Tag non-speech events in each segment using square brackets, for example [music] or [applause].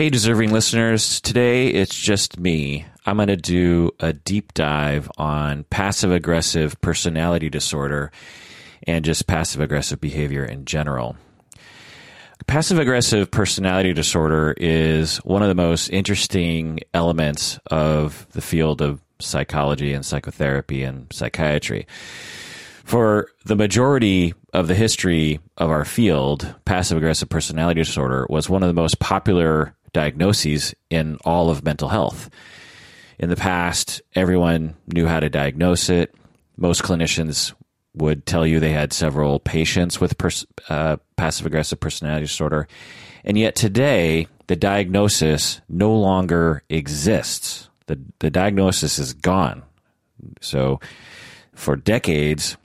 Hey, deserving listeners. Today it's just me. I'm going to do a deep dive on passive aggressive personality disorder and just passive aggressive behavior in general. Passive aggressive personality disorder is one of the most interesting elements of the field of psychology and psychotherapy and psychiatry. For the majority of the history of our field, passive aggressive personality disorder was one of the most popular diagnoses in all of mental health. In the past, everyone knew how to diagnose it. Most clinicians would tell you they had several patients with pers- uh, passive aggressive personality disorder. And yet today, the diagnosis no longer exists. The, the diagnosis is gone. So for decades,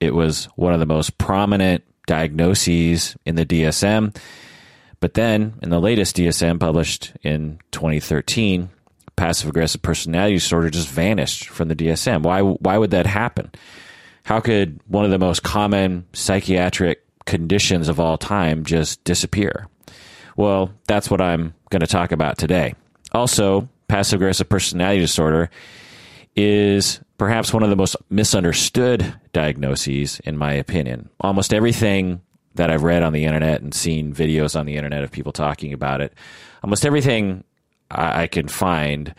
it was one of the most prominent diagnoses in the DSM but then, in the latest DSM published in 2013, passive aggressive personality disorder just vanished from the DSM. Why, why would that happen? How could one of the most common psychiatric conditions of all time just disappear? Well, that's what I'm going to talk about today. Also, passive aggressive personality disorder is perhaps one of the most misunderstood diagnoses, in my opinion. Almost everything that I've read on the internet and seen videos on the internet of people talking about it, almost everything I, I can find,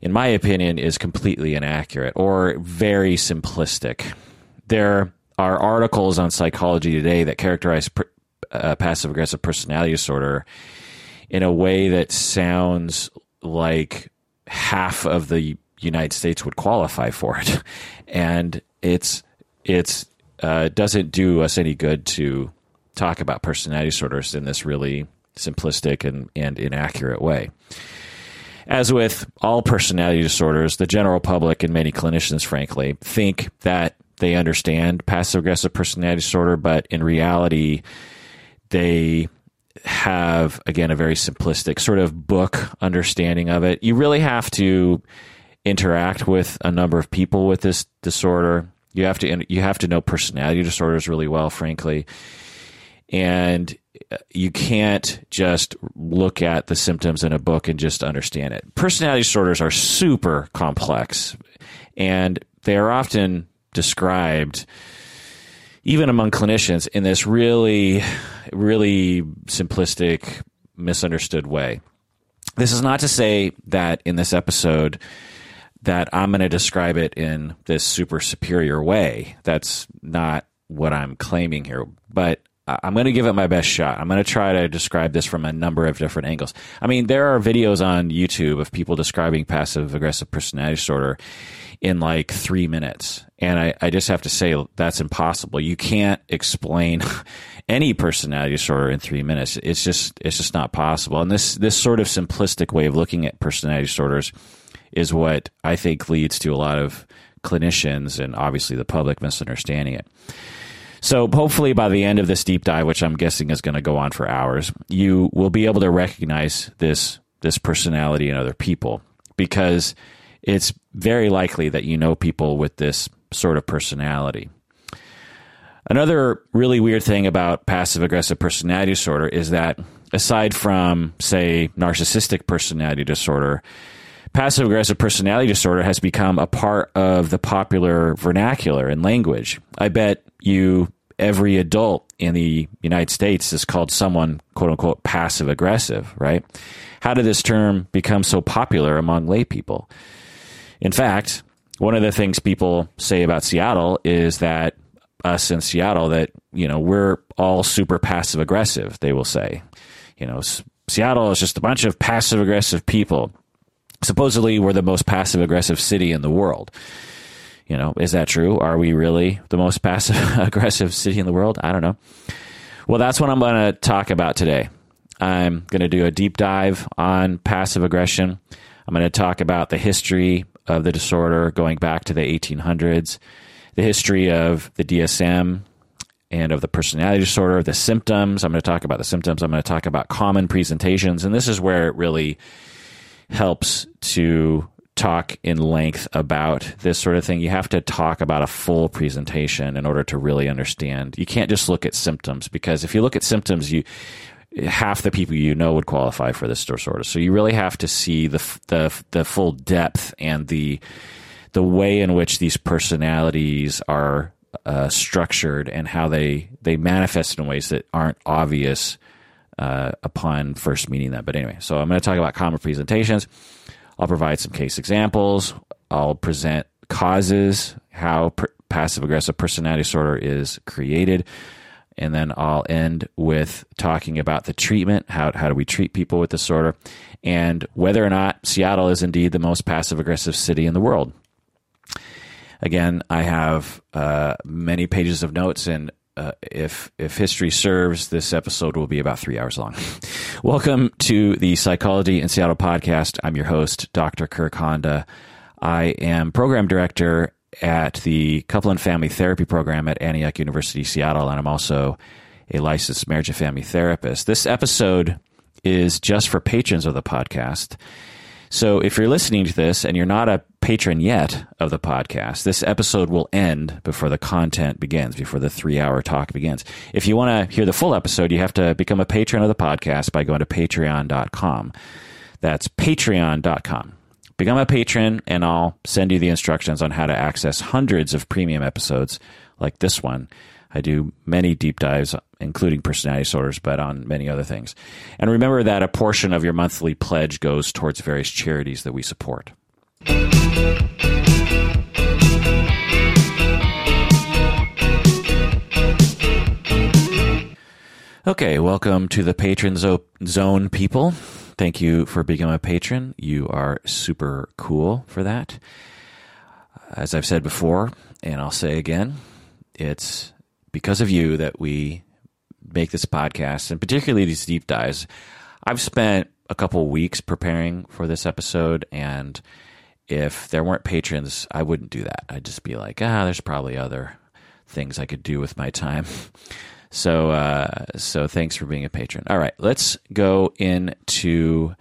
in my opinion, is completely inaccurate or very simplistic. There are articles on Psychology Today that characterize pr- uh, passive aggressive personality disorder in a way that sounds like half of the United States would qualify for it, [laughs] and it's it's uh, doesn't do us any good to talk about personality disorders in this really simplistic and, and inaccurate way. As with all personality disorders, the general public and many clinicians, frankly, think that they understand passive aggressive personality disorder, but in reality, they have, again, a very simplistic sort of book understanding of it. You really have to interact with a number of people with this disorder. You have to you have to know personality disorders really well, frankly and uh, you can't just look at the symptoms in a book and just understand it. Personality disorders are super complex, and they are often described, even among clinicians, in this really, really simplistic, misunderstood way. This is not to say that in this episode that I'm going to describe it in this super superior way. That's not what I'm claiming here. But I'm going to give it my best shot. I'm going to try to describe this from a number of different angles. I mean, there are videos on YouTube of people describing passive aggressive personality disorder in like three minutes. And I, I just have to say that's impossible. You can't explain [laughs] any personality disorder in three minutes. It's just, it's just not possible. And this, this sort of simplistic way of looking at personality disorders is what I think leads to a lot of clinicians and obviously the public misunderstanding it. So hopefully by the end of this deep dive, which I'm guessing is going to go on for hours, you will be able to recognize this this personality in other people because it's very likely that you know people with this sort of personality. Another really weird thing about passive aggressive personality disorder is that aside from say narcissistic personality disorder, passive aggressive personality disorder has become a part of the popular vernacular and language. I bet you every adult in the United States is called someone quote unquote passive aggressive, right? How did this term become so popular among lay people? In fact, one of the things people say about Seattle is that us in Seattle that, you know, we're all super passive aggressive, they will say. You know, Seattle is just a bunch of passive aggressive people. Supposedly, we're the most passive aggressive city in the world. You know, is that true? Are we really the most [laughs] passive aggressive city in the world? I don't know. Well, that's what I'm going to talk about today. I'm going to do a deep dive on passive aggression. I'm going to talk about the history of the disorder going back to the 1800s, the history of the DSM and of the personality disorder, the symptoms. I'm going to talk about the symptoms. I'm going to talk about common presentations. And this is where it really helps to talk in length about this sort of thing. You have to talk about a full presentation in order to really understand. You can't just look at symptoms because if you look at symptoms, you half the people you know would qualify for this disorder. So you really have to see the the the full depth and the the way in which these personalities are uh, structured and how they they manifest in ways that aren't obvious uh, upon first meeting them. But anyway, so I'm going to talk about common presentations. I'll provide some case examples. I'll present causes, how passive aggressive personality disorder is created. And then I'll end with talking about the treatment. How, how do we treat people with disorder? And whether or not Seattle is indeed the most passive aggressive city in the world. Again, I have uh, many pages of notes, and uh, if if history serves, this episode will be about three hours long. [laughs] Welcome to the Psychology in Seattle podcast. I'm your host, Dr. Kirk Honda. I am program director at the Couple and Family Therapy Program at Antioch University, Seattle, and I'm also a licensed marriage and family therapist. This episode is just for patrons of the podcast. So if you're listening to this and you're not a patron yet of the podcast, this episode will end before the content begins, before the three hour talk begins. If you want to hear the full episode, you have to become a patron of the podcast by going to patreon.com. That's patreon.com. Become a patron, and I'll send you the instructions on how to access hundreds of premium episodes like this one I do many deep dives, including personality disorders, but on many other things. And remember that a portion of your monthly pledge goes towards various charities that we support. Okay, welcome to the patron zone, people. Thank you for becoming a patron. You are super cool for that. As I've said before, and I'll say again, it's because of you that we make this podcast and particularly these deep dives. I've spent a couple weeks preparing for this episode and if there weren't patrons, I wouldn't do that. I'd just be like, ah, there's probably other things I could do with my time. [laughs] So, uh, so thanks for being a patron. All right, let's go into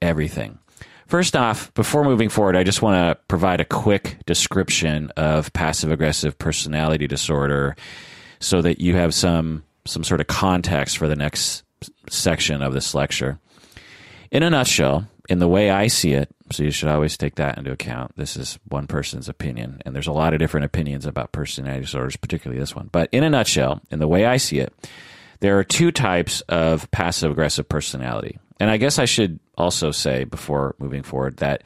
everything. First off, before moving forward, I just want to provide a quick description of passive aggressive personality disorder so that you have some some sort of context for the next section of this lecture. In a nutshell, in the way I see it, so you should always take that into account. This is one person's opinion, and there's a lot of different opinions about personality disorders, particularly this one. But in a nutshell, in the way I see it, there are two types of passive aggressive personality. And I guess I should also say before moving forward that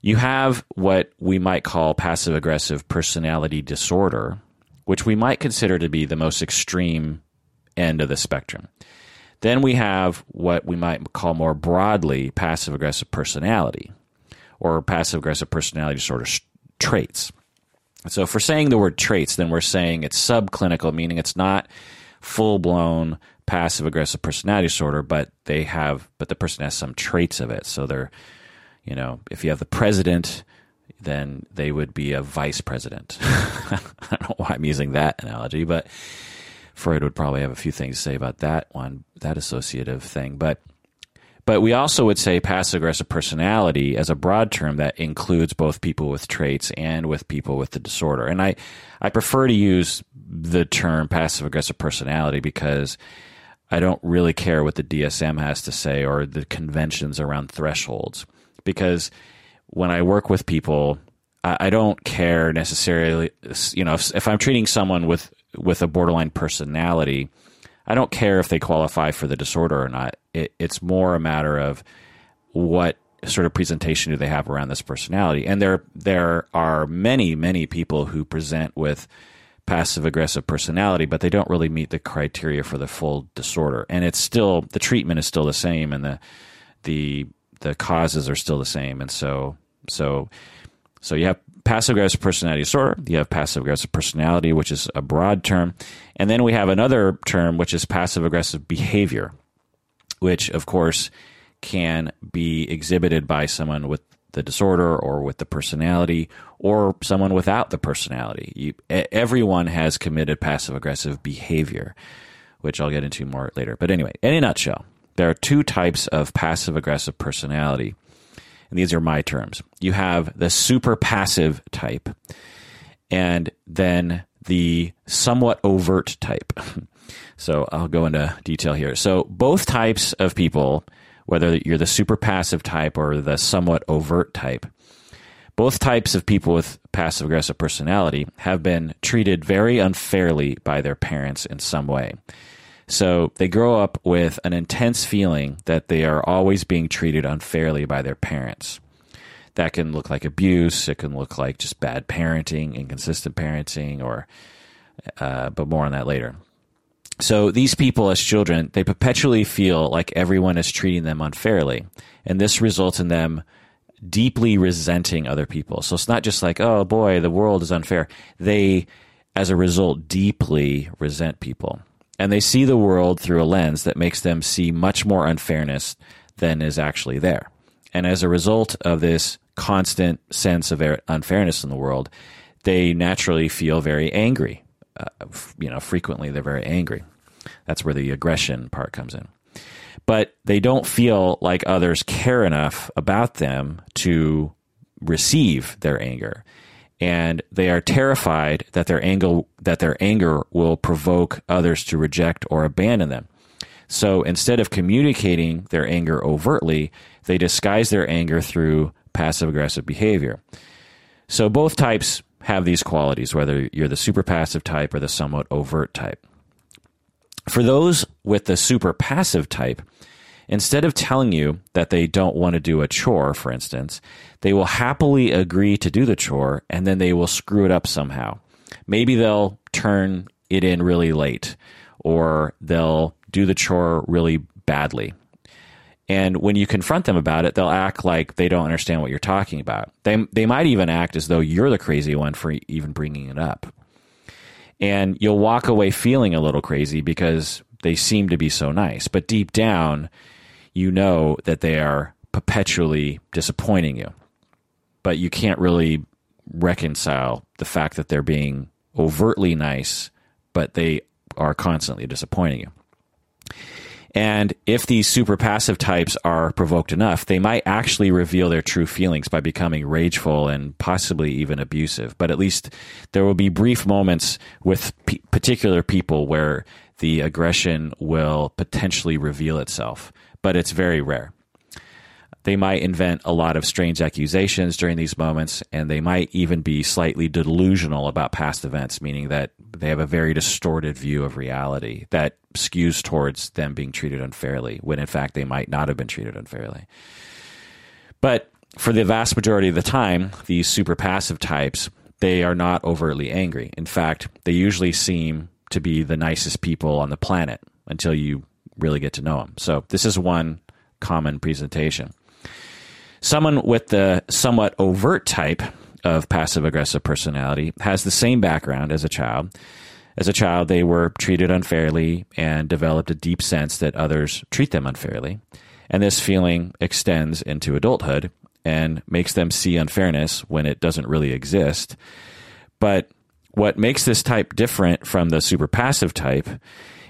you have what we might call passive aggressive personality disorder, which we might consider to be the most extreme end of the spectrum. Then we have what we might call more broadly passive aggressive personality or passive aggressive personality disorder traits. So, if we're saying the word traits, then we're saying it's subclinical, meaning it's not full blown passive aggressive personality disorder, but they have, but the person has some traits of it. So, they're, you know, if you have the president then they would be a vice president. [laughs] I don't know why I'm using that analogy, but Freud would probably have a few things to say about that one, that associative thing. But but we also would say passive aggressive personality as a broad term that includes both people with traits and with people with the disorder. And I, I prefer to use the term passive aggressive personality because I don't really care what the DSM has to say or the conventions around thresholds. Because when I work with people, I, don't care necessarily. You know, if, if I'm treating someone with with a borderline personality, I don't care if they qualify for the disorder or not. It, it's more a matter of what sort of presentation do they have around this personality. And there there are many many people who present with passive aggressive personality, but they don't really meet the criteria for the full disorder. And it's still the treatment is still the same, and the the the causes are still the same. And so so, so you have passive aggressive personality disorder. You have passive aggressive personality, which is a broad term, and then we have another term which is passive aggressive behavior, which of course can be exhibited by someone with the disorder or with the personality or someone without the personality. You, everyone has committed passive aggressive behavior, which I'll get into more later. But anyway, in a nutshell, there are two types of passive aggressive personality and these are my terms. You have the super passive type, and then the somewhat overt type. [laughs] so I'll go into detail here. So both types of people, whether you're the super passive type or the somewhat overt type, both types of people with passive aggressive personality have been treated very unfairly by their parents in some way. So they grow up with an intense feeling that they are always being treated unfairly by their parents. That can look like abuse. It can look like just bad parenting, inconsistent parenting, or, uh, but more on that later. So these people as children, they perpetually feel like everyone is treating them unfairly. And this results in them deeply resenting other people. So it's not just like, oh boy, the world is unfair. They, as a result, deeply resent people. And they see the world through a lens that makes them see much more unfairness than is actually there. And as a result of this constant sense of unfairness in the world, they naturally feel very angry. Uh, you know, frequently they're very angry. That's where the aggression part comes in. But they don't feel like others care enough about them to receive their anger. And they are terrified that their anger that their anger will provoke others to reject or abandon them. So instead of communicating their anger overtly, they disguise their anger through passive aggressive behavior. So both types have these qualities, whether you're the super passive type or the somewhat overt type. For those with the super passive type, instead of telling you that they don't want to do a chore, for instance, they will happily agree to do the chore and then they will screw it up somehow. Maybe they'll turn it in really late or they'll do the chore really badly. And when you confront them about it, they'll act like they don't understand what you're talking about. They, they might even act as though you're the crazy one for even bringing it up. And you'll walk away feeling a little crazy because they seem to be so nice. But deep down, you know that they are perpetually disappointing you. But you can't really reconcile the fact that they're being overtly nice, but they are constantly disappointing you. And if these super passive types are provoked enough, they might actually reveal their true feelings by becoming rageful and possibly even abusive. But at least there will be brief moments with p- particular people where the aggression will potentially reveal itself, but it's very rare. They might invent a lot of strange accusations during these moments, and they might even be slightly delusional about past events, meaning that they have a very distorted view of reality that skews towards them being treated unfairly, when in fact they might not have been treated unfairly. But for the vast majority of the time, these super passive types, they are not overtly angry. In fact, they usually seem to be the nicest people on the planet until you really get to know them. So, this is one common presentation. Someone with the somewhat overt type of passive aggressive personality has the same background as a child. As a child, they were treated unfairly and developed a deep sense that others treat them unfairly. And this feeling extends into adulthood and makes them see unfairness when it doesn't really exist. But what makes this type different from the super passive type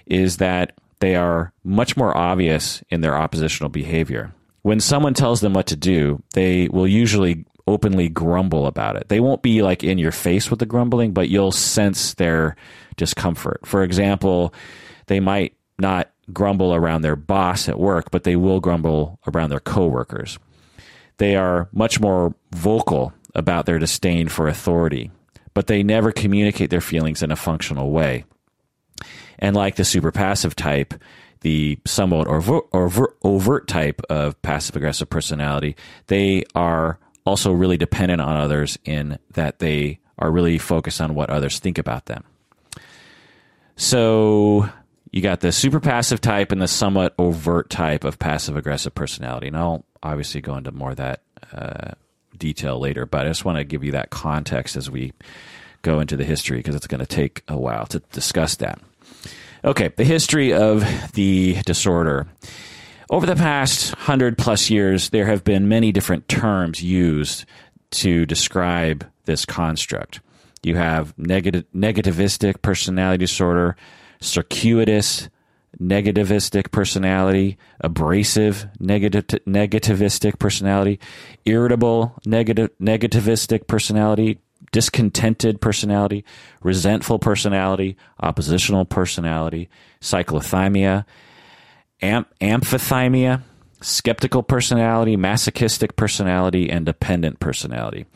is that they are much more obvious in their oppositional behavior when someone tells them what to do, they will usually openly grumble about it. They won't be like in your face with the grumbling, but you'll sense their discomfort. For example, they might not grumble around their boss at work, but they will grumble around their coworkers. They are much more vocal about their disdain for authority, but they never communicate their feelings in a functional way. And like the super passive type, the somewhat overt, overt type of passive aggressive personality, they are also really dependent on others in that they are really focused on what others think about them. So you got the super passive type and the somewhat overt type of passive aggressive personality. And I'll obviously go into more of that uh, detail later, but I just want to give you that context as we go into the history because it's going to take a while to discuss that. Okay, the history of the disorder. Over the past hundred plus years, there have been many different terms used to describe this construct. You have negative, negativistic personality disorder, circuitous negativistic personality, abrasive negative, negativistic personality, irritable negative, negativistic personality, discontented personality, resentful personality, oppositional personality, cyclothymia, am- amphithymia, skeptical personality, masochistic personality, and dependent personality.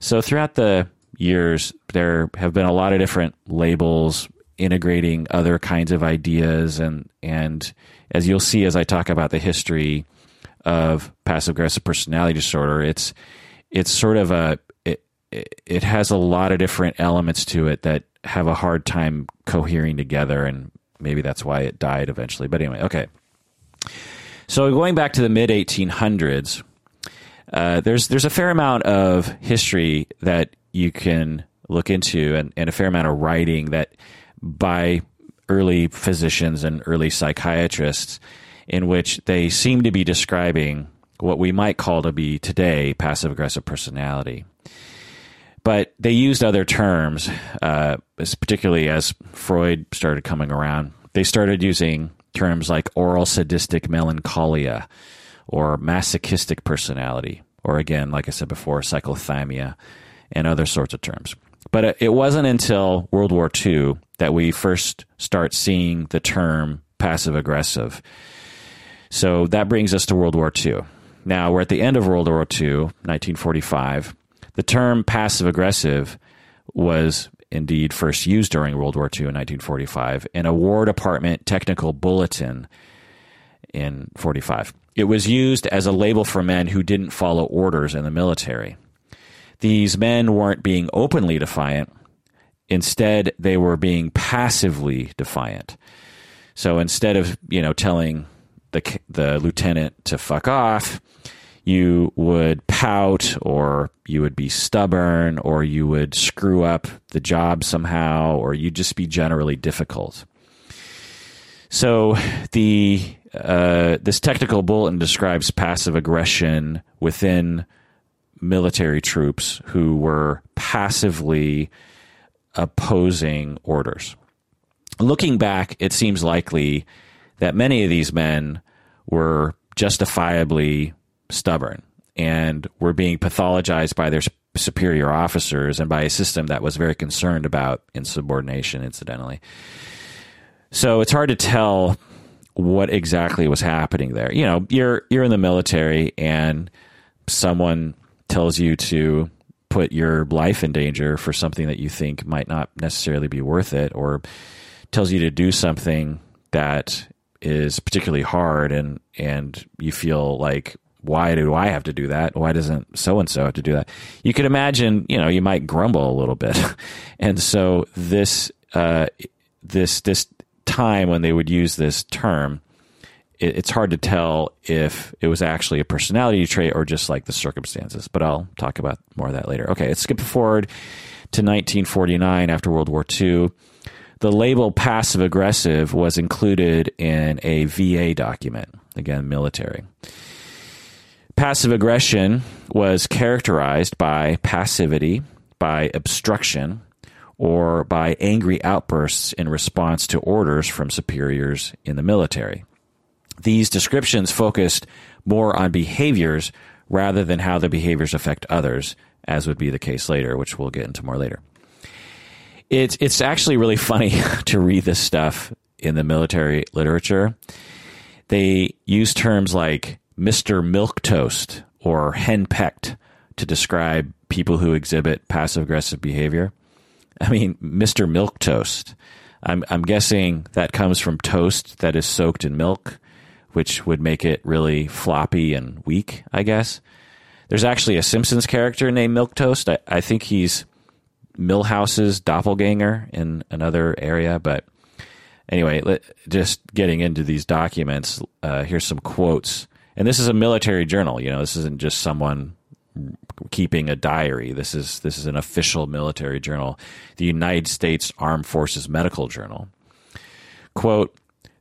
So throughout the years, there have been a lot of different labels integrating other kinds of ideas and and as you'll see as I talk about the history of passive aggressive personality disorder, it's it's sort of a it, has a lot of different elements to it that have a hard time cohering together and maybe that's why it died eventually. But anyway, okay. So going back to the mid 1800s, uh, there's there's a fair amount of history that you can look into, and, and a fair amount of writing that by early physicians and early psychiatrists, in which they seem to be describing what we might call to be today passive aggressive personality. But they used other terms, uh, particularly as Freud started coming around. They started using terms like oral sadistic melancholia or masochistic personality, or again, like I said before, cyclothymia and other sorts of terms. But it wasn't until World War II that we first start seeing the term passive aggressive. So that brings us to World War II. Now we're at the end of World War II, 1945. The term passive aggressive was indeed first used during World War II in 1945 in a War Department technical bulletin in 45. It was used as a label for men who didn't follow orders in the military. These men weren't being openly defiant. Instead, they were being passively defiant. So instead of, you know, telling the the lieutenant to fuck off, you would pout or you would be stubborn or you would screw up the job somehow or you'd just be generally difficult. So the uh, this technical bulletin describes passive aggression within military troops who were passively opposing orders. Looking back, it seems likely that many of these men were justifiably stubborn and were being pathologized by their superior officers and by a system that was very concerned about insubordination, incidentally. So it's hard to tell what exactly was happening there. You know, you're you're in the military and someone tells you to put your life in danger for something that you think might not necessarily be worth it or tells you to do something that is particularly hard and and you feel like why do I have to do that? Why doesn't so and so have to do that? You could imagine, you know, you might grumble a little bit, [laughs] and so this uh, this this time when they would use this term, it, it's hard to tell if it was actually a personality trait or just like the circumstances. But I'll talk about more of that later. Okay, let's skip forward to 1949 after World War II. The label passive aggressive was included in a VA document, again, military. Passive aggression was characterized by passivity, by obstruction, or by angry outbursts in response to orders from superiors in the military. These descriptions focused more on behaviors rather than how the behaviors affect others, as would be the case later, which we'll get into more later. It's it's actually really [laughs] funny to read this stuff in the military literature. They use terms like Mr. Milquetoast or henpecked to describe people who exhibit passive aggressive behavior. I mean, Mr. Milquetoast. I'm, I'm guessing that comes from toast that is soaked in milk, which would make it really floppy and weak, I guess. There's actually a Simpsons character named Milquetoast. I, I think he's Milhouse's doppelganger in another area, but anyway, let, just getting into these documents, uh, here's some quotes and this is a military journal. You know, this isn't just someone keeping a diary. This is this is an official military journal, the United States Armed Forces Medical Journal. Quote: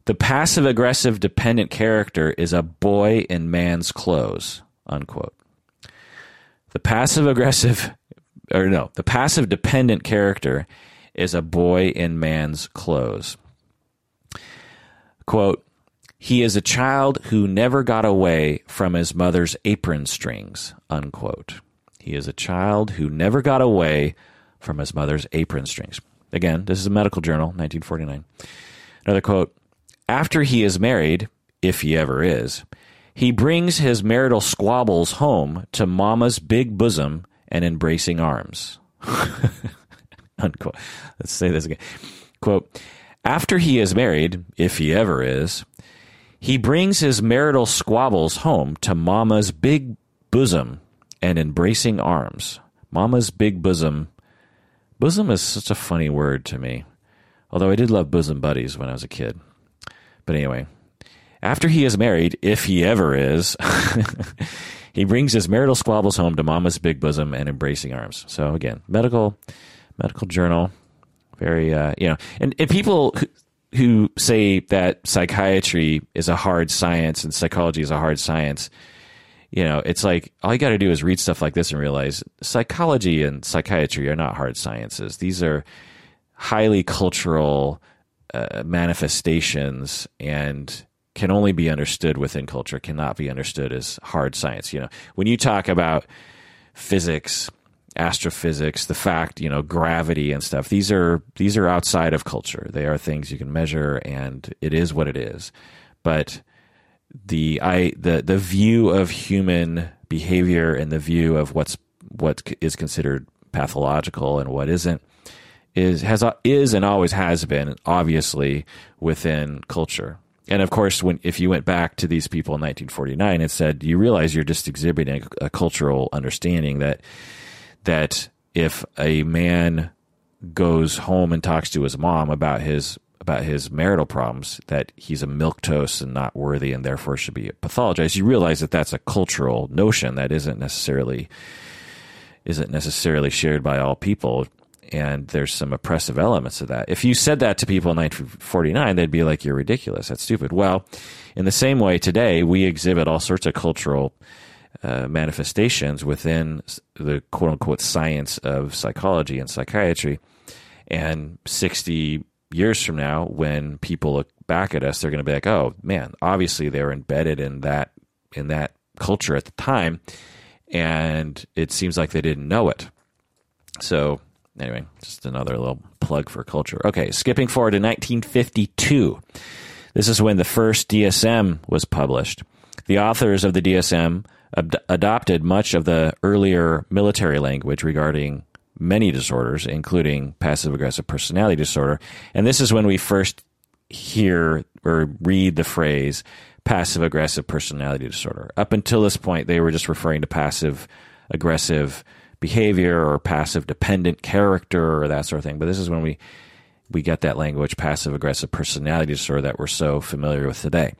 The passive aggressive dependent character is a boy in man's clothes. Unquote. The passive aggressive, or no, the passive dependent character is a boy in man's clothes. Quote, he is a child who never got away from his mother's apron strings, unquote. He is a child who never got away from his mother's apron strings. Again, this is a medical journal, 1949. Another quote After he is married, if he ever is, he brings his marital squabbles home to Mama's big bosom and embracing arms. [laughs] Unquote. Let's say this again. Quote After he is married, if he ever is, he brings his marital squabbles home to Mama's big bosom and embracing arms. Mama's big bosom. Bosom is such a funny word to me. Although I did love bosom buddies when I was a kid. But anyway, after he is married, if he ever is, [laughs] he brings his marital squabbles home to Mama's big bosom and embracing arms. So again, medical medical journal, very uh, you know, and, and people who say that psychiatry is a hard science and psychology is a hard science, you know, it's like all you got to do is read stuff like this and realize psychology and psychiatry are not hard sciences. These are highly cultural uh, manifestations and can only be understood within culture, cannot be understood as hard science. You know, when you talk about physics astrophysics, the fact, you know, gravity and stuff. These are these are outside of culture. They are things you can measure and it is what it is. But the I the the view of human behavior and the view of what's what is considered pathological and what isn't is has is and always has been obviously within culture. And of course, when if you went back to these people in 1949 and said, you realize you're just exhibiting a, a cultural understanding that that if a man goes home and talks to his mom about his about his marital problems that he's a milquetoast and not worthy and therefore should be pathologized you realize that that's a cultural notion that isn't necessarily isn't necessarily shared by all people. And there's some oppressive elements of that. If you said that to people in 1949 they'd be like you're ridiculous. That's stupid. Well in the same way today we exhibit all sorts of cultural uh, manifestations within the quote unquote science of psychology and psychiatry. And 60 years from now, when people look back at us, they're going to be like, oh man, obviously they were embedded in that, in that culture at the time. And it seems like they didn't know it. So anyway, just another little plug for culture. Okay, skipping forward to 1952. This is when the first DSM was published. The authors of the DSM ad- adopted much of the earlier military language regarding many disorders, including passive aggressive personality disorder. And this is when we first hear or read the phrase passive aggressive personality disorder. Up until this point, they were just referring to passive aggressive behavior or passive dependent character or that sort of thing. But this is when we we get that language passive aggressive personality disorder that we're so familiar with today.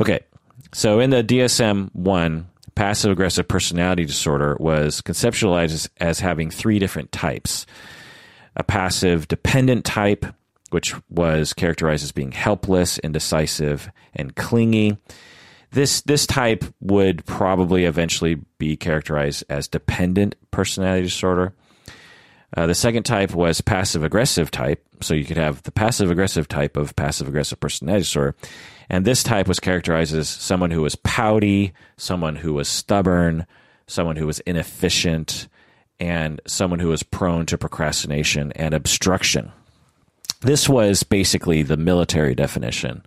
Okay, so in the DSM 1, passive aggressive personality disorder was conceptualized as, as, having three different types a passive dependent type, which was characterized as being helpless, indecisive, and clingy. This, this type would probably eventually be characterized as dependent personality disorder. Uh, the second type was passive aggressive type. So you could have the passive aggressive type of passive aggressive personality disorder. And this type was characterized as someone who was pouty, someone who was stubborn, someone who was inefficient, and someone who was prone to procrastination and obstruction. This was basically the military definition.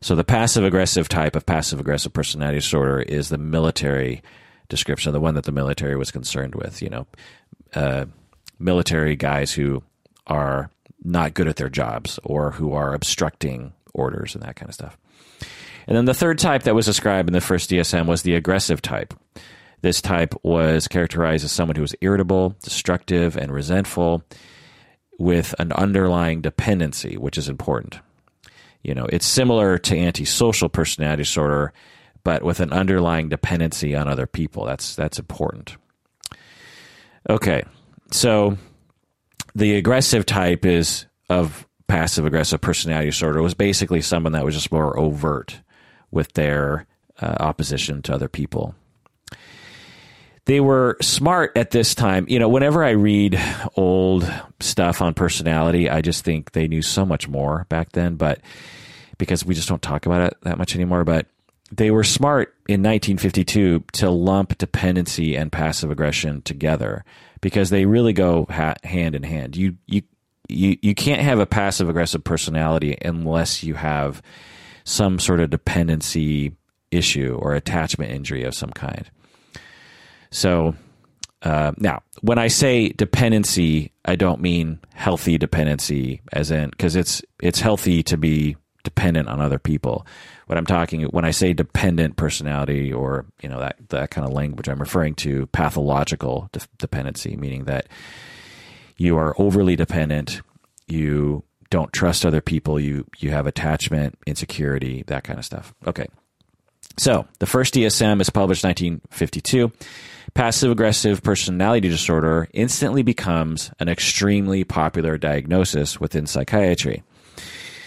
So the passive aggressive type of passive aggressive personality disorder is the military description, the one that the military was concerned with. You know, uh, military guys who are not good at their jobs or who are obstructing orders and that kind of stuff. And then the third type that was described in the first DSM was the aggressive type. This type was characterized as someone who was irritable, destructive, and resentful with an underlying dependency, which is important. You know, it's similar to antisocial personality disorder, but with an underlying dependency on other people. That's that's important. Okay. So the aggressive type is of passive aggressive personality disorder was basically someone that was just more overt with their uh, opposition to other people. They were smart at this time. You know, whenever I read old stuff on personality, I just think they knew so much more back then, but because we just don't talk about it that much anymore. But they were smart in 1952 to lump dependency and passive aggression together because they really go ha- hand in hand. You you you you can't have a passive aggressive personality unless you have some sort of dependency issue or attachment injury of some kind. So uh, now, when I say dependency, I don't mean healthy dependency, as in because it's it's healthy to be dependent on other people. What I'm talking when I say dependent personality or you know that that kind of language, I'm referring to pathological de- dependency, meaning that you are overly dependent, you don't trust other people, you you have attachment, insecurity, that kind of stuff. Okay. So, the first DSM is published 1952 passive aggressive personality disorder instantly becomes an extremely popular diagnosis within psychiatry.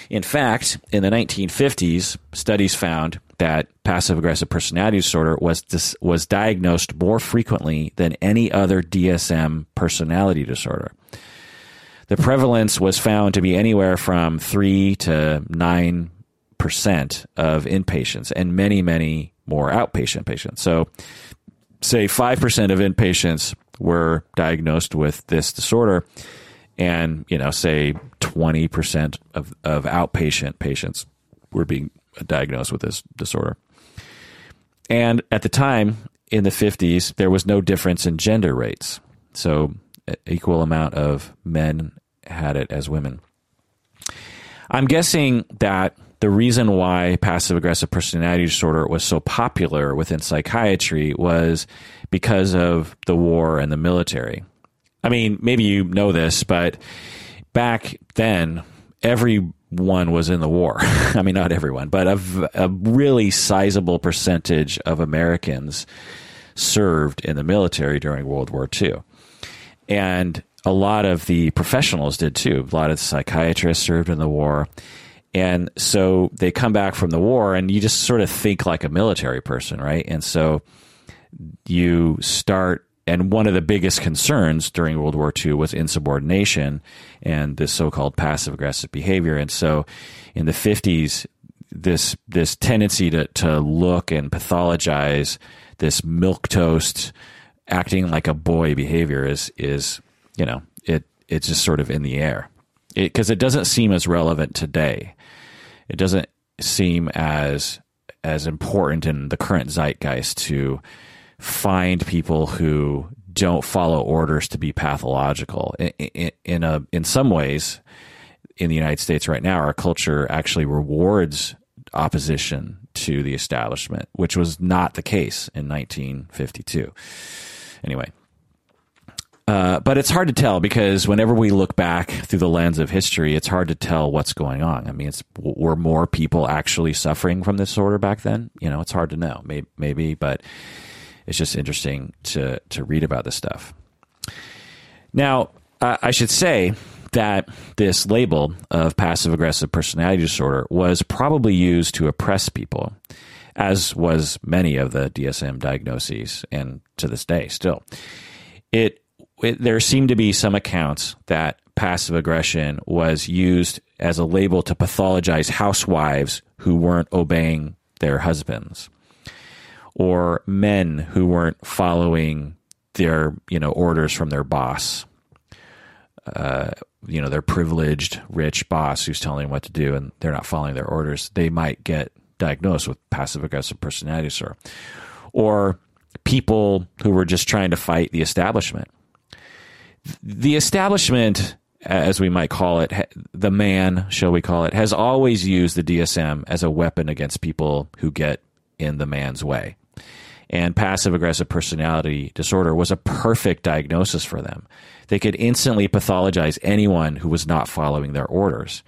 In fact, in the 1950s, studies found that passive aggressive personality disorder was dis- was diagnosed more frequently than any other DSM personality disorder. The prevalence was found to be anywhere from 3 to 9% of inpatients and many many more outpatient patients. So say 5% of inpatients were diagnosed with this disorder and you know say 20% of, of outpatient patients were being diagnosed with this disorder and at the time in the 50s there was no difference in gender rates so equal amount of men had it as women i'm guessing that the reason why passive aggressive personality disorder was so popular within psychiatry was because of the war and the military. I mean, maybe you know this, but back then, everyone was in the war. [laughs] I mean, not everyone, but a, a really sizable percentage of Americans served in the military during World War II. And a lot of the professionals did too. A lot of psychiatrists served in the war. And so they come back from the war, and you just sort of think like a military person, right? And so you start, and one of the biggest concerns during World War II was insubordination and this so called passive aggressive behavior. And so in the 50s, this this tendency to, to look and pathologize this milquetoast acting like a boy behavior is is you know it it's just sort of in the air because it, it, doesn't seem as relevant today it doesn't seem as as important in the current zeitgeist to find people who don't follow orders to be pathological. In, in, in, a in some ways, in the United States right now, our culture actually rewards opposition to the establishment, which was not the case in 1952. Anyway, uh, but it's hard to tell because whenever we look back through the lens of history, it's hard to tell what's going on. I mean, it's were more people actually suffering from this disorder back then? You know, it's hard to know. Maybe, maybe, but it's just interesting to to read about this stuff. Now, uh, I should say that this label of passive aggressive personality disorder was probably used to oppress people, as was many of the DSM diagnoses, and to this day still. It it, there seem to be some accounts that passive aggression was used as a label to pathologize housewives who weren't obeying their husbands or men who weren't following their you know orders from their boss. Uh, you know their privileged rich boss who's telling them what to do and they're not following their orders. They might get diagnosed with passive aggressive personality disorder or people who were just trying to fight the establishment the establishment, as we might call it, the man, shall we call it, has always used the DSM as a weapon against people who get in the man's way. And passive aggressive personality disorder was a perfect diagnosis for them. They could instantly pathologize anyone who was not following their orders.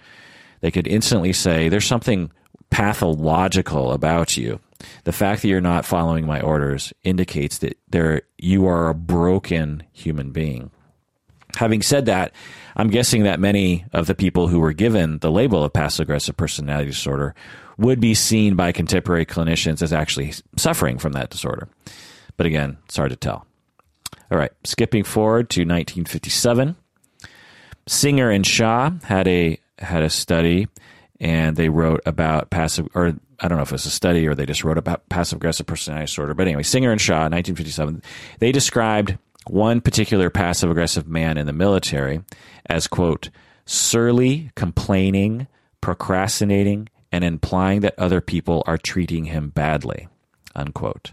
They could instantly say, There's something pathological about you. The fact that you're not following my orders indicates that there you are a broken human being. Having said that, I'm guessing that many of the people who were given the label of passive aggressive personality disorder would be seen by contemporary clinicians as actually suffering from that disorder. But again, it's hard to tell. All right, skipping forward to 1957, Singer and Shaw had a had a study, and they wrote about passive or I don't know if it was a study or they just wrote about passive aggressive personality disorder. But anyway, Singer and Shaw, 1957, they described one particular passive aggressive man in the military as, quote, surly, complaining, procrastinating, and implying that other people are treating him badly, unquote.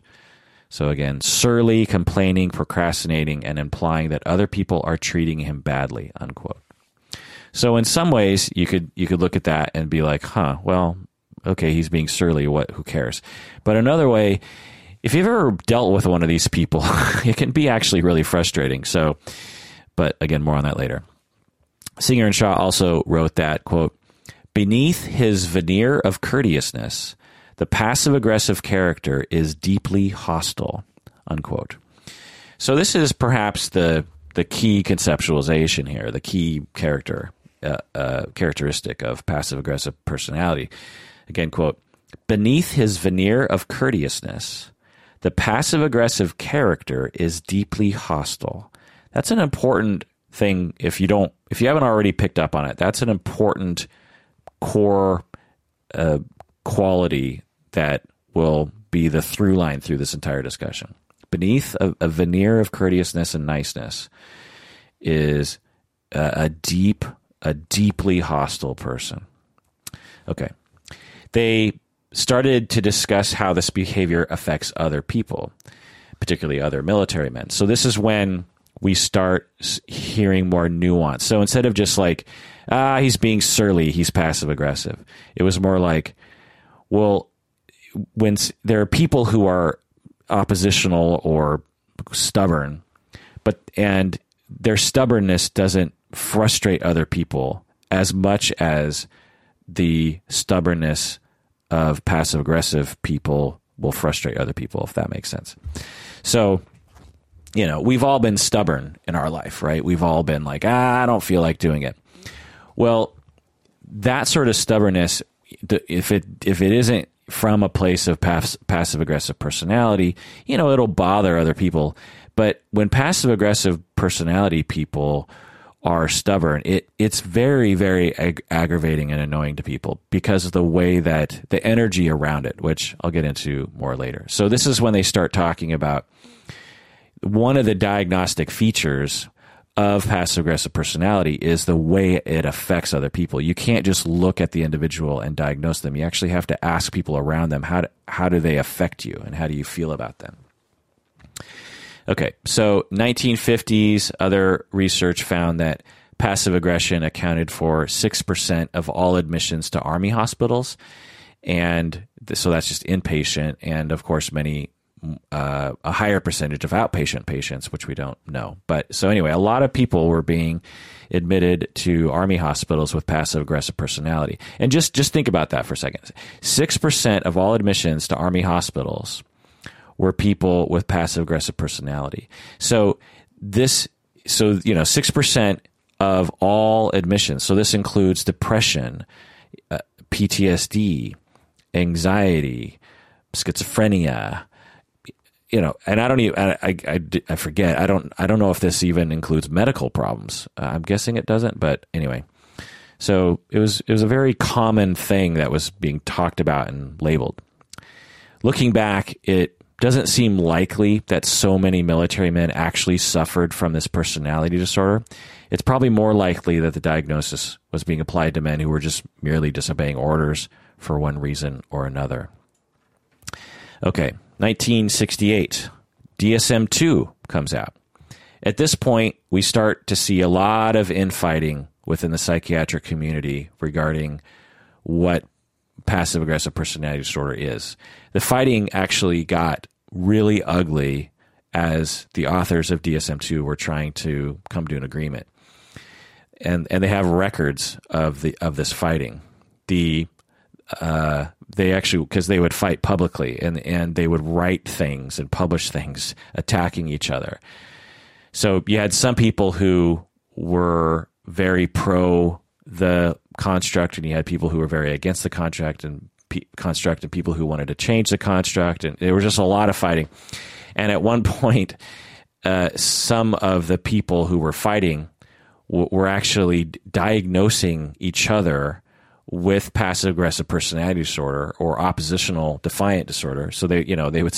So again, surly, complaining, procrastinating, and implying that other people are treating him badly, unquote. So in some ways, you could you could look at that and be like, huh, well, okay, he's being surly. What? Who cares? But another way, if you've ever dealt with one of these people, [laughs] it can be actually really frustrating. So, but again, more on that later. Singer and Shaw also wrote that quote beneath his veneer of courteousness the passive aggressive character is deeply hostile. Unquote. So this is perhaps the the key conceptualization here, the key character uh, uh, characteristic of passive aggressive personality. Again, quote: beneath his veneer of courteousness, the passive aggressive character is deeply hostile. That's an important thing. If you don't, if you haven't already picked up on it, that's an important core uh, quality that will be the through line through this entire discussion. Beneath a, a veneer of courteousness and niceness is a, a deep, a deeply hostile person. Okay. They started to discuss how this behavior affects other people, particularly other military men. So this is when we start hearing more nuance. So instead of just like, ah, he's being surly, he's passive aggressive, it was more like, well, when there are people who are oppositional or stubborn, but and their stubbornness doesn't frustrate other people as much as the stubbornness of passive aggressive people will frustrate other people if that makes sense. So, you know, we've all been stubborn in our life, right? We've all been like, ah, I don't feel like doing it. Well, that sort of stubbornness if it if it isn't from a place of pass, passive aggressive personality, you know, it'll bother other people. But when passive aggressive personality people are stubborn, it it's very very ag- aggravating and annoying to people because of the way that the energy around it, which I'll get into more later. So this is when they start talking about one of the diagnostic features of passive aggressive personality is the way it affects other people. You can't just look at the individual and diagnose them. You actually have to ask people around them how do, how do they affect you and how do you feel about them. Okay, so 1950s other research found that passive aggression accounted for 6% of all admissions to army hospitals and so that's just inpatient and of course many uh, a higher percentage of outpatient patients, which we don't know. But so anyway, a lot of people were being admitted to army hospitals with passive aggressive personality. And just just think about that for a second. Six percent of all admissions to army hospitals were people with passive aggressive personality. So this so you know six percent of all admissions. So this includes depression, uh, PTSD, anxiety, schizophrenia you know, and I don't even, I, I, I, forget. I don't, I don't know if this even includes medical problems. Uh, I'm guessing it doesn't, but anyway. So it was, it was a very common thing that was being talked about and labeled. Looking back, it doesn't seem likely that so many military men actually suffered from this personality disorder. It's probably more likely that the diagnosis was being applied to men who were just merely disobeying orders for one reason or another. Okay, 1968, DSM 2 comes out. At this point, we start to see a lot of infighting within the psychiatric community regarding what passive aggressive personality disorder is. The fighting actually got really ugly as the authors of DSM 2 were trying to come to an agreement. And, and they have records of the of this fighting. The uh, they actually because they would fight publicly and and they would write things and publish things attacking each other. So you had some people who were very pro the construct, and you had people who were very against the contract and p- construct, and people who wanted to change the construct, and there was just a lot of fighting. And at one [laughs] point, uh, some of the people who were fighting w- were actually diagnosing each other with passive aggressive personality disorder or oppositional defiant disorder. So they, you know, they would,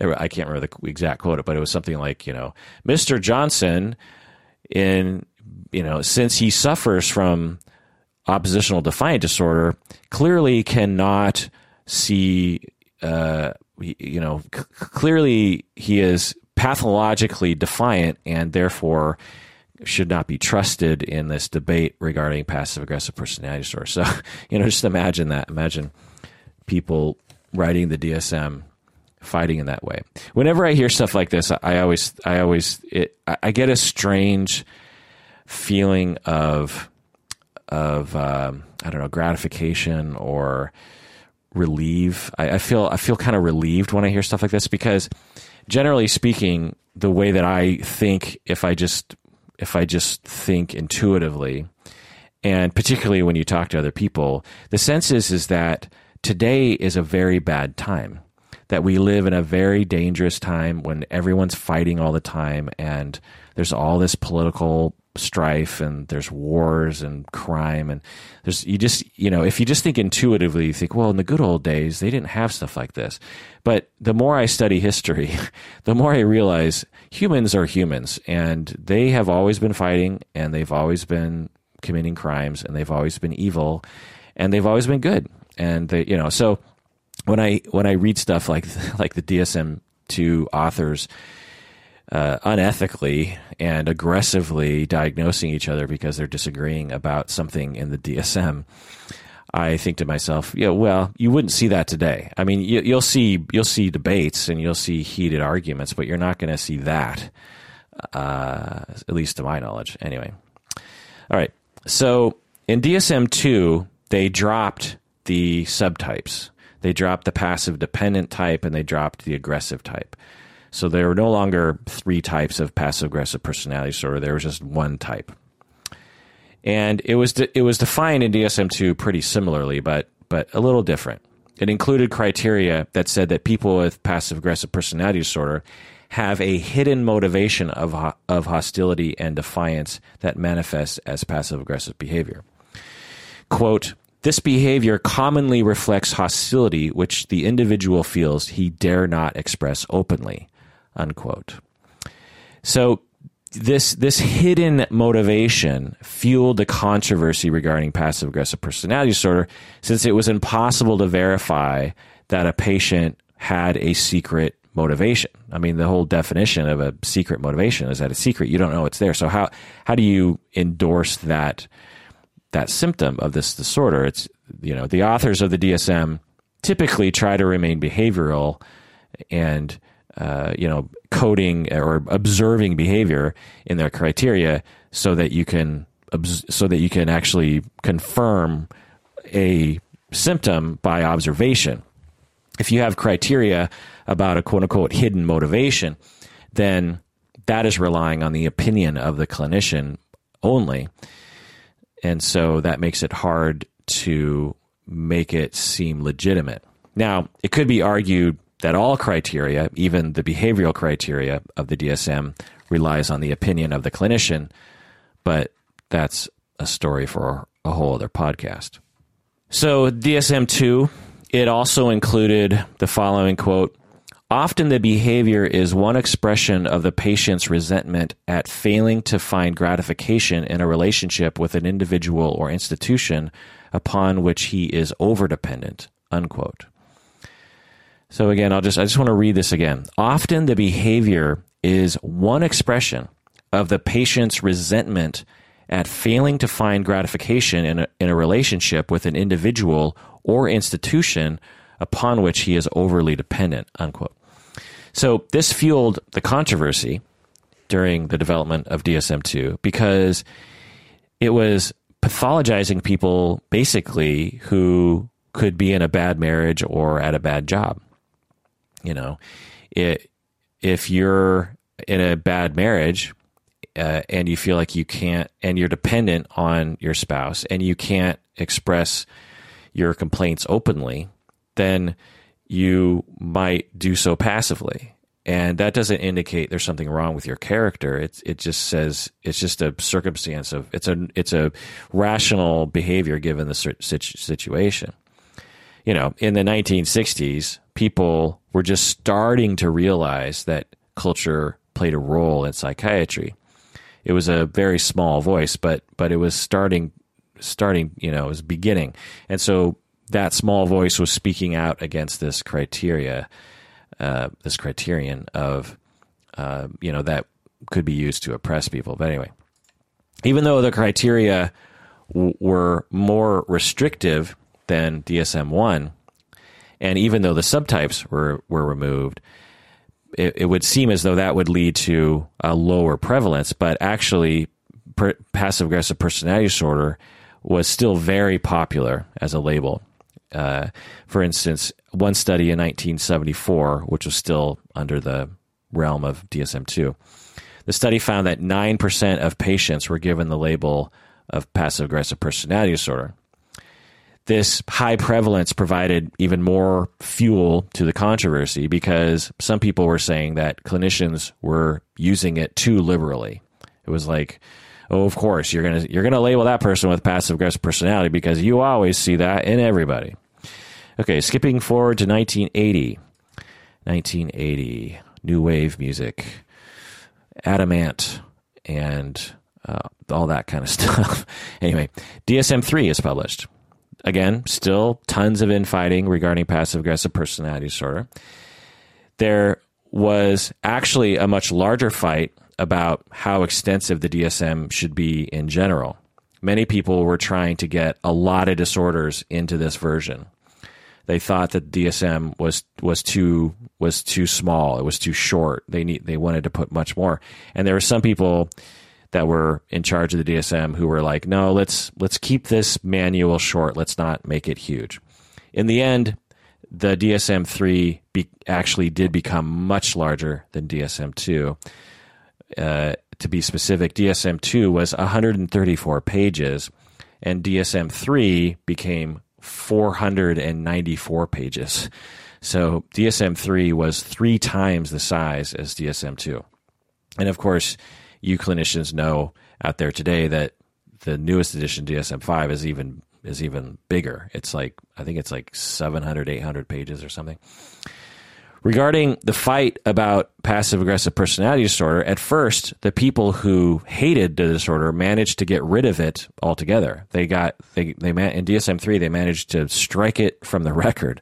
I can't remember the exact quote, but it was something like, you know, Mr. Johnson, in, you know, since he suffers from oppositional defiant disorder, clearly cannot see, uh, you know, c- clearly he is pathologically defiant and therefore should not be trusted in this debate regarding passive aggressive personality disorder. So, [laughs] you know, just imagine that. Imagine people writing the DSM fighting in that way. Whenever I hear stuff like this, I always, I always, it, I get a strange feeling of, of, um, I don't know, gratification or relief. I, I feel, I feel kind of relieved when I hear stuff like this because, generally speaking, the way that I think, if I just if I just think intuitively, and particularly when you talk to other people, the sense is is that today is a very bad time. That we live in a very dangerous time when everyone's fighting all the time and there's all this political strife and there's wars and crime and there's you just you know if you just think intuitively you think well in the good old days they didn't have stuff like this. But the more i study history [laughs] the more i realize humans are humans and they have always been fighting and they've always been committing crimes and they've always been evil and they've always been good. And they you know so when i when i read stuff like [laughs] like the dsm2 authors uh, unethically and aggressively diagnosing each other because they're disagreeing about something in the DSM. I think to myself, yeah, well, you wouldn't see that today. I mean, you, will see you'll see debates and you'll see heated arguments, but you're not going to see that, uh, at least to my knowledge. Anyway, all right. So in DSM two, they dropped the subtypes. They dropped the passive dependent type and they dropped the aggressive type. So there were no longer three types of passive aggressive personality disorder. There was just one type, and it was de- it was defined in DSM two pretty similarly, but but a little different. It included criteria that said that people with passive aggressive personality disorder have a hidden motivation of ho- of hostility and defiance that manifests as passive aggressive behavior. Quote. This behavior commonly reflects hostility which the individual feels he dare not express openly unquote. So this this hidden motivation fueled the controversy regarding passive aggressive personality disorder since it was impossible to verify that a patient had a secret motivation. I mean, the whole definition of a secret motivation is that it's secret. You don't know it's there. So how how do you endorse that that symptom of this disorder? It's you know the authors of the DSM typically try to remain behavioral and uh, you know, coding or observing behavior in their criteria so that you can so that you can actually confirm a symptom by observation. If you have criteria about a quote unquote hidden motivation, then that is relying on the opinion of the clinician only. And so that makes it hard to make it seem legitimate. Now, it could be argued that all criteria, even the behavioral criteria of the DSM, relies on the opinion of the clinician, but that's a story for a whole other podcast. So, DSM 2, it also included the following quote Often the behavior is one expression of the patient's resentment at failing to find gratification in a relationship with an individual or institution upon which he is overdependent. Unquote. So again, I'll just I just want to read this again. Often the behavior is one expression of the patient's resentment at failing to find gratification in a, in a relationship with an individual or institution upon which he is overly dependent. Unquote. So this fueled the controversy during the development of DSM two because it was pathologizing people basically who could be in a bad marriage or at a bad job. You know, it, if you're in a bad marriage uh, and you feel like you can't, and you're dependent on your spouse and you can't express your complaints openly, then you might do so passively. and that doesn't indicate there's something wrong with your character. It it just says it's just a circumstance of it's a it's a rational behavior given the situation. You know, in the 1960s, people were just starting to realize that culture played a role in psychiatry. It was a very small voice, but but it was starting starting, you know, it was beginning. And so that small voice was speaking out against this criteria uh, this criterion of uh, you know that could be used to oppress people. But anyway, even though the criteria w- were more restrictive than DSM one, and even though the subtypes were were removed, it, it would seem as though that would lead to a lower prevalence. But actually, per- passive aggressive personality disorder was still very popular as a label. Uh, for instance, one study in 1974, which was still under the realm of DSM 2, the study found that 9% of patients were given the label of passive aggressive personality disorder. This high prevalence provided even more fuel to the controversy because some people were saying that clinicians were using it too liberally. It was like, oh, of course, you're gonna you're gonna label that person with passive aggressive personality because you always see that in everybody. Okay, skipping forward to 1980. 1980, new wave music, Adam-Ant, and uh, all that kind of [laughs] stuff. anyway, DSM 3 is published. Again, still tons of infighting regarding passive aggressive personality disorder. There was actually a much larger fight about how extensive the DSM should be in general. Many people were trying to get a lot of disorders into this version. They thought that DSM was was too was too small. It was too short. They need they wanted to put much more. And there were some people that were in charge of the DSM who were like, "No, let's let's keep this manual short. Let's not make it huge." In the end, the DSM three be, actually did become much larger than DSM two. Uh, to be specific, DSM 2 was 134 pages, and DSM 3 became 494 pages. So DSM 3 was three times the size as DSM 2. And of course, you clinicians know out there today that the newest edition DSM 5 is even is even bigger. It's like I think it's like 700 800 pages or something. Regarding the fight about passive aggressive personality disorder, at first, the people who hated the disorder managed to get rid of it altogether. They got they they in DSM three they managed to strike it from the [laughs] record.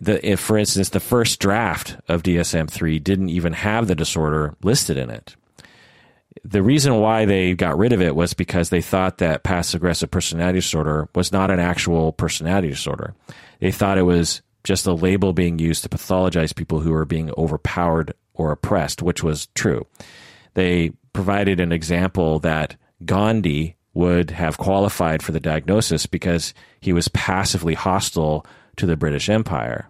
The, if, for instance, the first draft of DSM three didn't even have the disorder listed in it. The reason why they got rid of it was because they thought that passive aggressive personality disorder was not an actual personality disorder. They thought it was just a label being used to pathologize people who are being overpowered or oppressed, which was true. They provided an example that Gandhi would have qualified for the diagnosis because he was passively hostile to the British Empire.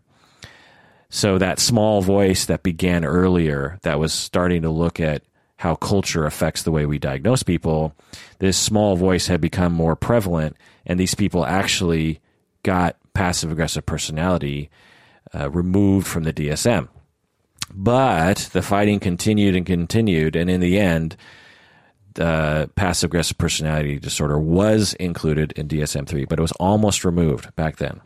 So that small voice that began earlier, that was starting to look at how culture affects the way we diagnose people, this small voice had become more prevalent, and these people actually got passive aggressive personality uh, removed from the DSM. But the fighting continued and continued, and in the end, the passive aggressive personality disorder was included in DSM 3, but it was almost removed back then.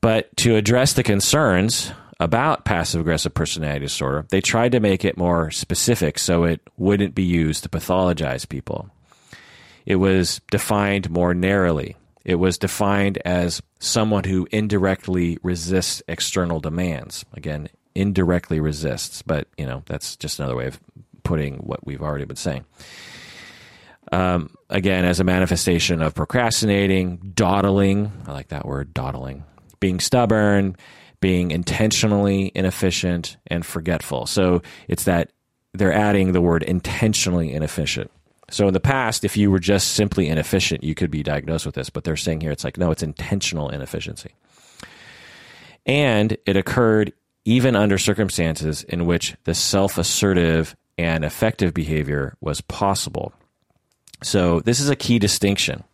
But to address the concerns about passive aggressive personality disorder, they tried to make it more specific so it wouldn't be used to pathologize people. It was defined more narrowly. It was defined as someone who indirectly resists external demands. Again, indirectly resists, but you know that's just another way of putting what we've already been saying. Um, again, as a manifestation of procrastinating, dawdling. I like that word, dawdling. Being stubborn, being intentionally inefficient and forgetful. So it's that they're adding the word intentionally inefficient. So in the past, if you were just simply inefficient, you could be diagnosed with this. But they're saying here it's like, no, it's intentional inefficiency. And it occurred even under circumstances in which the self assertive and effective behavior was possible. So this is a key distinction.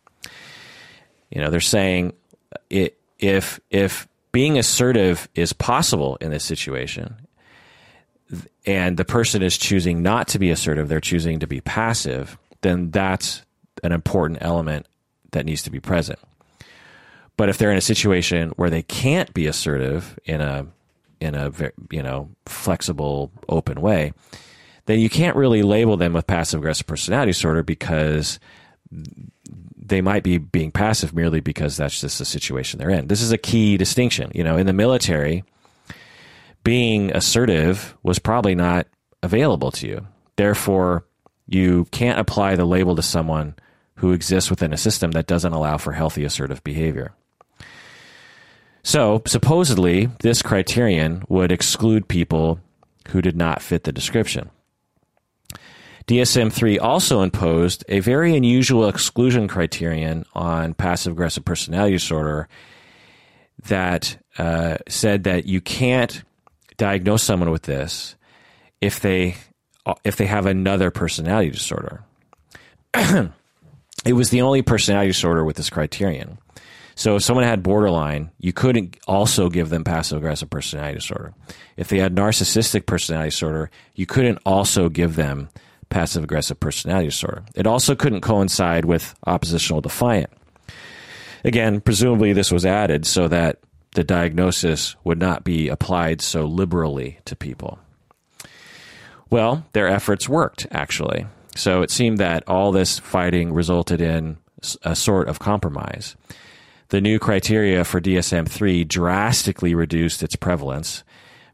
You know, they're saying it, if if being assertive is possible in this situation, and the person is choosing not to be assertive, they're choosing to be passive, then that's an important element that needs to be present. But if they're in a situation where they can't be assertive in a in a you know flexible, open way, then you can't really label them with passive aggressive personality disorder because they might be being passive merely because that's just the situation they're in. This is a key distinction. You know, in the military, being assertive was probably not available to you. Therefore, you can't apply the label to someone who exists within a system that doesn't allow for healthy assertive behavior. So, supposedly, this criterion would exclude people who did not fit the description. DSM 3 also imposed a very unusual exclusion criterion on passive aggressive personality disorder that uh, said that you can't diagnose someone with this if they if they have another personality disorder. [clears throat] it was the only personality disorder with this criterion. So if someone had borderline, you couldn't also give them passive aggressive personality disorder. If they had narcissistic personality disorder, you couldn't also give them passive aggressive personality disorder. It also couldn't coincide with oppositional defiant. Again, presumably this was added so that the diagnosis would not be applied so liberally to people. Well, their efforts worked, actually. So it seemed that all this fighting resulted in a sort of compromise. The new criteria for DSM 3 drastically reduced its prevalence.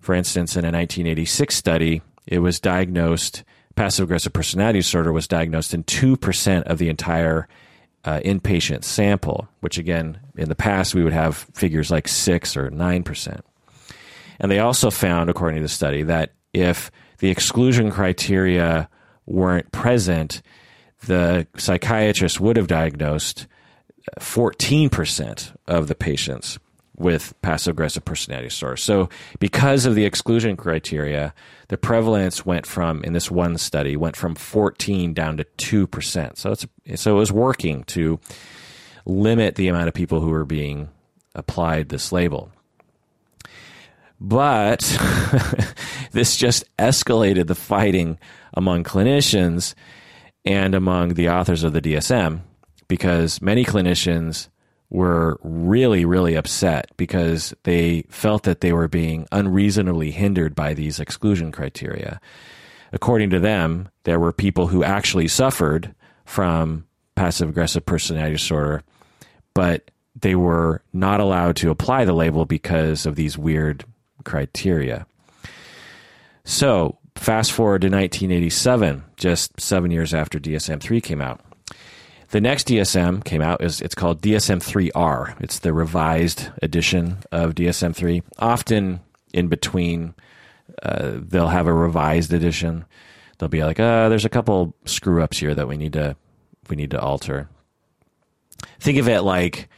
For instance, in a 1986 study, it was diagnosed, passive aggressive personality disorder was diagnosed in 2% of the entire uh, inpatient sample, which again, in the past, we would have figures like 6 or 9%. And they also found, according to the study, that if the exclusion criteria weren't present, the psychiatrist would have diagnosed 14% of the patients with passive aggressive personality disorder. So, because of the exclusion criteria, the prevalence went from in this one study went from 14 down to 2%. So it's so it was working to limit the amount of people who were being applied this label. But [laughs] this just escalated the fighting among clinicians and among the authors of the DSM because many clinicians were really, really upset because they felt that they were being unreasonably hindered by these exclusion criteria. According to them, there were people who actually suffered from passive aggressive personality disorder, but they were not allowed to apply the label because of these weird criteria. So, fast forward to 1987, just seven years after DSM 3 came out. The next DSM came out is it's called DSM 3R. It's the revised edition of DSM 3. Often in between, uh, they'll have a revised edition. They'll be like, uh, "There's a couple screw ups here that we need to we need to alter." Think of it like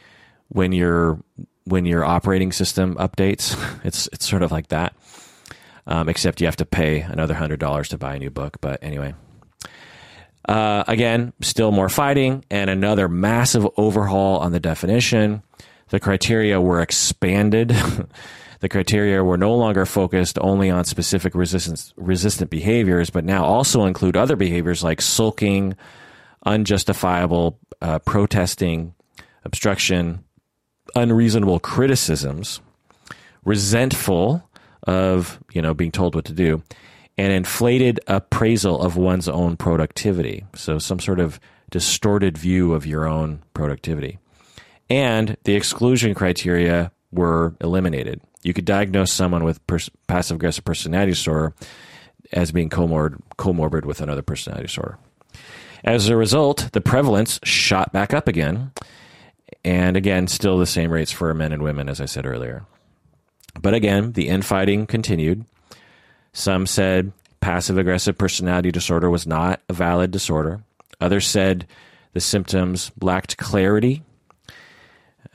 when your when your operating system updates. [laughs] It's it's sort of like that, um, except you have to pay another hundred dollars to buy a new book. But anyway. Uh, again, still more fighting and another massive overhaul on the definition. The criteria were expanded. [laughs] the criteria were no longer focused only on specific resistance, resistant behaviors, but now also include other behaviors like sulking, unjustifiable uh, protesting, obstruction, unreasonable criticisms, resentful of you know being told what to do, an inflated appraisal of one's own productivity. So, some sort of distorted view of your own productivity. And the exclusion criteria were eliminated. You could diagnose someone with pers- passive aggressive personality disorder as being comorbid, comorbid with another personality disorder. As a result, the prevalence shot back up again. And again, still the same rates for men and women, as I said earlier. But again, the infighting continued. Some said passive aggressive personality disorder was not a valid disorder. Others said the symptoms lacked clarity.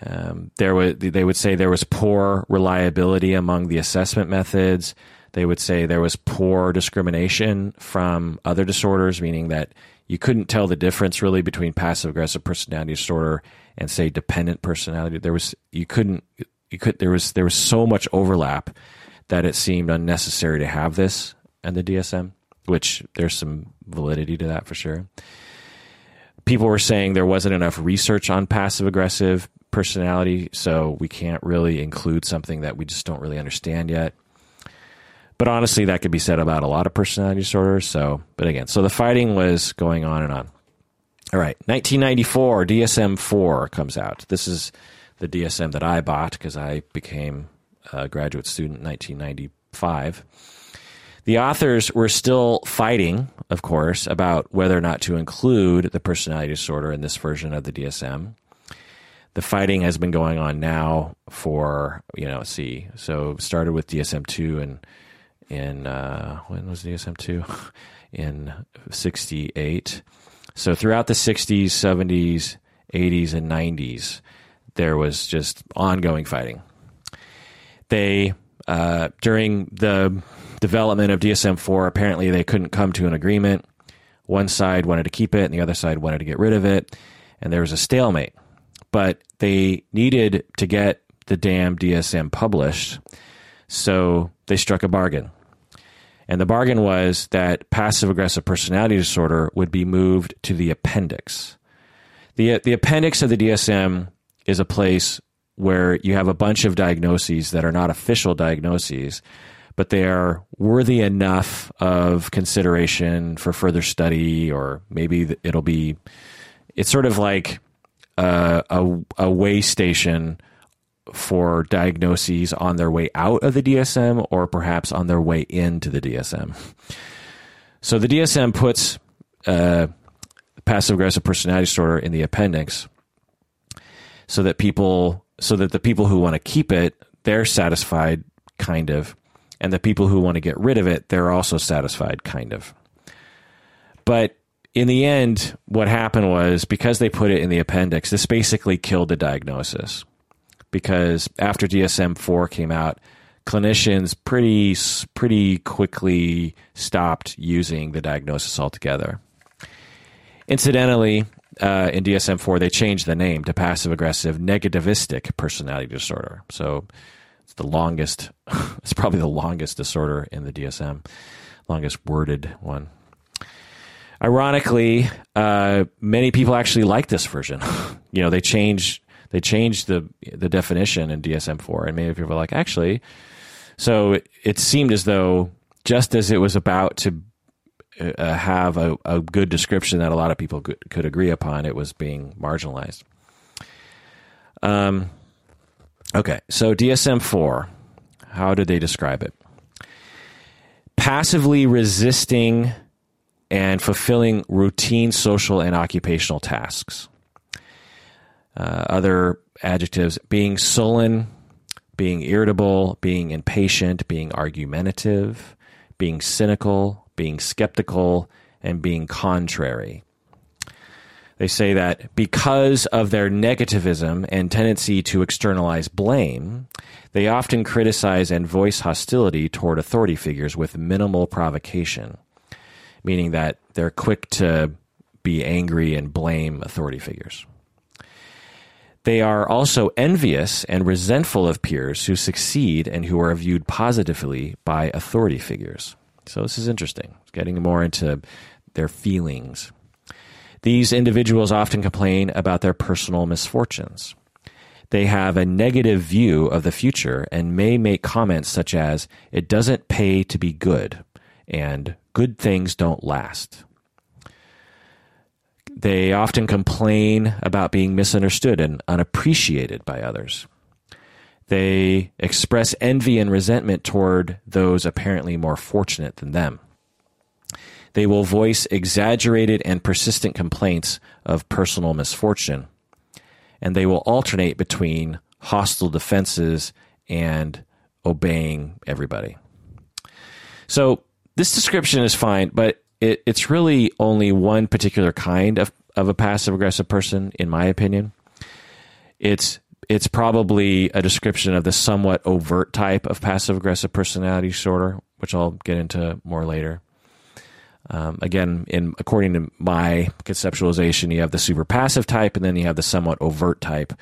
Um, there was, they would say there was poor reliability among the assessment methods. They would say there was poor discrimination from other disorders, meaning that you couldn't tell the difference really between passive aggressive personality disorder and say dependent personality. There was you couldn't you could there was there was so much overlap that it seemed unnecessary to have this and the DSM, which there's some validity to that for sure. People were saying there wasn't enough research on passive aggressive personality, so we can't really include something that we just don't really understand yet. But honestly, that could be said about a lot of personality disorders. So, but again, so the fighting was going on and on. All right, 1994, DSM 4 comes out. This is the DSM that I bought because I became a graduate student in 1995. The authors were still fighting, of course, about whether or not to include the personality disorder in this version of the DSM. The fighting has been going on now for, you know, see, so started with DSM 2 and in, uh, when was DSM 2? [laughs] in 68. So throughout the 60s, 70s, 80s, and 90s, there was just ongoing fighting. They, uh, during the development of DSM 4, apparently they couldn't come to an agreement. One side wanted to keep it, and the other side wanted to get rid of it, and there was a stalemate. But they needed to get the damn DSM published, so they struck a bargain. And the bargain was that passive aggressive personality disorder would be moved to the appendix. The, the appendix of the DSM is a place where you have a bunch of diagnoses that are not official diagnoses, but they are worthy enough of consideration for further study, or maybe it'll be, it's sort of like a, a, a way station for diagnoses on their way out of the DSM or perhaps on their way into the DSM. So the DSM puts uh, passive aggressive personality disorder in the appendix so that people so that the people who want to keep it they're satisfied kind of. And the people who want to get rid of it they're also satisfied kind of. But in the end what happened was because they put it in the appendix this basically killed the diagnosis. Because after DSM-4 came out clinicians pretty pretty quickly stopped using the diagnosis altogether. Incidentally uh, in DSM 4, they changed the name to passive aggressive negativistic personality disorder. So it's the longest, [laughs] it's probably the longest disorder in the DSM, longest worded one. Ironically, uh, many people actually like this version. [laughs] you know, they changed they changed the the definition in DSM four, and many people are like, actually, so it seemed as though just as it was about to uh, have a, a, good description that a lot of people could, could agree upon, it was being marginalized. Um, okay, so DSM 4, how did they describe it? Passively resisting and fulfilling routine social and occupational tasks. Uh, other adjectives being sullen, being irritable, being impatient, being argumentative, being cynical, being skeptical, and being contrary. They say that because of their negativism and tendency to externalize blame, they often criticize and voice hostility toward authority figures with minimal provocation, meaning that they're quick to be angry and blame authority figures. They are also envious and resentful of peers who succeed and who are viewed positively by authority figures. So this is interesting. It's getting more into their feelings. These individuals often complain about their personal misfortunes. They have a negative view of the future and may make comments such as, it doesn't pay to be good, and good things don't last. They often complain about being misunderstood and unappreciated by others. They express envy and resentment toward those apparently more fortunate than them. They will voice exaggerated and persistent complaints of personal misfortune. And they will alternate between hostile defenses and obeying everybody. So this description is fine, but it, it's really only one particular kind of, of a passive aggressive person, in my opinion. It's it's probably a description of the somewhat overt type of passive aggressive personality disorder, which I'll get into more later. Um, again, in according to my conceptualization, you have the super passive type, and then you have the somewhat overt type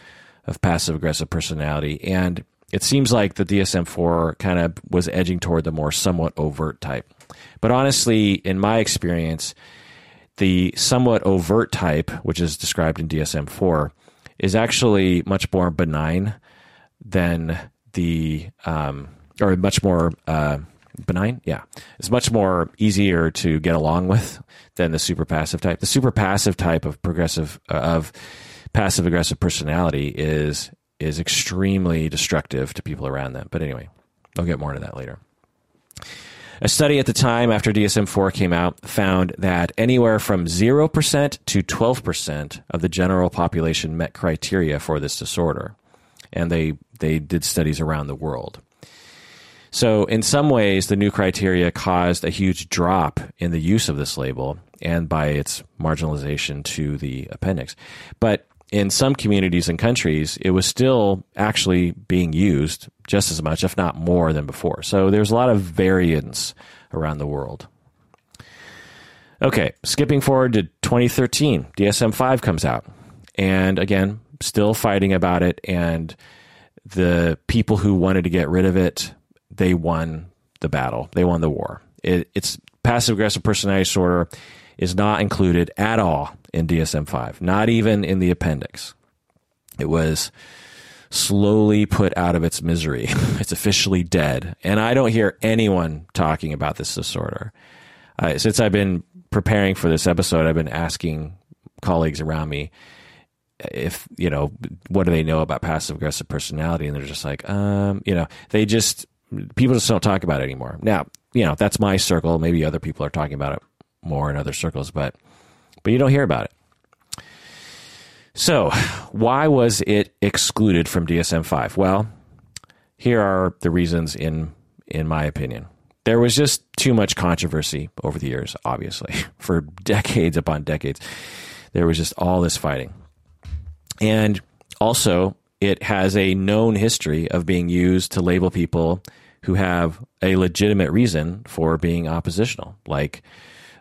of passive aggressive personality. And it seems like the DSM 4 kind of was edging toward the more somewhat overt type. But honestly, in my experience, the somewhat overt type, which is described in DSM 4, is actually much more benign than the, um, or much more uh, benign. Yeah. It's much more easier to get along with than the super passive type. The super passive type of progressive, uh, of passive aggressive personality is is extremely destructive to people around them. But anyway, I'll get more into that later. A study at the time after DSM 4 came out found that anywhere from 0% to 12% of the general population met criteria for this disorder. And they, they did studies around the world. So, in some ways, the new criteria caused a huge drop in the use of this label and by its marginalization to the appendix. But in some communities and countries, it was still actually being used just as much, if not more, than before. So there's a lot of variance around the world. Okay, skipping forward to 2013, DSM 5 comes out. And again, still fighting about it. And the people who wanted to get rid of it, they won the battle, they won the war. It, it's passive aggressive personality disorder is not included at all in DSM 5, not even in the appendix. It was slowly put out of its misery. [laughs] it's officially dead. And I don't hear anyone talking about this disorder. Uh, since I've been preparing for this episode, I've been asking colleagues around me if, you know, what do they know about passive aggressive personality? And they're just like, um, you know, they just, people just don't talk about it anymore. Now, you know, that's my circle. Maybe other people are talking about it more in other circles, but but you don't hear about it. So, why was it excluded from DSM 5? Well, here are the reasons in in my opinion. There was just too much controversy over the years, obviously. [laughs] For decades upon decades, there was just all this fighting. And also, it has a known history of being used to label people who have a legitimate reason for being oppositional, like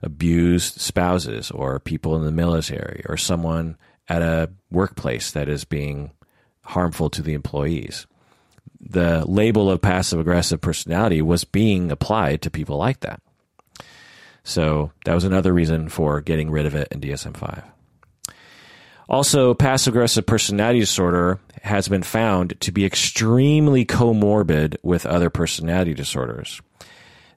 abused spouses or people in the military or someone at a workplace that is being harmful to the employees. The label of passive aggressive personality was being applied to people like that. So that was another reason for getting rid of it in DSM 5. Also, passive aggressive personality disorder has been found to be extremely comorbid with other personality disorders.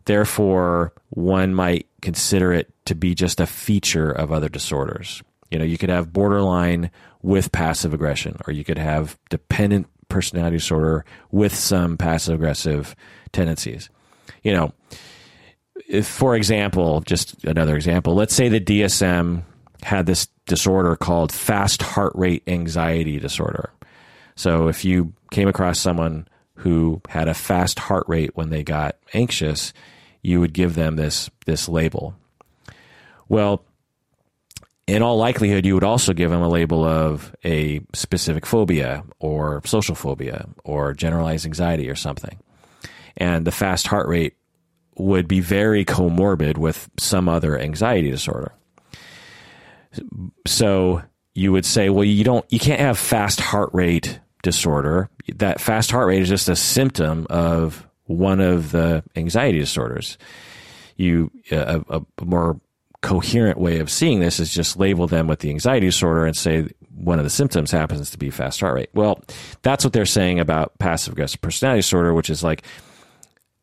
Therefore, one might consider it to be just a feature of other disorders. You know, you could have borderline with passive aggression, or you could have dependent personality disorder with some passive aggressive tendencies. You know, if, for example, just another example, let's say the DSM had this disorder called fast heart rate anxiety disorder. So if you came across someone who had a fast heart rate when they got anxious, you would give them this this label. Well, in all likelihood, you would also give them a label of a specific phobia or social phobia or generalized anxiety or something. And the fast heart rate would be very comorbid with some other anxiety disorder. So you would say, well, you don't, you can't have fast heart rate disorder. That fast heart rate is just a symptom of one of the anxiety disorders. You a, a, more coherent way of seeing this is just label them with the anxiety disorder and say one of the symptoms happens to be fast heart rate. Well, that's what they're saying about passive aggressive personality disorder, which is like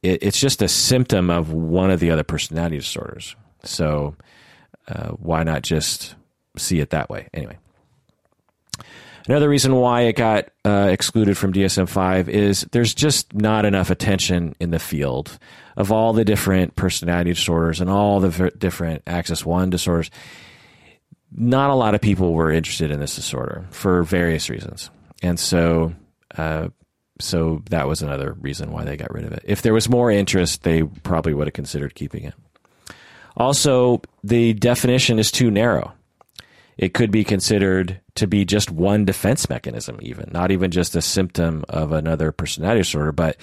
it, it's just a symptom of one of the other personality disorders. So uh, why not just see it that way? Anyway. Another reason why it got uh, excluded from DSM 5 is there's just not enough attention in the field of all the different personality disorders and all the v- different Axis 1 disorders. Not a lot of people were interested in this disorder for various reasons. And so, uh, so that was another reason why they got rid of it. If there was more interest, they probably would have considered keeping it. Also, the definition is too narrow it could be considered to be just one defense mechanism, even not even just a symptom of another personality disorder, but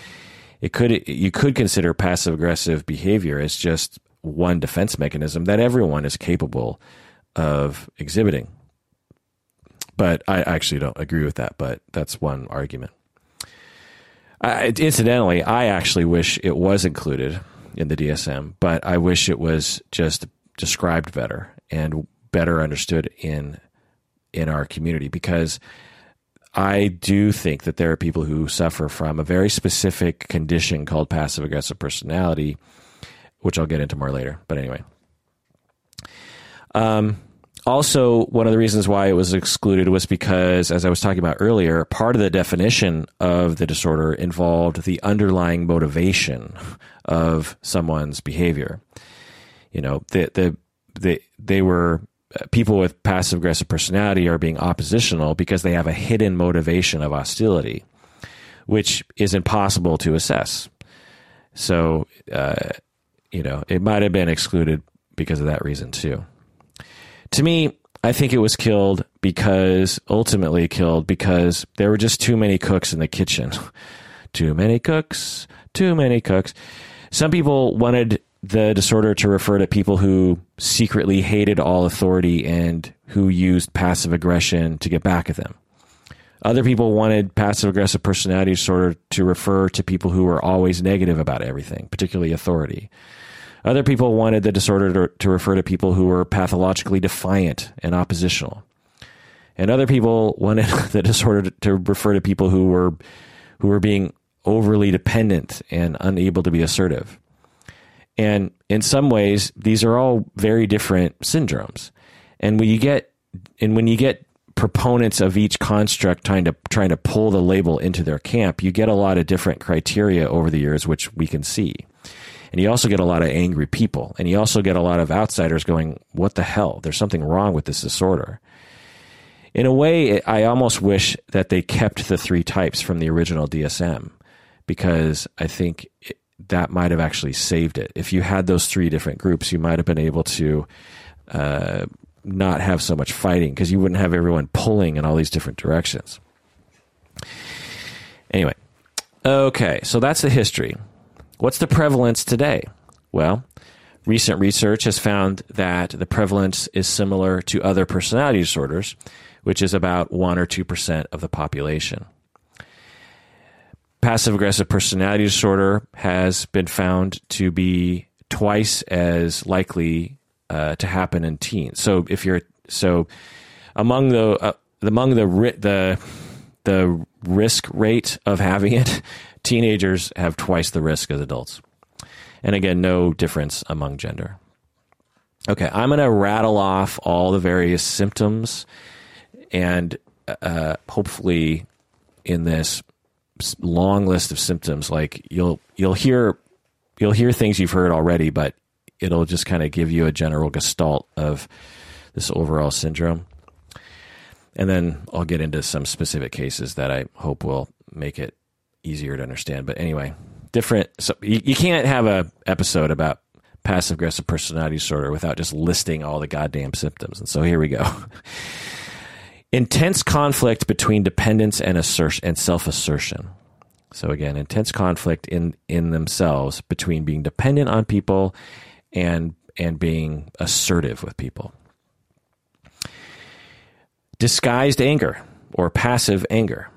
it could you could consider passive aggressive behavior as just one defense mechanism that everyone is capable of exhibiting. But I actually don't agree with that, but that's one argument. I, incidentally, I actually wish it was included in the DSM, but I wish it was just described better and better understood in in our community because I do think that there are people who suffer from a very specific condition called passive aggressive personality, which I'll get into more later. But anyway. Um, also, one of the reasons why it was excluded was because, as I was talking about earlier, part of the definition of the disorder involved the underlying motivation of someone's behavior. You know, the the they they were people with passive aggressive personality are being oppositional because they have a hidden motivation of hostility, which is impossible to assess. So, uh, you know, it might have been excluded because of that reason too. To me, I think it was killed because ultimately killed because there were just too many cooks in the kitchen. [laughs] too many cooks, too many cooks. Some people wanted the disorder to refer to people who secretly hated all authority and who used passive aggression to get back at them. Other people wanted passive aggressive personality disorder to refer to people who were always negative about everything, particularly authority. Other people wanted the disorder to, to refer to people who were pathologically defiant and oppositional. And other people [laughs] wanted the disorder to, to refer to people who were who were being overly dependent and unable to be assertive. And in some ways, these are all very different syndromes. And when you get and when you get proponents of each construct trying to trying to pull the label into their camp, you get a lot of different criteria over the years, which we can see. And you also get a lot of angry people, and you also get a lot of outsiders going, "What the hell? There's something wrong with this disorder." In a way, I almost wish that they kept the three types from the original DSM because I think that might have actually saved it. If you had those three different groups, you might have been able to uh, not have so much fighting because you wouldn't have everyone pulling in all these different directions. Anyway, okay, so that's the history. What's the prevalence today? Well, recent research has found that the prevalence is similar to other personality disorders, which is about 1 or 2% of the population. Passive aggressive personality disorder has been found to be twice as likely uh, to happen in teens. So if you're so among the uh, among the the the risk rate of having it, [laughs] teenagers have twice the risk as adults. And again, no difference among gender. Okay, I'm going to rattle off all the various symptoms and uh, hopefully in this long list of symptoms. Like you'll you'll hear you'll hear things you've heard already, but it'll just kind of give you a general gestalt of this overall syndrome. And then I'll get into some specific cases that I hope will make it easier to understand. But anyway, different. So you, you can't have a episode about passive aggressive personality disorder without just listing all the goddamn symptoms. And so here we go. [laughs] intense conflict between dependence and assertion and self-assertion. So again, intense conflict in in themselves between being dependent on people and and being assertive with people. Disguised anger or passive anger.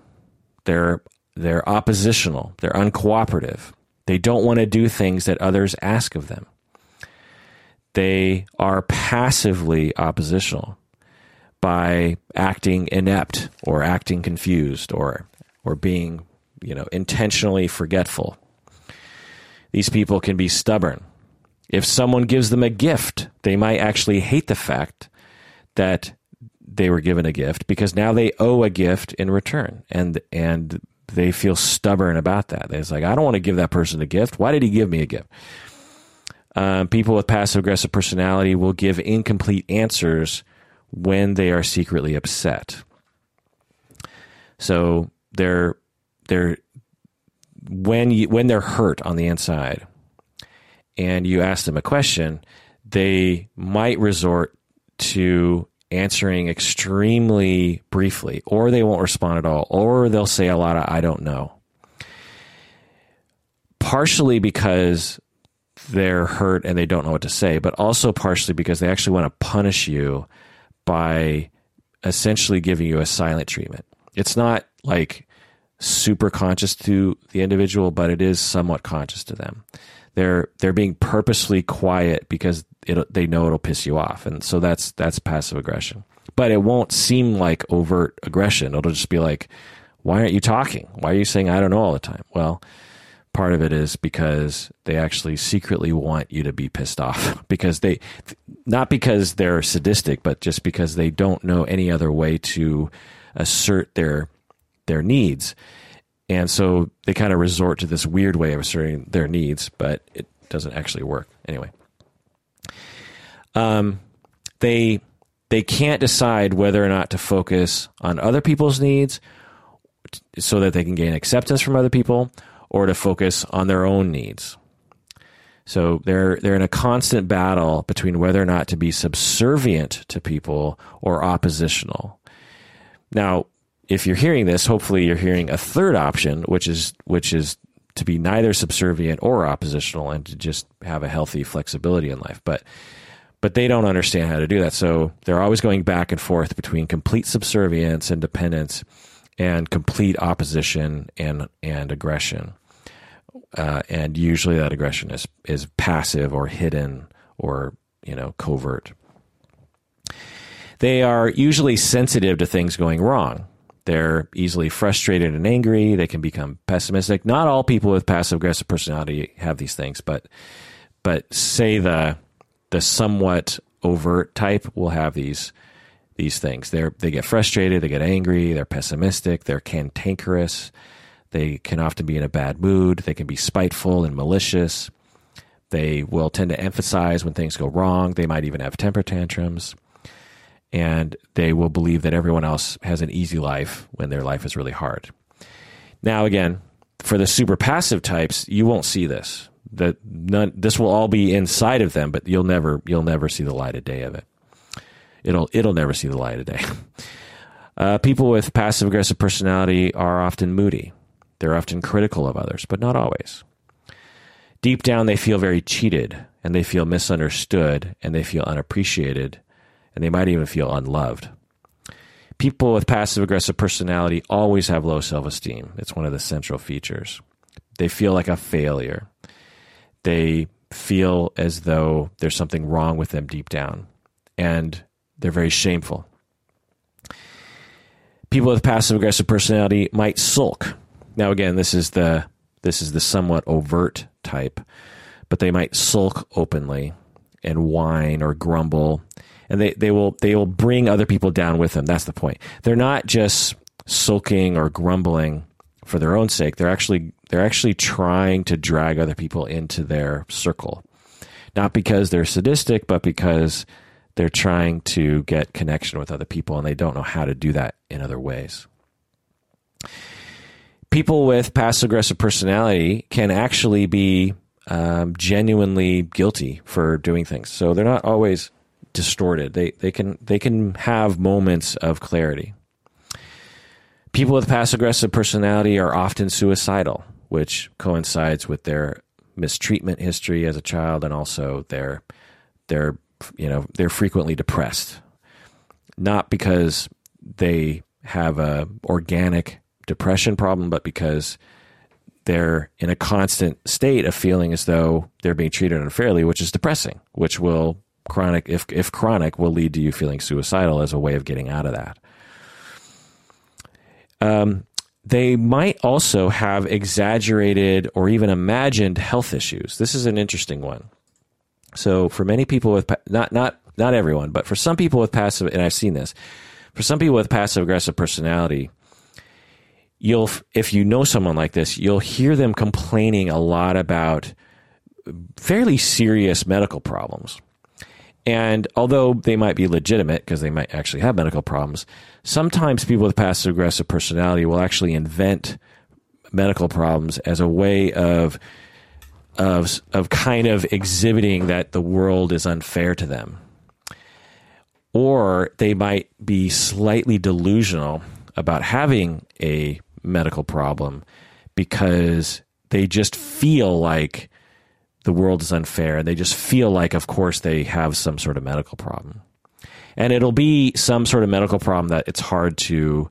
They're they're oppositional, they're uncooperative. They don't want to do things that others ask of them. They are passively oppositional by acting inept or acting confused or or being you know intentionally forgetful. These people can be stubborn. If someone gives them a gift they might actually hate the fact that they were given a gift because now they owe a gift in return and and they feel stubborn about that. It's like i don't want to give that person a gift. Why did he give me a gift? Um, people with passive aggressive personality will give incomplete answers when they are secretly upset. So they're they're when you when they're hurt on the inside and you ask them a question, they might resort to answering extremely briefly, or they won't respond at all, or they'll say a lot of I don't know. Partially because they're hurt and they don't know what to say, but also partially because they actually want to punish you by essentially giving you a silent treatment. It's not like super conscious to the individual, but it is somewhat conscious to them. They're they're being purposely quiet because they know it'll piss you off, and so that's that's passive aggression. But it won't seem like overt aggression. It'll just be like, "Why aren't you talking? Why are you saying I don't know all the time?" Well, part of it is because they actually secretly want you to be pissed off. [laughs] Because they not because they're sadistic but just because they don't know any other way to assert their their needs. And so they kind of resort to this weird way of asserting their needs but it doesn't actually work. Anyway. Um they they can't decide whether or not to focus on other people's needs so that they can gain acceptance from other people or to focus on their own needs. So they're they're in a constant battle between whether or not to be subservient to people or oppositional. Now, if you're hearing this, hopefully you're hearing a third option, which is which is to be neither subservient or oppositional and to just have a healthy flexibility in life. But but they don't understand how to do that. So they're always going back and forth between complete subservience and dependence and complete opposition and and aggression uh, and usually that aggression is is passive or hidden or you know covert. They are usually sensitive to things going wrong. They're easily frustrated and angry. They can become pessimistic. Not all people with passive aggressive personality have these things, but but say the the somewhat overt type will have these these things. They they get frustrated, they get angry, they're pessimistic, they're cantankerous, they can often be in a bad mood. They can be spiteful and malicious. They will tend to emphasize when things go wrong. They might even have temper tantrums. And they will believe that everyone else has an easy life when their life is really hard. Now, again, for the super passive types, you won't see this. That none, this will all be inside of them, but you'll never you'll never see the light of day of it. It'll it'll never see the light of day. [laughs] Uh, people with passive aggressive personality are often moody. They're often critical of others, but not always. Deep down, they feel very cheated and they feel misunderstood and they feel unappreciated and they might even feel unloved. People with passive aggressive personality always have low self esteem. It's one of the central features. They feel like a failure. They feel as though there's something wrong with them deep down and they're very shameful. People with passive aggressive personality might sulk now, again, this is the this is the somewhat overt type, but they might sulk openly and whine or grumble, and they, they will they will bring other people down with them. That's the point. They're not just sulking or grumbling for their own sake. They're actually they're actually trying to drag other people into their circle, not because they're sadistic, but because they're trying to get connection with other people, and they don't know how to do that in other ways people with passive aggressive personality can actually be um, genuinely guilty for doing things. So they're not always distorted. They they can they can have moments of clarity. People with passive aggressive personality are often suicidal, which coincides with their mistreatment history as a child and also their their you know they're frequently depressed. Not because they have a organic depression problem, but because they're in a constant state of feeling as though they're being treated unfairly, which is depressing, which will chronic, if, if chronic, will lead to you feeling suicidal as a way of getting out of that. Um, they might also have exaggerated or even imagined health issues. This is an interesting one. So, for many people with not not not everyone, but for some people with passive, and I've seen this, for some people with passive aggressive personality, you'll if you know someone like this, you'll hear them complaining a lot about fairly serious medical problems. And although they might be legitimate because they might actually have medical problems, sometimes people with passive aggressive personality will actually invent medical problems as a way of of of kind of exhibiting that the world is unfair to them. Or they might be slightly delusional about having a medical problem because they just feel like the world is unfair and they just feel like of course they have some sort of medical problem and it'll be some sort of medical problem that it's hard to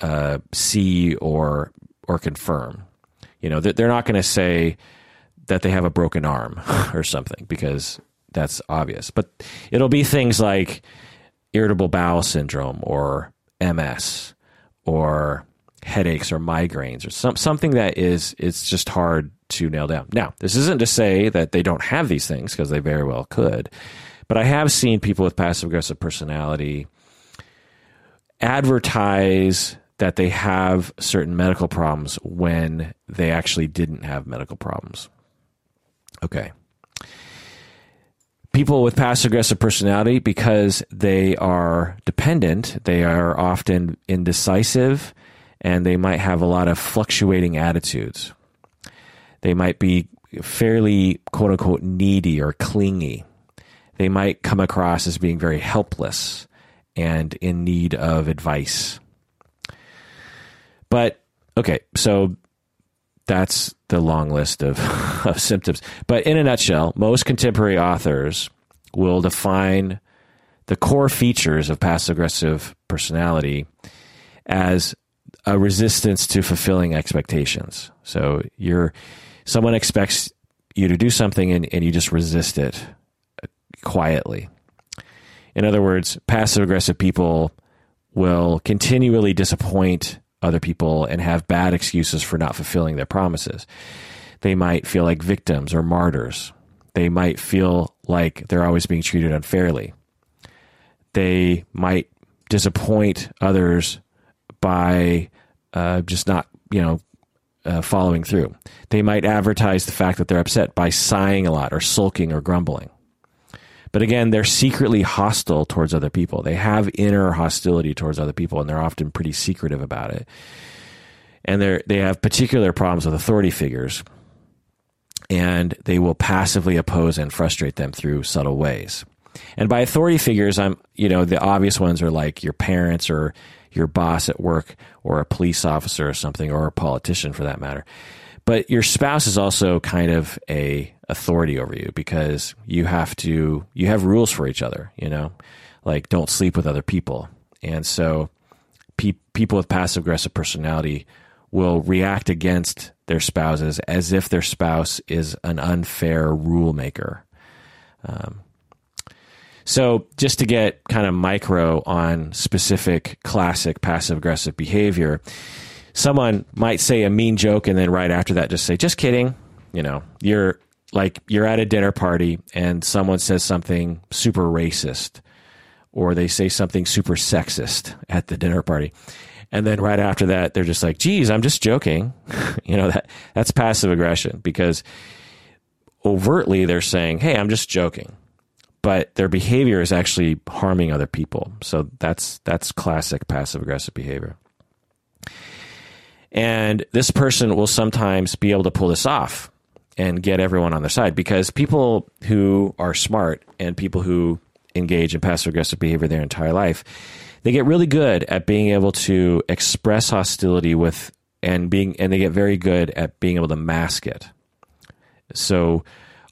uh, see or or confirm. You know, they're not going to say that they have a broken arm [laughs] or something because that's obvious. But it'll be things like irritable bowel syndrome or MS or headaches or migraines or some, something that is it's just hard to nail down. Now, this isn't to say that they don't have these things because they very well could, but I have seen people with passive aggressive personality advertise that they have certain medical problems when they actually didn't have medical problems. Okay. People with passive aggressive personality, because they are dependent, they are often indecisive and they might have a lot of fluctuating attitudes. They might be fairly quote unquote needy or clingy. They might come across as being very helpless and in need of advice. But okay, so that's the long list of, [laughs] of symptoms. But in a nutshell, most contemporary authors will define the core features of passive aggressive personality as a resistance to fulfilling expectations. So you're someone expects you to do something and, and you just resist it quietly. In other words, passive aggressive people will continually disappoint other people and have bad excuses for not fulfilling their promises. They might feel like victims or martyrs. They might feel like they're always being treated unfairly. They might disappoint others by uh, just not, you know, uh, following through. They might advertise the fact that they're upset by sighing a lot or sulking or grumbling. But again, they're secretly hostile towards other people. They have inner hostility towards other people, and they're often pretty secretive about it. And they they have particular problems with authority figures, and they will passively oppose and frustrate them through subtle ways. And by authority figures, I'm you know the obvious ones are like your parents or your boss at work or a police officer or something or a politician for that matter. But your spouse is also kind of a authority over you because you have to you have rules for each other, you know? Like don't sleep with other people. And so pe- people with passive aggressive personality will react against their spouses as if their spouse is an unfair rule maker. Um, so, just to get kind of micro on specific classic passive aggressive behavior, someone might say a mean joke and then right after that just say, just kidding. You know, you're like, you're at a dinner party and someone says something super racist or they say something super sexist at the dinner party. And then right after that, they're just like, geez, I'm just joking. [laughs] you know, that, that's passive aggression because overtly they're saying, hey, I'm just joking but their behavior is actually harming other people. So that's that's classic passive aggressive behavior. And this person will sometimes be able to pull this off and get everyone on their side because people who are smart and people who engage in passive aggressive behavior their entire life, they get really good at being able to express hostility with and being and they get very good at being able to mask it. So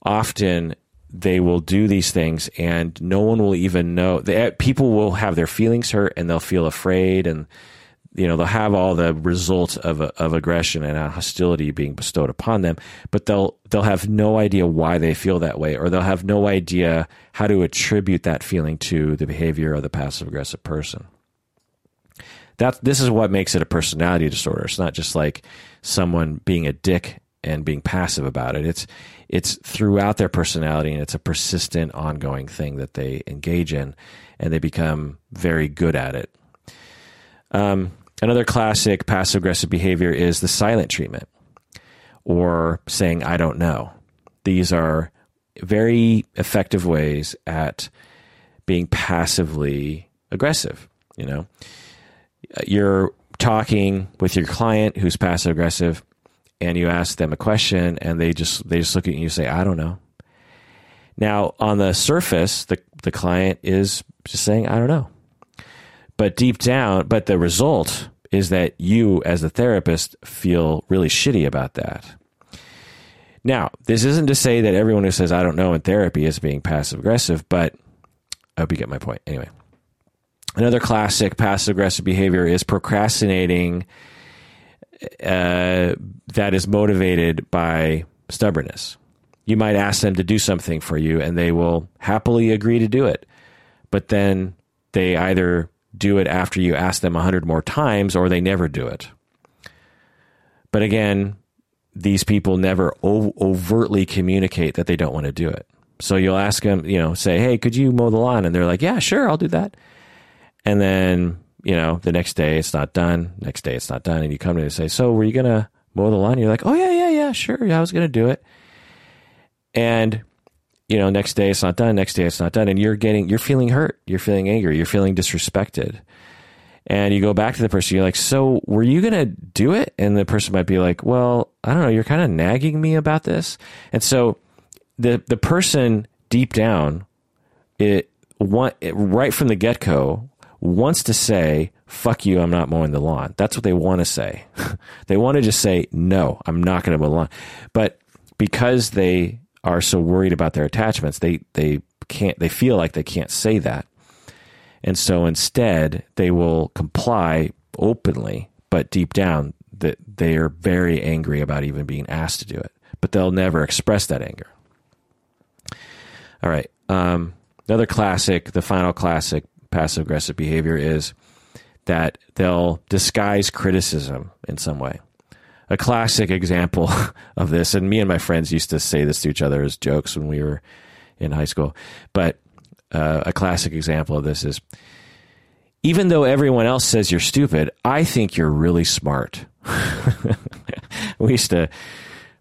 often they will do these things and no one will even know. They, uh, people will have their feelings hurt and they'll feel afraid and you know they'll have all the results of of aggression and hostility being bestowed upon them but they'll they'll have no idea why they feel that way or they'll have no idea how to attribute that feeling to the behavior of the passive aggressive person. That this is what makes it a personality disorder. It's not just like someone being a dick and being passive about it. It's it's throughout their personality and it's a persistent ongoing thing that they engage in and they become very good at it. Um, another classic passive aggressive behavior is the silent treatment or saying i don't know. These are very effective ways at being passively aggressive you know? You're talking with your client who's passive aggressive and you ask them a question and they just they just look at you and say i don't know. Now on the surface the the client is just saying i don't know. But deep down but the result is that you as the therapist feel really shitty about that. Now this isn't to say that everyone who says i don't know in therapy is being passive aggressive but i hope you get my point. Anyway Another classic passive aggressive behavior is procrastinating uh, that is motivated by stubbornness. You might ask them to do something for you and they will happily agree to do it. But then they either do it after you ask them a hundred more times or they never do it. But again, these people never overtly communicate that they don't want to do it. So you'll ask them, you know, say, "Hey, could you mow the lawn?" And they're like, "Yeah, sure, I'll do that." And then, you know, the next day it's not done. Next day it's not done, and you come to and say, "So, were you gonna mow the lawn?" You're like, "Oh yeah, yeah, yeah, sure, yeah, I was gonna do it." And you know, next day it's not done. Next day it's not done, and you're getting, you're feeling hurt. You're feeling angry. You're feeling disrespected and you go back to the person you're like so were you to do it and the person might be like well i don't know you're kind of nagging me about this and so the the person deep down it want it, right from the get-go wants to say fuck you i'm not mowing the lawn that's what they want to say [laughs] they want to just say no i'm not going to mow the lawn but because they are so worried about their attachments they they can't they feel like they can't say that and so instead, they will comply openly, but deep down, that they are very angry about even being asked to do it. But they'll never express that anger. All right. Um, another classic, the final classic passive aggressive behavior is that they'll disguise criticism in some way. A classic example [laughs] of this, and me and my friends used to say this to each other as jokes when we were in high school, but uh, a classic example of this is even though everyone else says you're stupid, I think you're really smart. [laughs] we used to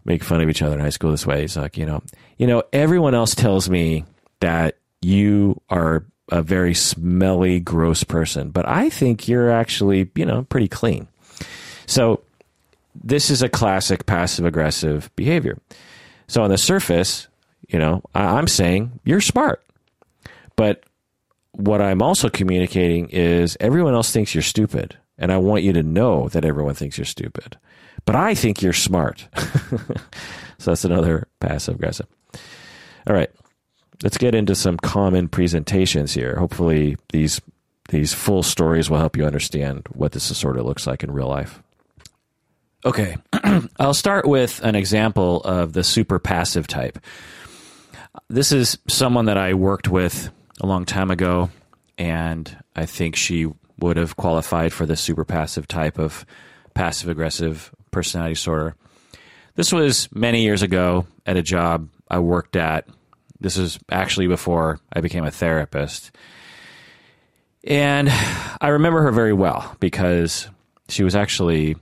make fun of each other in high school this way. It's like, you know, you know, everyone else tells me that you are a very smelly, gross person, but I think you're actually, you know, pretty clean. So this is a classic passive aggressive behavior. So on the surface, you know, I'm saying you're smart. But what I'm also communicating is everyone else thinks you're stupid. And I want you to know that everyone thinks you're stupid. But I think you're smart. [laughs] so that's another passive aggressive. All right. Let's get into some common presentations here. Hopefully these these full stories will help you understand what this sort of looks like in real life. Okay. [clears throat] I'll start with an example of the super passive type. This is someone that I worked with a long time ago, and I think she would have qualified for the super passive type of passive aggressive personality disorder. This was many years ago at a job I worked at. This was actually before I became a therapist. And I remember her very well because she was actually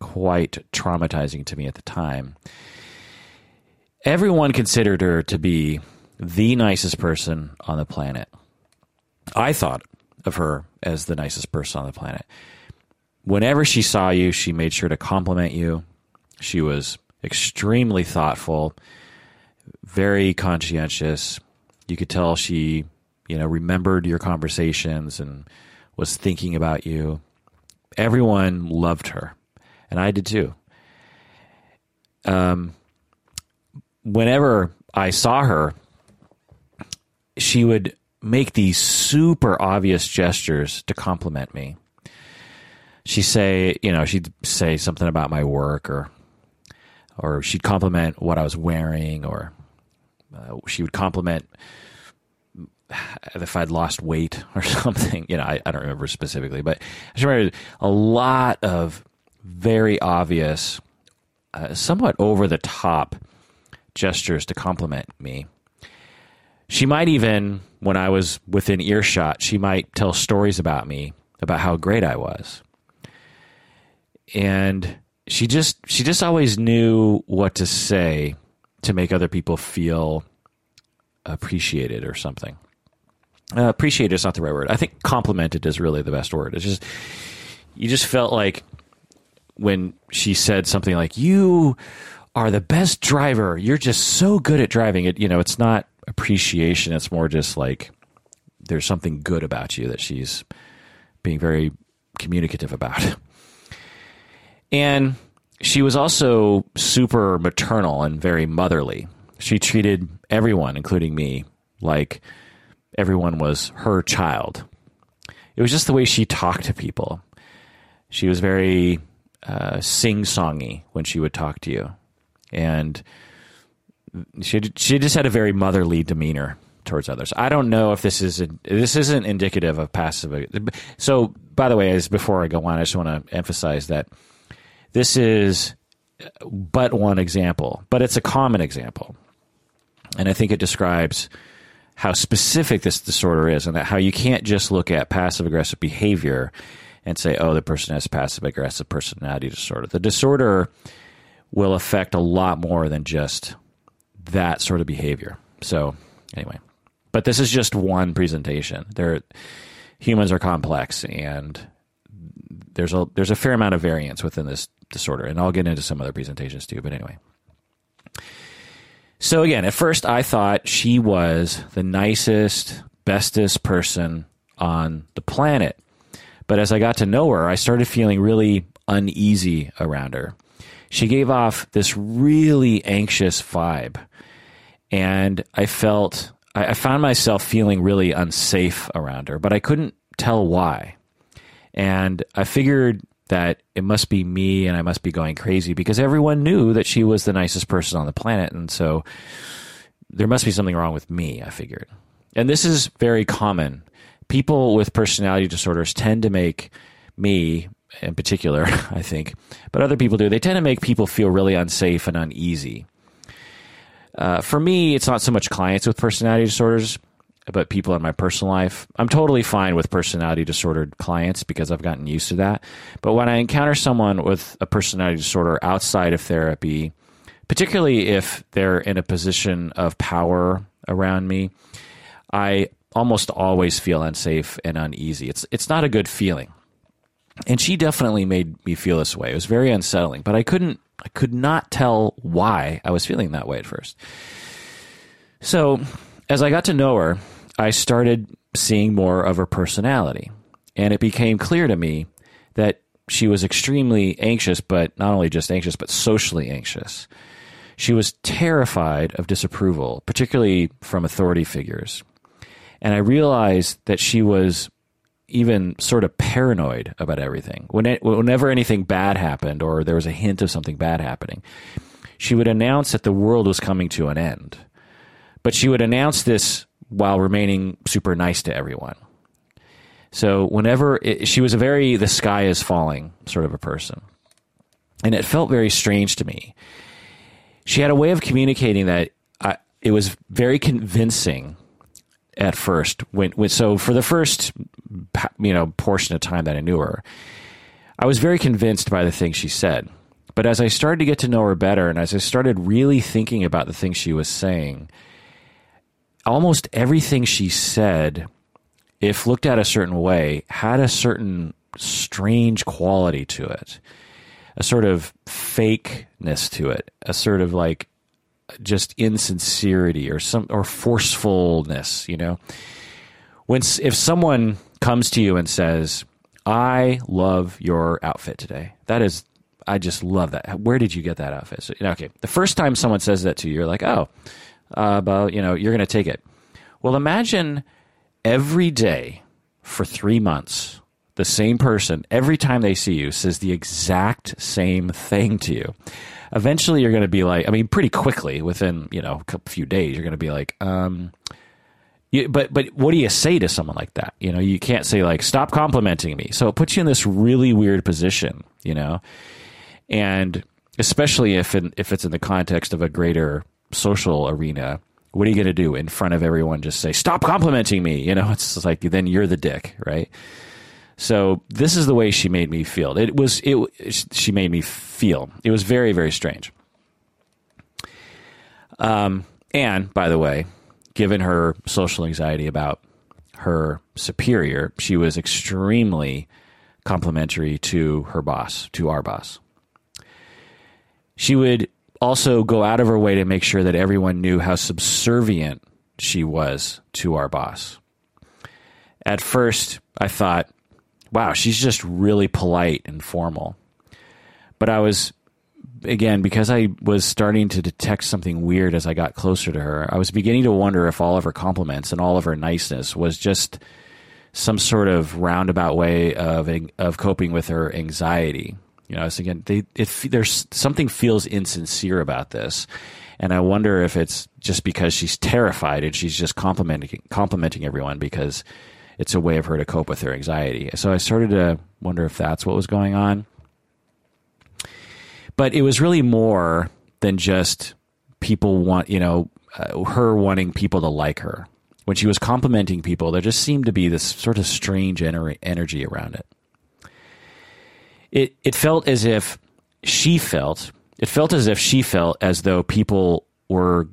quite traumatizing to me at the time. Everyone considered her to be the nicest person on the planet. I thought of her as the nicest person on the planet. Whenever she saw you, she made sure to compliment you. She was extremely thoughtful, very conscientious. You could tell she, you know, remembered your conversations and was thinking about you. Everyone loved her, and I did too. Um, whenever I saw her, she would make these super obvious gestures to compliment me. She'd say, you know, she'd say something about my work, or or she'd compliment what I was wearing, or uh, she would compliment if I'd lost weight [laughs] or something. You know, I, I don't remember specifically, but I remember a lot of very obvious, uh, somewhat over the top gestures to compliment me. She might even, when I was within earshot, she might tell stories about me, about how great I was. And she just she just always knew what to say to make other people feel appreciated or something. Uh, appreciated is not the right word. I think complimented is really the best word. It's just you just felt like when she said something like you are the best driver. You're just so good at driving it. You know, it's not appreciation. It's more just like there's something good about you that she's being very communicative about. [laughs] And she was also super maternal and very motherly. She treated everyone, including me, like everyone was her child. it was just the way she talked to people. She was very uh, sing songy when she would talk to you, and she she just had a very motherly demeanor towards others. I don't know if this is a, this isn't indicative of passive. So, by the way, as before I go on, I just want to emphasize that this is but one example, but it's a common example, and I think it describes how specific this disorder is, and that how you can't just look at passive aggressive behavior and say, "Oh, the person has passive aggressive personality disorder." The disorder will affect a lot more than just that sort of behavior. So, anyway, but this is just one presentation. There, humans are complex, and there's a there's a fair amount of variance within this disorder, and I'll get into some other presentations too. But anyway. So again, at first I thought she was the nicest, bestest person on the planet. But as I got to know her, I started feeling really uneasy around her. She gave off this really anxious vibe and I felt I, found myself feeling really unsafe around her, but I couldn't tell why. And I figured that it must be me and I must be going crazy because everyone knew that she was the nicest person on the planet. And so there must be something wrong with me, I figured. And this is very common. People with personality disorders tend to make me, in particular, [laughs] I think, but other people do, they tend to make people feel really unsafe and uneasy. Uh, for me, it's not so much clients with personality disorders, but people in my personal life. I'm totally fine with personality disordered clients because I've gotten used to that. But when I encounter someone with a personality disorder outside of therapy, particularly if they're in a position of power around me, I almost always feel unsafe and uneasy. It's it's not a good feeling. And she definitely made me feel this way. It was very unsettling, but I couldn't I could not tell why I was feeling that way at first. So, as I got to know her, I started seeing more of her personality. And it became clear to me that she was extremely anxious, but not only just anxious, but socially anxious. She was terrified of disapproval, particularly from authority figures. And I realized that she was even sort of paranoid about everything. When it, whenever anything bad happened or there was a hint of something bad happening, she would announce that the world was coming to an end. But she would announce this while remaining super nice to everyone. So whenever it, she was a very the sky is falling sort of a person. And it felt very strange to me. She had a way of communicating that I, it was very convincing at first. When, when so for the first you know portion of time that I knew her, I was very convinced by the things she said. But as I started to get to know her better, and as I started really thinking about the things she was saying, almost everything she said, if looked at a certain way, had a certain strange quality to it, a sort of fakeness to it, a sort of like just insincerity or some or forcefulness, you know. When if someone comes to you and says, "I love your outfit today," that is, I just love that. Where did you get that outfit? So, okay, the first time someone says that to you, you're like, "Oh, about you know, you're going to take it." Well, imagine every day for three months the same person every time they see you says the exact same thing to you eventually you're going to be like, I mean, pretty quickly within you know a few days, you're going to be like, um, you, but but what do you say to someone like that? You know, you can't say like, stop complimenting me. So it puts you in this really weird position, you know, and especially if in, if it's in the context of a greater social arena. What are you going to do in front of everyone? Just say, stop complimenting me. You know, it's like, then you're the dick, right? So this is the way she made me feel. It was it. She made me feel. It was very very strange. Um, and by the way, given her social anxiety about her superior, she was extremely complimentary to her boss, to our boss. She would also go out of her way to make sure that everyone knew how subservient she was to our boss. At first, I thought, wow, she's just really polite and formal. But I was, again, because I was starting to detect something weird as I got closer to her, I was beginning to wonder if all of her compliments and all of her niceness was just some sort of roundabout way of of coping with her anxiety. You know, I they, there's something feels insincere about this, and I wonder if it's just because she's terrified and she's just complimenting complimenting everyone because it's a way of her to cope with her anxiety. So I started to wonder if that's what was going on. But it was really more than just people want, you know, uh, her wanting people to like her. When she was complimenting people, there just seemed to be this sort of strange ener- energy around it. It it felt as if she felt it felt as if she felt as though people were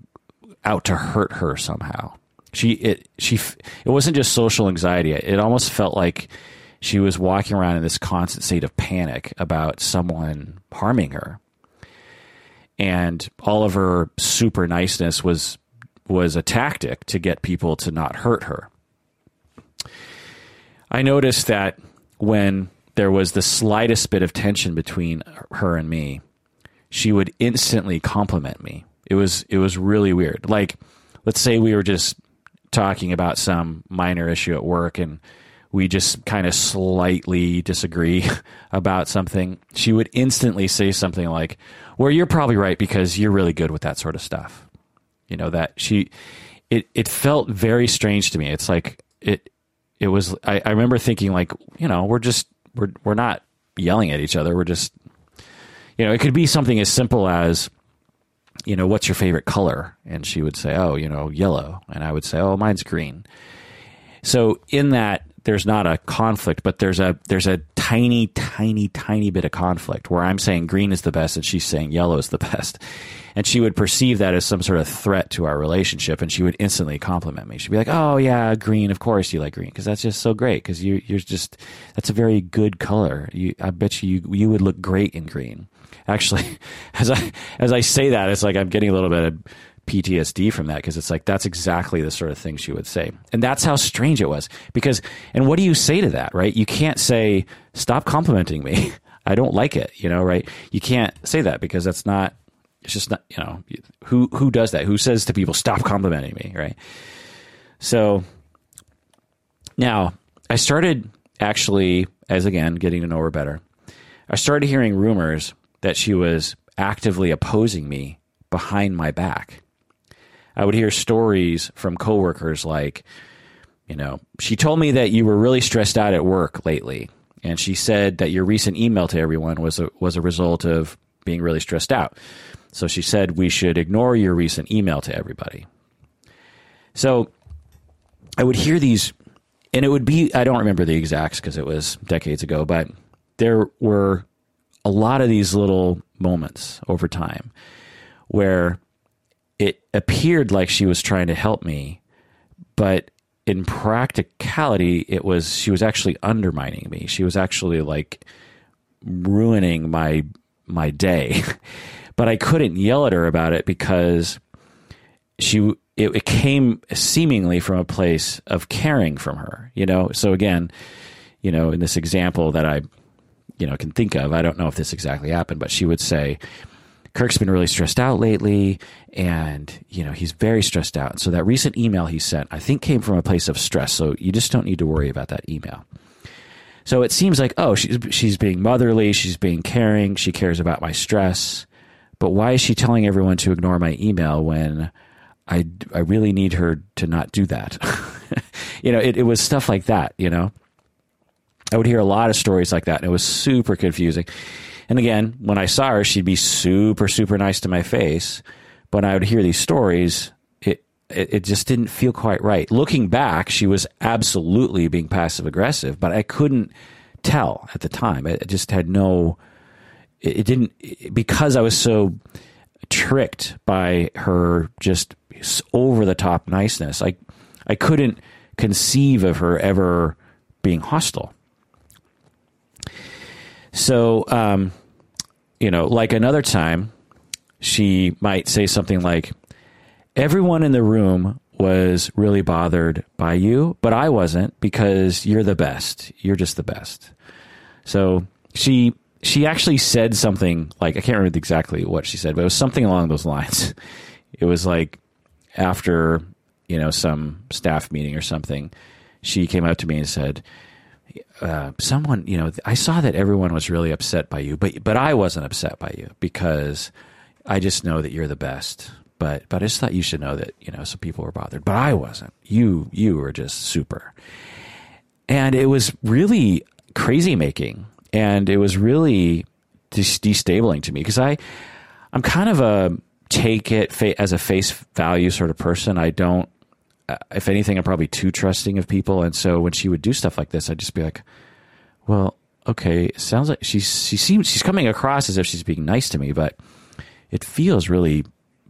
out to hurt her somehow. She it she it wasn't just social anxiety. It almost felt like she was walking around in this constant state of panic about someone harming her. And all of her super niceness was was a tactic to get people to not hurt her. I noticed that when there was the slightest bit of tension between her and me, she would instantly compliment me. It was it was really weird. Like let's say we were just talking about some minor issue at work and we just kind of slightly disagree [laughs] about something, she would instantly say something like, "Well, you're probably right because you're really good with that sort of stuff." You know that she, it it felt very strange to me. It's like it it was. I, I remember thinking like, you know, we're just we're we're not yelling at each other. We're just, you know, it could be something as simple as, you know, what's your favorite color? And she would say, oh, you know, yellow, and I would say, oh, mine's green. So in that there's not a conflict, but there's a there's a tiny, tiny, tiny bit of conflict where I'm saying green is the best and she's saying yellow is the [laughs] best. And she would perceive that as some sort of threat to our relationship and she would instantly compliment me. She'd be like, Oh yeah, green, of course you like green because that's just so great because you you're just that's a very good color. You I bet you you would look great in green. Actually, [laughs] as I as I say that, it's like I'm getting a little bit of PTSD from that because it's like that's exactly the sort of thing she would say. And that's how strange it was. Because, and what do you say to that, right? You can't say, stop complimenting me. [laughs] I don't like it, you know, right? You can't say that because that's not, it's just not, you know, who, who does that? Who says to people, stop complimenting me, right? So now I started actually, as again, getting to know her better. I started hearing rumors that she was actively opposing me behind my back. I would hear stories from coworkers like, you know, she told me that you were really stressed out at work lately, and she said that your recent email to everyone was a, was a result of being really stressed out. So she said we should ignore your recent email to everybody. So I would hear these, and it would be I don't remember the exacts because it was decades ago, but there were a lot of these little moments over time where it appeared like she was trying to help me, but in practicality, it was she was actually undermining me. She was actually like ruining my my day. [laughs] but I couldn't yell at her about it because she it, it, came seemingly from a place of caring from her. You know, so again, you know, in this example that I you know can think of, I don't know if this exactly happened, but she would say, Kirk's been really stressed out lately, and you know he's very stressed out. So that recent email he sent, I think, came from a place of stress. So you just don't need to worry about that email. So it seems like oh she's she's being motherly, she's being caring, she cares about my stress. But why is she telling everyone to ignore my email when I I really need her to not do that? [laughs] you know, it, it was stuff like that. You know, I would hear a lot of stories like that, and it was super confusing. And again, when I saw her, she'd be super, super nice to my face. But I would hear these stories, it, it, it just didn't feel quite right. Looking back, she was absolutely being passive aggressive, but I couldn't tell at the time. I just had no, it, it didn't, because I was so tricked by her just over the top niceness. I, I couldn't conceive of her ever being hostile. So, um, you know, like another time, she might say something like, Everyone in the room was really bothered by you, but I wasn't because you're the best. You're just the best. So she she actually said something like I can't remember exactly what she said, but it was something along those lines. [laughs] It was like after you know some staff meeting or something, she came up to me and said, uh, "Someone, you know, I saw that everyone was really upset by you, but but I wasn't upset by you because I just know that you're the best. But but I just thought you should know that you know some people were bothered, but I wasn't. You you were just super." And it was really crazy making, and it was really destabling to me because I I'm kind of a take it as a face value sort of person. I don't Uh, if anything, I'm probably too trusting of people. And so when she would do stuff like this, I'd just be like, well, okay, sounds like she's, she seems, she's coming across as if she's being nice to me, but it feels really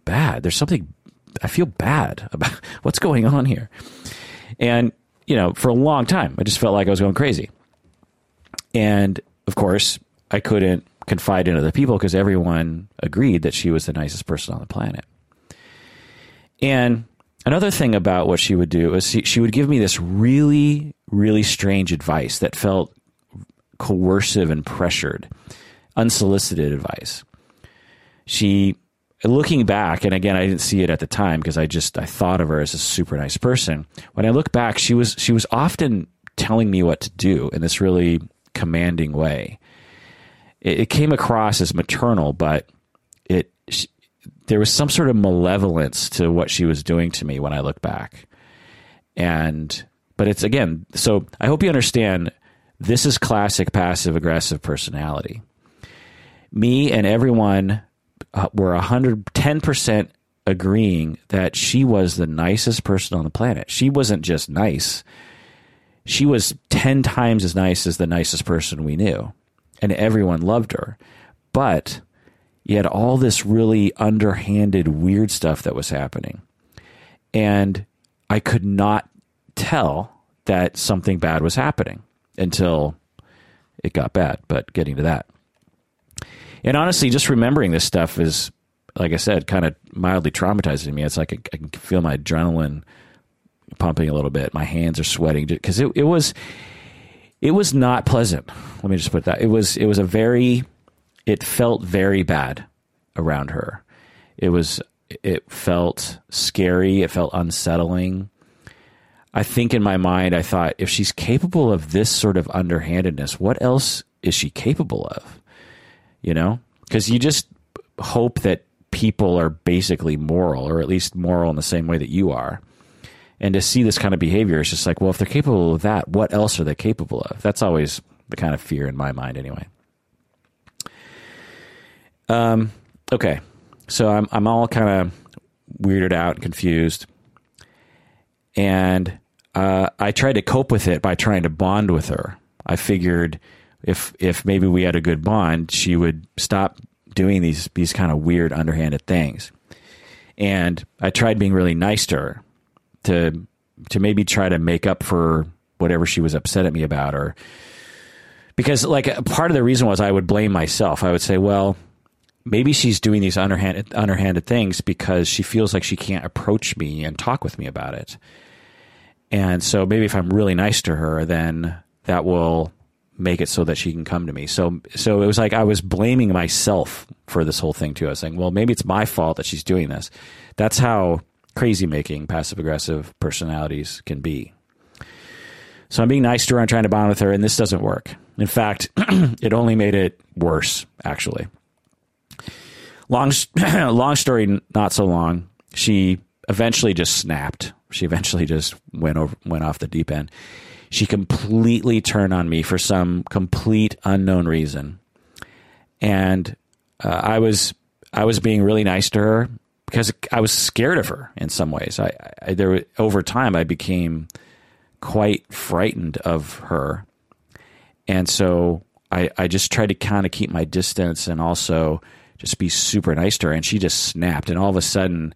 bad. There's something, I feel bad [laughs] about what's going on here. And, you know, for a long time, I just felt like I was going crazy. And of course, I couldn't confide in other people because everyone agreed that she was the nicest person on the planet. And Another thing about what she would do is she, she would give me this really, really strange advice that felt coercive and pressured, unsolicited advice. She, looking back, and again, I didn't see it at the time because I just I thought of her as a super nice person. When I look back, she was she was often telling me what to do in this really commanding way. It, it came across as maternal, but it there was some sort of malevolence to what she was doing to me when I look back. And, but it's again, so I hope you understand this is classic passive aggressive personality. Me and everyone uh, were 110% agreeing that she was the nicest person on the planet. She wasn't just nice, she was 10 times as nice as the nicest person we knew. And everyone loved her. But you had all this really underhanded, weird stuff that was happening. And I could not tell that something bad was happening until it got bad, but getting to that. And honestly, just remembering this stuff is, like I said, kind of mildly traumatizing me. It's like I, I can feel my adrenaline pumping a little bit. My hands are sweating because it, it was it was not pleasant. Let me just put that. It was it was a very it felt very bad around her. It was it felt scary, it felt unsettling. I think in my mind I thought if she's capable of this sort of underhandedness, what else is she capable of? You know? Cuz you just hope that people are basically moral or at least moral in the same way that you are. And to see this kind of behavior is just like, well, if they're capable of that, what else are they capable of? That's always the kind of fear in my mind anyway. Um, okay, so I'm I'm all kind of weirded out and confused, and uh, I tried to cope with it by trying to bond with her. I figured if if maybe we had a good bond, she would stop doing these these kind of weird underhanded things. And I tried being really nice to her to to maybe try to make up for whatever she was upset at me about or because like part of the reason was I would blame myself. I would say, well, maybe she's doing these underhanded underhanded things because she feels like she can't approach me and talk with me about it. And so maybe if I'm really nice to her, then that will make it so that she can come to me. So so it was like I was blaming myself for this whole thing too. I was saying, well, maybe it's my fault that she's doing this. That's how crazy making passive aggressive personalities can be. So I'm being nice to her, I'm trying to bond with her, and this doesn't work. In fact, [clears throat] it only made it worse, actually long [clears throat] long story not so long. She eventually just snapped. She eventually just went over went off the deep end. She completely turned on me for some complete unknown reason. And uh, i was i was being really nice to her because i was scared of her in some ways. I, I there over time i became quite frightened of her. And so i i just tried to kind of keep my distance and also just be super nice to her. And she just snapped. And all of a sudden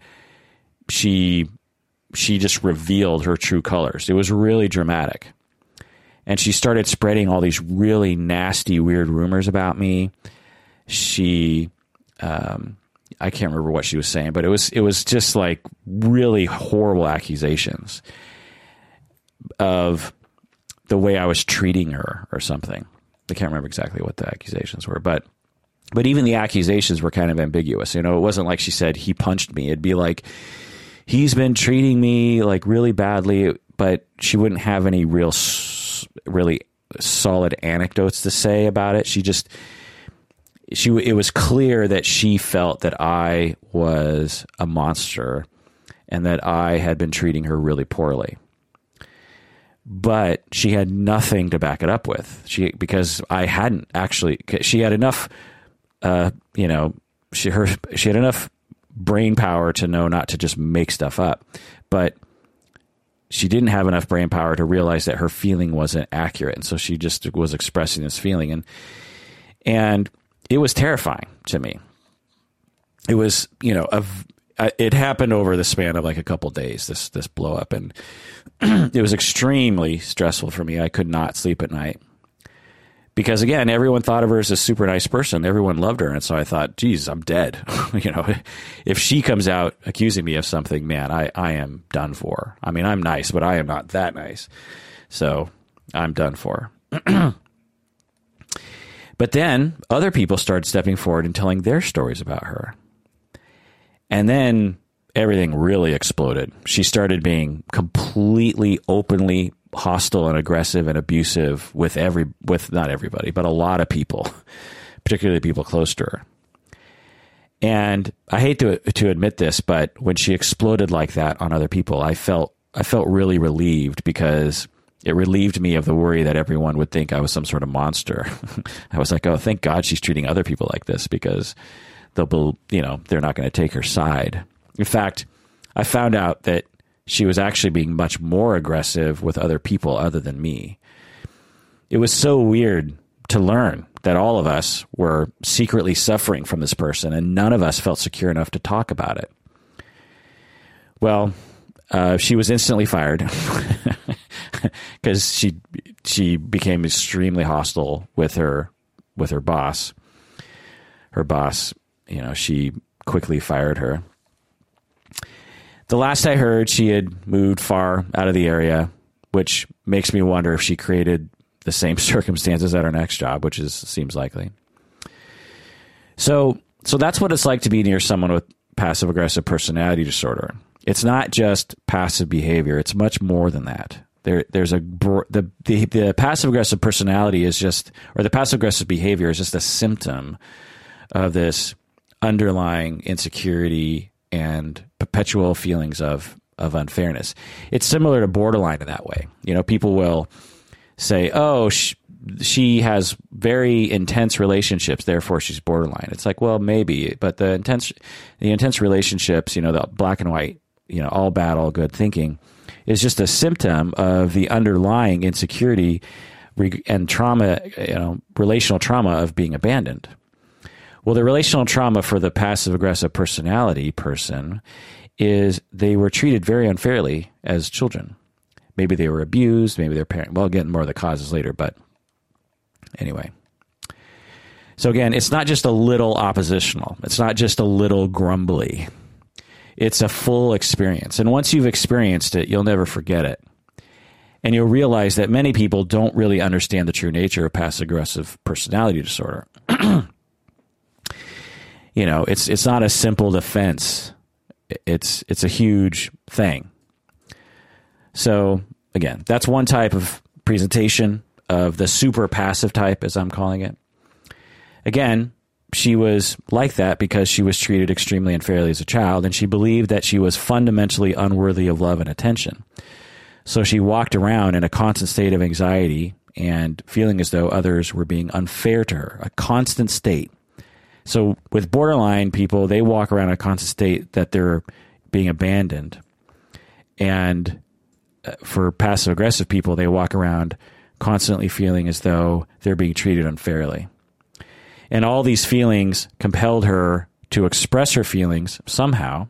she she just revealed her true colors. It was really dramatic. And she started spreading all these really nasty weird rumors about me. She um, i can't remember what she was saying but it was it was just like really horrible accusations of the way i was treating her or something. I can't remember exactly what the accusations were but but even the accusations were kind of ambiguous. You know, it wasn't like she said he punched me. It'd be like he's been treating me like really badly, but she wouldn't have any real, really solid anecdotes to say about it. She just she it was clear that she felt that I was a monster and that I had been treating her really poorly. But she had nothing to back it up with. She because I hadn't actually. She had enough, uh, you know, she her she had enough brain power to know not to just make stuff up, but she didn't have enough brain power to realize that her feeling wasn't accurate, and so she just was expressing this feeling, and and it was terrifying to me. It was, you know, a, it happened over the span of like a couple days. This this blow up, and [clears throat] it was extremely stressful for me. I could not sleep at night because again, everyone thought of her as a super nice person. Everyone loved her, and so I thought, geez, I'm dead. [laughs] you know, if she comes out accusing me of something, man, I I am done for. I mean, I'm nice, but I am not that nice. So I'm done for. [clears throat] but then other people started stepping forward and telling their stories about her. And then everything really exploded. She started being completely openly hostile and aggressive and abusive with every with not everybody, but a lot of people, [laughs] particularly people close to her. And I hate to to admit this, but when she exploded like that on other people, I felt I felt really relieved because it relieved me of the worry that everyone would think I was some sort of monster. [laughs] I was like, "Oh, thank God she's treating other people like this because they'll be, you know, they're not going to take her side. In fact, I found out that she was actually being much more aggressive with other people other than me. It was so weird to learn that all of us were secretly suffering from this person and none of us felt secure enough to talk about it. Well, uh, she was instantly fired [laughs] because she she became extremely hostile with her with her boss. Her boss you know, she quickly fired her. The last I heard, she had moved far out of the area, which makes me wonder if she created the same [laughs] circumstances at her next job, which is seems likely. So, so that's what it's like to be near someone with passive aggressive personality disorder. It's not just passive behavior; it's much more than that. There, there's a the, the the passive aggressive personality is just, or the passive aggressive behavior is just a symptom of this underlying insecurity and perpetual feelings of of unfairness. It's similar to borderline in that way. You know, people will say, "Oh, she, she has very intense relationships, therefore she's borderline." It's like, well, maybe, but the intense the intense relationships, you know, the black and white, you know, all bad, all good thinking is just a symptom of the underlying insecurity and trauma, you know, relational trauma of being abandoned. Well, the relational trauma for the passive aggressive personality person is they were treated very unfairly as children. Maybe they were abused, maybe their parent. Well, I'll get more of the causes later, but anyway. So again, it's not just a little oppositional. It's not just a little grumbly. It's a full experience. And once you've experienced it, you'll never forget it. And you'll realize that many people don't really understand the true nature of passive aggressive personality disorder. [clears throat] you know, it's it's not a simple defense. It's it's a huge thing. So again, that's one type of presentation of the super passive type, as I'm calling it. Again, she was like that because she was treated extremely unfairly as a child, and she believed that she was fundamentally unworthy of love and attention. So she walked around in a constant state of anxiety and feeling as though others were being unfair to her, a constant state. So with borderline people, they walk around a constant state that they're being abandoned. And uh, for passive aggressive people, they walk around constantly feeling as though they're being treated unfairly. And all these feelings compelled her to express her feelings somehow,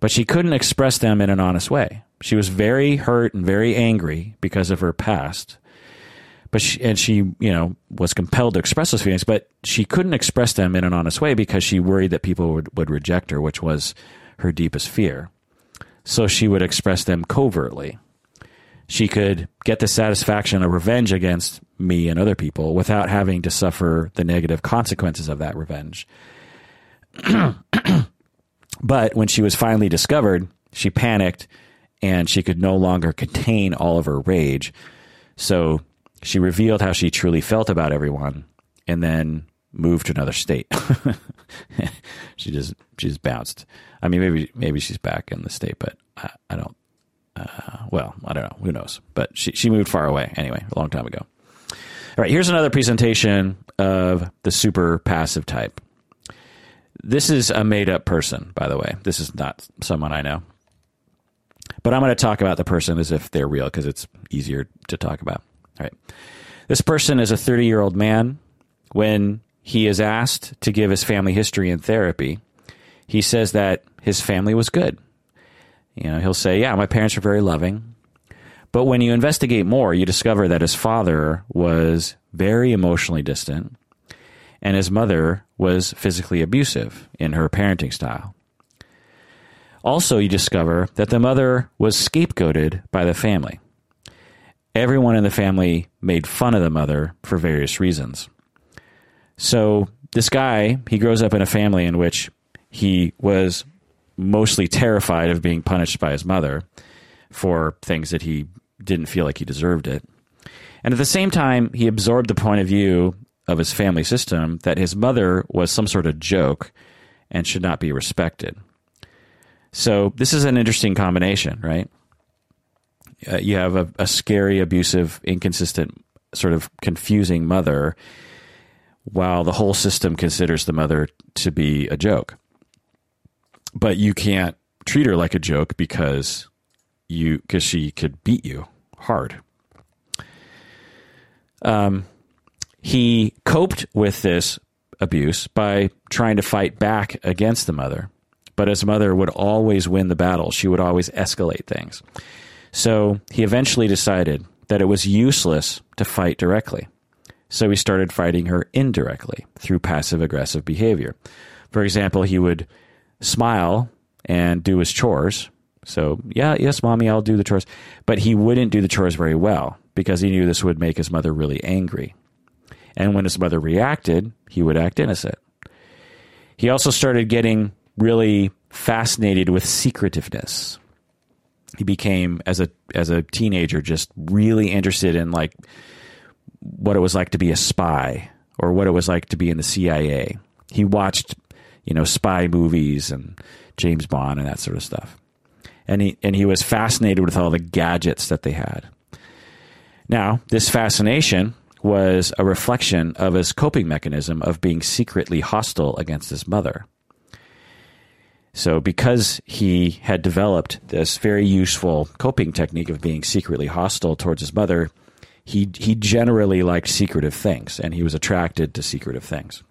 but she couldn't express them in an honest way. She was very hurt and very angry because of her past but she, and she you know was compelled to express those feelings but she couldn't express them in an honest way because she worried that people would, would reject her which was her deepest fear. So she would express them covertly. She could get the satisfaction of revenge against me and other people without having to suffer the negative consequences of that revenge. [clears throat] But when she was finally discovered she panicked and she could no longer contain all of her rage. So she revealed how she truly felt about everyone and then moved to another state. [laughs] she just she just bounced. I mean, maybe maybe she's back in the state, but I, I don't. Uh, well, I don't know. Who knows? But she she moved far away anyway, a long time ago. All right, here's another presentation of the super passive type. This is a made up person, by the way. This is not someone I know. But I'm going to talk about the person as if they're real because it's easier to talk about. All right. This person is a 30 year old man. When he is asked to give his family history in therapy, he says that his family was good. You know, he'll say, Yeah, my parents were very loving. But when you investigate more, you discover that his father was very emotionally distant and his mother was physically abusive in her parenting style. Also, you discover that the mother was scapegoated by the family. Everyone in the family made fun of the mother for various reasons. So, this guy, he grows up in a family in which he was mostly terrified of being punished by his mother for things that he didn't feel like he deserved it. And at the same time, he absorbed the point of view of his family system that his mother was some sort of joke and should not be respected. So, this is an interesting combination, right? Uh, you have a, a scary, abusive, inconsistent, sort of confusing mother, while the whole system considers the mother to be a joke. But you can't treat her like a joke because you because she could beat you hard. Um, he coped with this abuse by trying to fight back against the mother, but his mother would always win the battle. She would always escalate things. So he eventually decided that it was useless to fight directly. So he started fighting her indirectly through passive aggressive behavior. For example, he would smile and do his chores so, yeah, yes, mommy, I'll do the chores. But he wouldn't do the chores very well because he knew this would make his mother really angry. And when his mother reacted, he would act innocent. He also started getting really fascinated with secretiveness. He became as a as a teenager just really interested in like what it was like to be a spy or what it was like to be in the CIA. He watched, you know, spy movies and James Bond and that sort of stuff and he and he was fascinated with all the gadgets that they had. Now, this fascination was a reflection of his coping mechanism of being secretly hostile against his mother. So, because he had developed this very useful coping technique of being secretly hostile towards his mother, he he generally liked secretive things, and he was attracted to secretive things.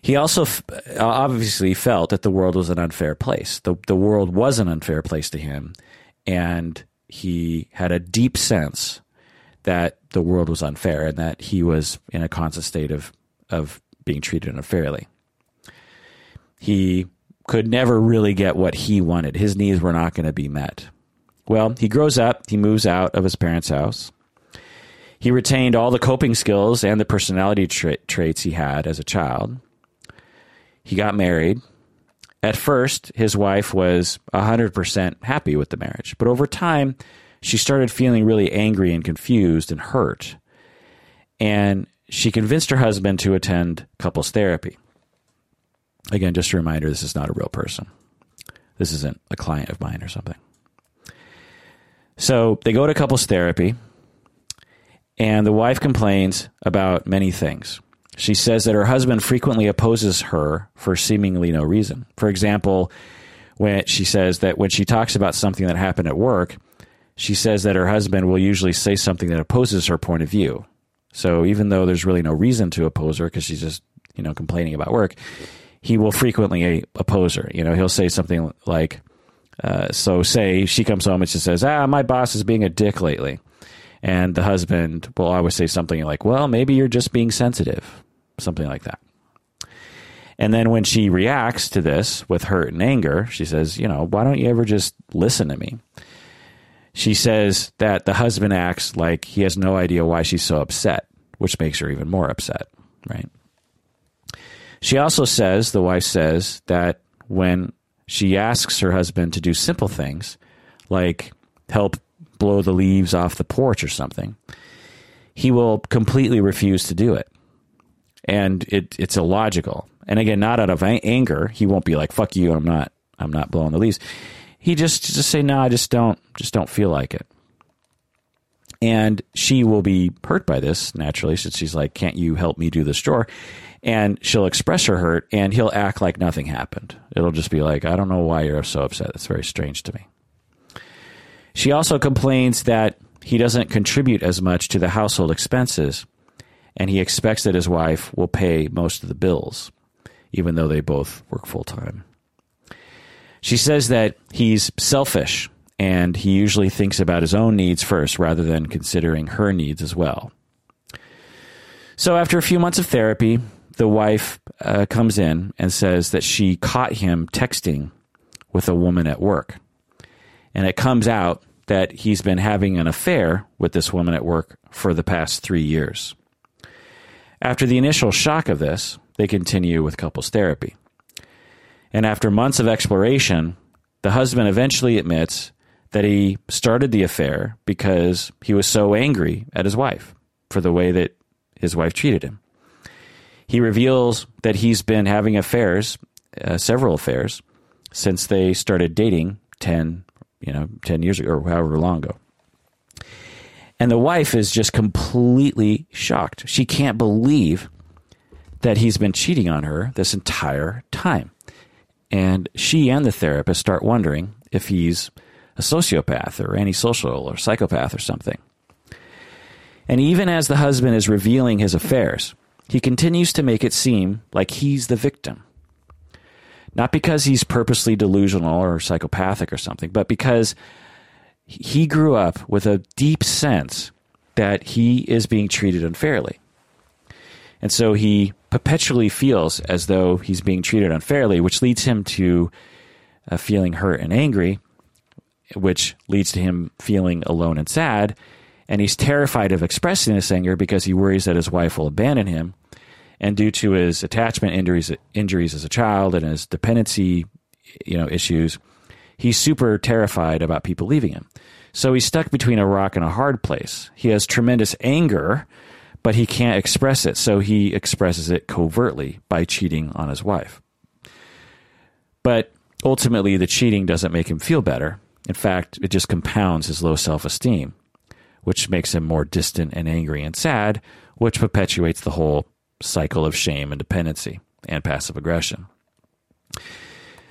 He also f- uh, obviously felt that the world was an unfair place. The, the world was an unfair place to him. And he had a deep sense that the world was unfair and that he was in a constant state of, of being treated unfairly. He could never really get what he wanted. His needs were not going to be met. Well, he grows up, he moves out of his parents' house. He retained all the coping skills and the personality tra- traits he had as a child. He got married. At first, his wife was 100% happy with the marriage, but over time, she started feeling really angry and confused and hurt. And she convinced her husband to attend couples therapy. Again, just a reminder this is not a real person. This isn't a client of mine or something. So they go to couples therapy, and the wife complains about many things. She says that her husband frequently opposes her for seemingly no reason. For example, when she says that when she talks about something that happened at work, she says that her husband will usually say something that opposes her point of view. So even though there's really no reason to oppose her because she's just, you know, complaining about work, he will frequently oppose her. You know, he'll say something like, uh, so say she comes home and she says, ah, my boss is being a dick lately. And the husband will always say something like, well, maybe you're just being sensitive something like that. And then when she reacts to this with hurt and anger, she says, You know, why don't you ever just listen to me? She says that the husband acts like he has no idea why she's so upset, which makes her even more upset, right? She also says, the wife says, that when she asks her husband to do simple things like help blow the leaves off the porch or something, he will completely refuse to do it. And it, it's illogical. And again, not out of anger. He won't be like, fuck you, I'm not, I'm not blowing the leaves. He just, just say, no, I just don't, just don't feel like it. And she will be hurt by this naturally, since she's like, can't you help me do this chore? And she'll express her hurt and he'll act like nothing happened. It'll just be like, I don't know why you're so upset. It's very strange to me. She also complains that he doesn't contribute as much to the household expenses and he expects that his wife will pay most of the bills, even though they both work full time. She says that he's selfish and he usually thinks about his own needs first rather than considering her needs as well. So, after a few months of therapy, the wife uh, comes in and says that she caught him texting with a woman at work. And it comes out that he's been having an affair with this woman at work for the past three years. After the initial shock of this, they continue with couples therapy. And after months of exploration, the husband eventually admits that he started the affair because he was so angry at his wife for the way that his wife treated him. He reveals that he's been having affairs, uh, several affairs, since they started dating 10, you know, 10 years ago or however long ago. And the wife is just completely shocked. She can't believe that he's been cheating on her this entire time. And she and the therapist start wondering if he's a sociopath or antisocial or psychopath or something. And even as the husband is revealing his affairs, he continues to make it seem like he's the victim. Not because he's purposely delusional or psychopathic or something, but because he grew up with a deep sense that he is being treated unfairly. And so he perpetually feels as though he's being treated unfairly, which leads him to uh, feeling hurt and angry, which leads to him feeling alone and sad. And he's terrified of expressing this anger because he worries that his wife will abandon him. And due to his attachment injuries, injuries as a child and his dependency, you know, issues, he's super terrified about people leaving him. So he's stuck between a rock and a hard place. He has tremendous anger, but he can't express it. So he expresses it covertly by cheating on his wife. But ultimately, the cheating doesn't make him feel better. In fact, it just compounds his low self esteem, which makes him more distant and angry and sad, which perpetuates the whole cycle of shame and dependency and passive aggression.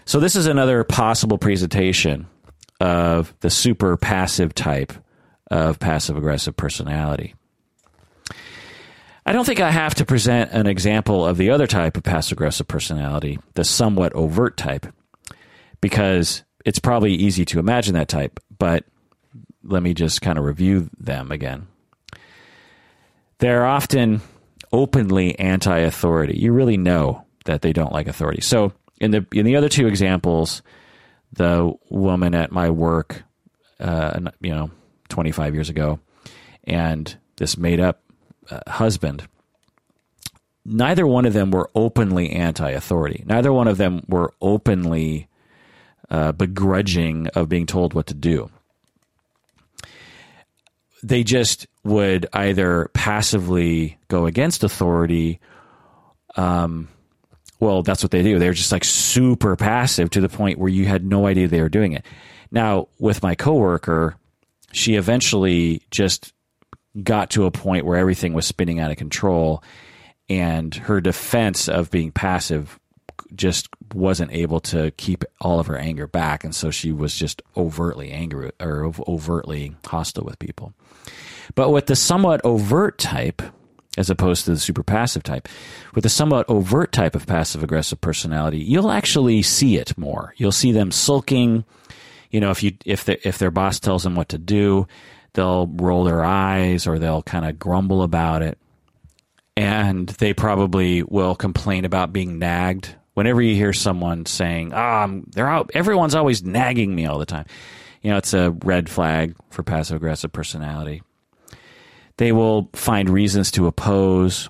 So, this is another possible presentation of the super passive type of passive aggressive personality. I don't think I have to present an example of the other type of passive aggressive personality, the somewhat overt type, because it's probably easy to imagine that type, but let me just kind of review them again. They're often openly anti authority. You really know that they don't like authority. So, in the in the other two examples, the woman at my work, uh, you know, 25 years ago, and this made up uh, husband. Neither one of them were openly anti-authority. Neither one of them were openly uh, begrudging of being told what to do. They just would either passively go against authority, um, well, that's what they do. They're just like super passive to the point where you had no idea they were doing it. Now, with my coworker, she eventually just got to a point where everything was spinning out of control and her defense of being passive just wasn't able to keep all of her anger back and so she was just overtly angry or overtly hostile with people but with the somewhat overt type as opposed to the super passive type. With a somewhat overt type of passive aggressive personality, you'll actually see it more. You'll see them sulking. You know, if you if the, if their boss tells them what to do, they'll roll their eyes or they'll kind of grumble about it. And they probably will complain about being nagged. Whenever you hear someone saying, "Ah, oh, they're out," everyone's always nagging me all the time. You know, it's a red flag for passive aggressive personality. They will find reasons to oppose.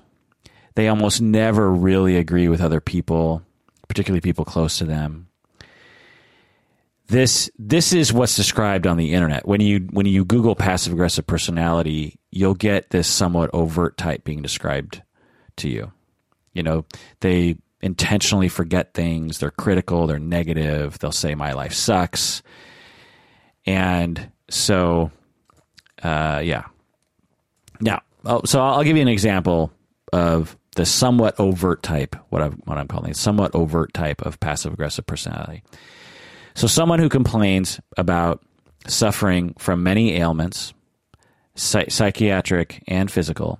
They almost never really agree with other people, particularly people close to them. this this is what's described on the internet. When you when you Google passive aggressive personality, you'll get this somewhat overt type being described to you. You know, they intentionally forget things, they're critical, they're negative, they'll say my life sucks. And so uh, yeah. Now, oh, so I'll give you an example of the somewhat overt type, what I'm, what I'm calling it somewhat overt type of passive aggressive personality. So, someone who complains about suffering from many ailments, psych- psychiatric and physical.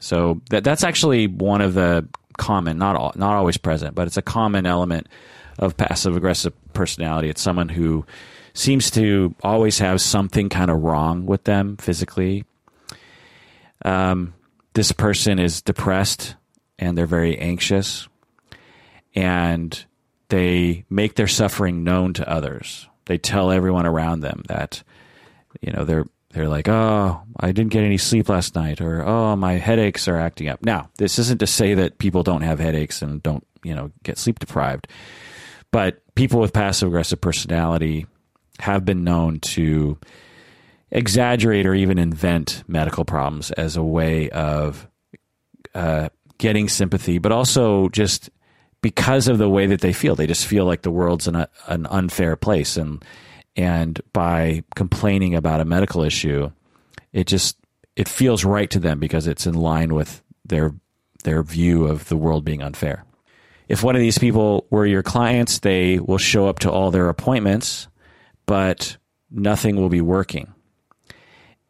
So that that's actually one of the common, not all, not always present, but it's a common element of passive aggressive personality. It's someone who seems to always have something kind of wrong with them physically. Um, this person is depressed and they're very anxious and they make their suffering known to others. They tell everyone around them that, you know, they're they're like, oh, I didn't get any sleep last night, or oh, my headaches are acting up. Now, this isn't to say that people don't have headaches and don't, you know, get sleep deprived, but people with passive aggressive personality have been known to exaggerate or even invent medical problems as a way of uh, getting sympathy, but also just because of the way that they feel. They just feel like the world's an, an unfair place, and and by complaining about a medical issue, it just it feels right to them because it's in line with their their view of the world being unfair. If one of these people were your clients, they will show up to all their appointments, but nothing will be working.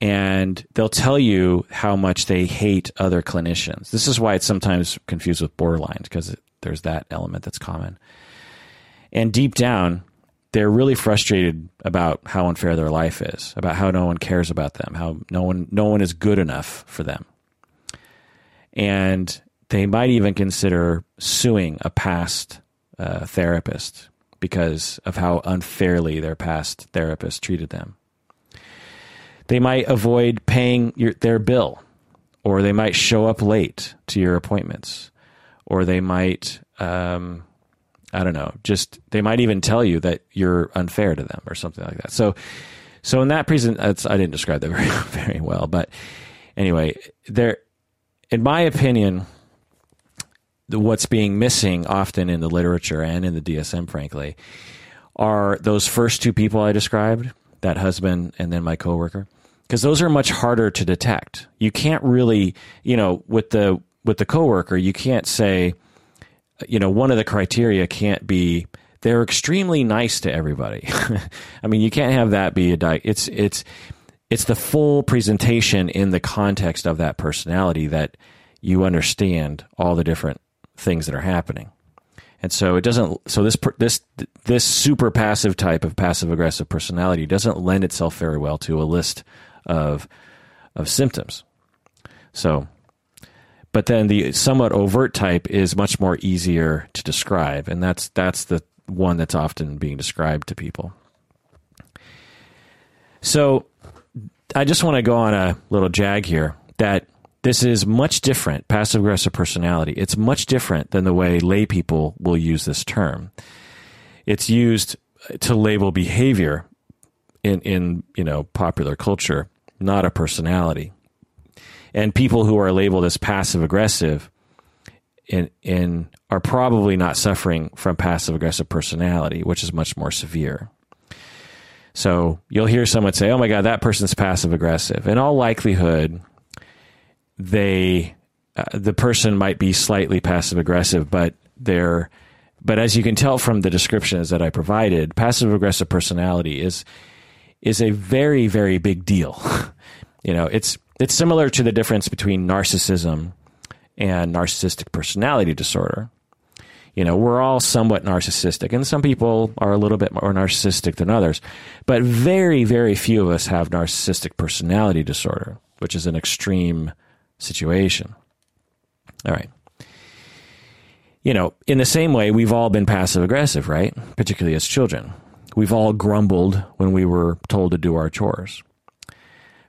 And they'll tell you how much they hate other clinicians. This is why it's sometimes confused with borderline because there's that element that's common. And deep down, they're really frustrated about how unfair their life is, about how no one cares about them, how no one no one is good enough for them. And they might even consider suing a past uh, therapist because of how unfairly their past therapist treated them. They might avoid paying your, their bill, or they might show up late to your appointments, or they might um, I don't know. Just they might even tell you that you're unfair to them or something like that. So, so in that present, I didn't describe that [laughs] very very well, but anyway, there, in my opinion, what's being missing often in the literature and in the DSM, frankly, are those first two people I described, that husband and then my coworker, because those are much harder to detect. You can't really, you know, with the with the coworker, you can't say you know, one of the criteria can't be they're extremely nice to everybody. [laughs] I mean, you can't have that be a di- it's it's it's the full presentation in the context of that personality that you understand all the different things that are happening. And so it doesn't so this this this super passive type of passive aggressive personality doesn't lend itself very well to a list of of symptoms. So but then the somewhat overt type is much more easier to describe, and that's that's the one that's often being described to people. So I just want to go on a little jag here that this is much different, passive aggressive personality. It's much different than the way lay people will use this term. It's used to label behavior in, in you know popular culture, not a personality and people who are labeled as passive aggressive in in are probably not suffering from passive aggressive personality, which is much more severe. So you'll hear someone say, "Oh my God, that person's passive aggressive." In all likelihood, they uh, the person might be slightly passive aggressive, but they're but as you can tell from the descriptions that I provided, passive aggressive personality is is a very very big deal. [laughs] you know, it's it's similar to the difference between narcissism and narcissistic personality disorder. You know, we're all somewhat narcissistic, and some people are a little bit more narcissistic than others, but very, very few of us have narcissistic personality disorder, which is an extreme situation. All right. You know, in the same way, we've all been passive aggressive, right? Particularly as children. We've all grumbled when we were told to do our chores.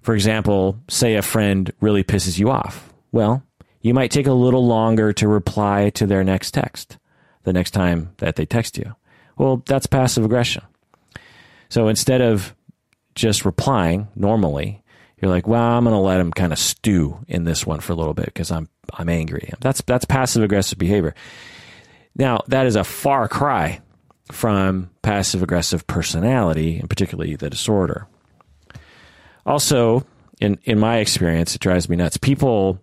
For example, say a friend really pisses you off. Well, you might take a little longer to reply to their next text the next time that they text you. Well, that's passive aggression. So instead of just replying normally, you're like, well, I'm going to let him kind of stew in this one for a little bit because I'm I'm angry. That's that's passive aggressive behavior. Now that is a far cry from passive aggressive personality, and particularly the disorder. Also, in in my experience, it drives me nuts. People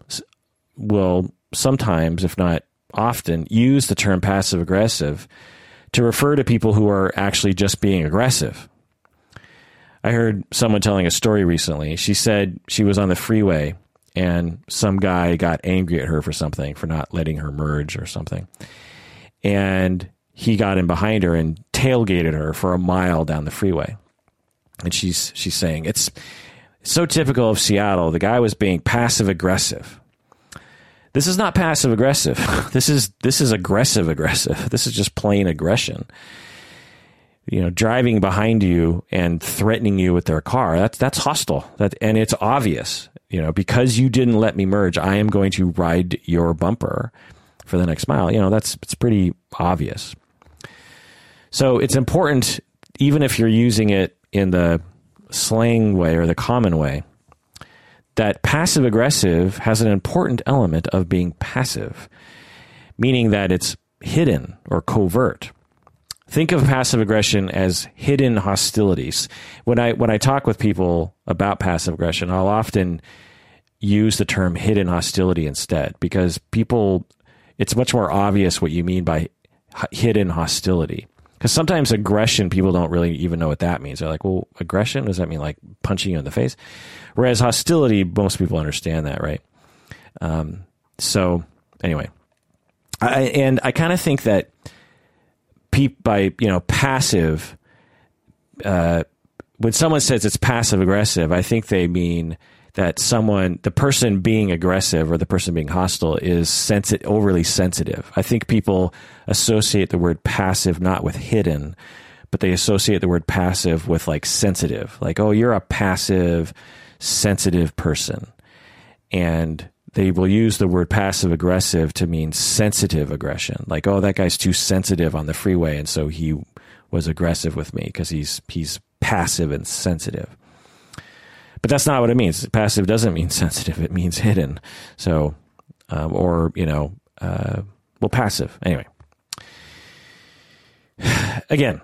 will sometimes, if not often, use the term passive aggressive to refer to people who are actually just being aggressive. I heard someone telling a story recently. She said she was on the freeway and some guy got angry at her for something, for not letting her merge or something. And he got in behind her and tailgated her for a mile down the freeway. And she's she's saying it's so typical of Seattle. The guy was being passive aggressive. This is not passive aggressive. [laughs] This is this is aggressive aggressive. This is just plain aggression. You know, driving behind you and threatening you with their car. That's that's hostile. That and it's obvious. You know, because you didn't let me merge, I am going to ride your bumper for the next mile. You know, that's it's pretty obvious. So it's important, even if you're using it in the slang way or the common way, that passive aggressive has an important element of being passive, meaning that it's hidden or covert. Think of passive aggression as hidden hostilities. When I when I talk with people about passive aggression, I'll often use the term hidden hostility instead because people it's much more obvious what you mean by hidden hostility. Because sometimes aggression, people don't really even know what that means. They're like, well, aggression, does that mean like punching you in the face? Whereas hostility, most people understand that, right? Um, so, anyway, I, and I kind of think that pe- by, you know, passive, uh, when someone says it's passive aggressive, I think they mean that someone, the person being aggressive or the person being hostile is sensi- overly sensitive. I think people associate the word passive not with hidden, but they associate the word passive with like sensitive. Like, oh, you're a passive, sensitive person. And they will use the word passive aggressive to mean sensitive aggression. Like, oh, that guy's too sensitive on the freeway. And so he was aggressive with me because he's, he's passive and sensitive. But that's not what it means. Passive doesn't mean sensitive; it means hidden. So, um, or you know, uh, well, passive. Anyway, [sighs] again,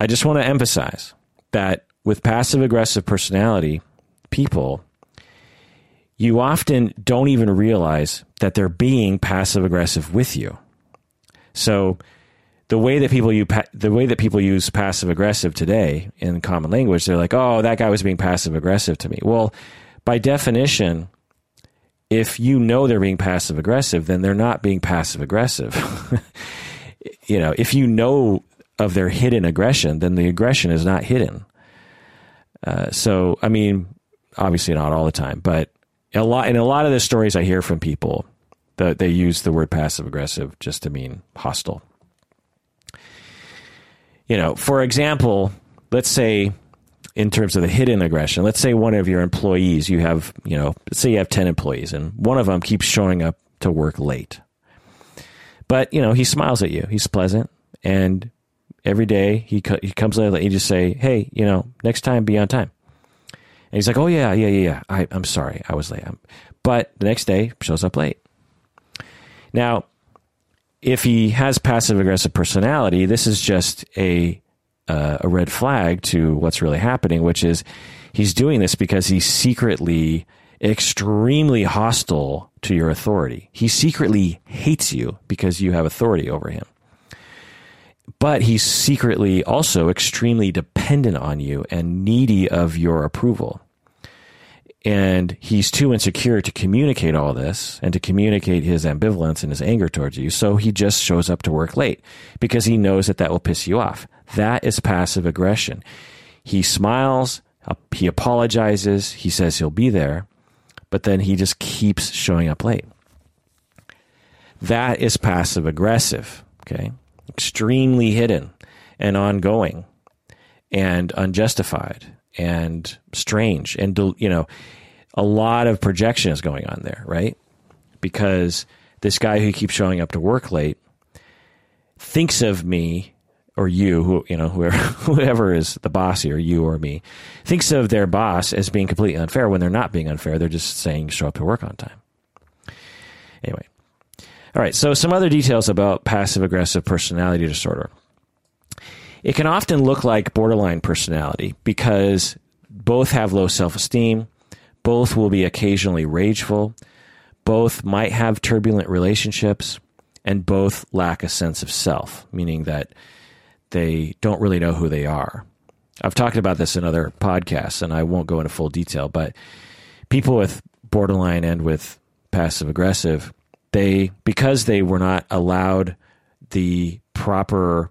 I just want to emphasize that with passive aggressive personality people, you often don't even realize that they're being passive aggressive with you. So the way that people use the way that people use passive aggressive today in common language, they're like, "Oh, that guy was being passive aggressive to me." Well, by definition, if you know they're being passive aggressive, then they're not being passive aggressive. [laughs] you know, if you know of their hidden aggression, then the aggression is not hidden. Uh, so, I mean, obviously not all the time, but a lot in a lot of the stories I hear from people, that they use the word passive aggressive just to mean hostile you know, for example, let's say in terms of the hidden aggression, let's say one of your employees, you have, you know, say you have 10 employees and one of them keeps showing up to work late. But, you know, he smiles at you. He's pleasant and every day he he comes late, you just say, "Hey, you know, next time be on time." And he's like, "Oh yeah, yeah, yeah, yeah. I, I'm sorry, I was late." But the next day shows up late. Now, if he has passive aggressive personality, this is just a uh, a red flag to what's really happening, which is he's doing this because he's secretly extremely hostile to your authority. He secretly hates you because you have authority over him. But he's secretly also extremely dependent on you and needy of your approval and he's too insecure to communicate all this and to communicate his ambivalence and his anger towards you. So he just shows up to work late because he knows that that will piss you off. That is passive aggression. He smiles, he apologizes, he says he'll be there, but then he just keeps showing up late. That is passive aggressive, okay? Extremely hidden and ongoing and unjustified and strange and you know a lot of projection is going on there right because this guy who keeps showing up to work late thinks of me or you, who you know, whoever [laughs] whoever is the boss here, you or me, thinks of their boss as being completely unfair when they're not being unfair. They're just saying show up to work on time. Anyway, all right. So some other details about passive aggressive personality disorder. It can often look like borderline personality because both have low self esteem, both will be occasionally rageful, both might have turbulent relationships, and both lack a sense of self, meaning that they don't really know who they are. I've talked about this in other podcasts, and I won't go into full detail, but people with borderline and with passive aggressive, they because they were not allowed the proper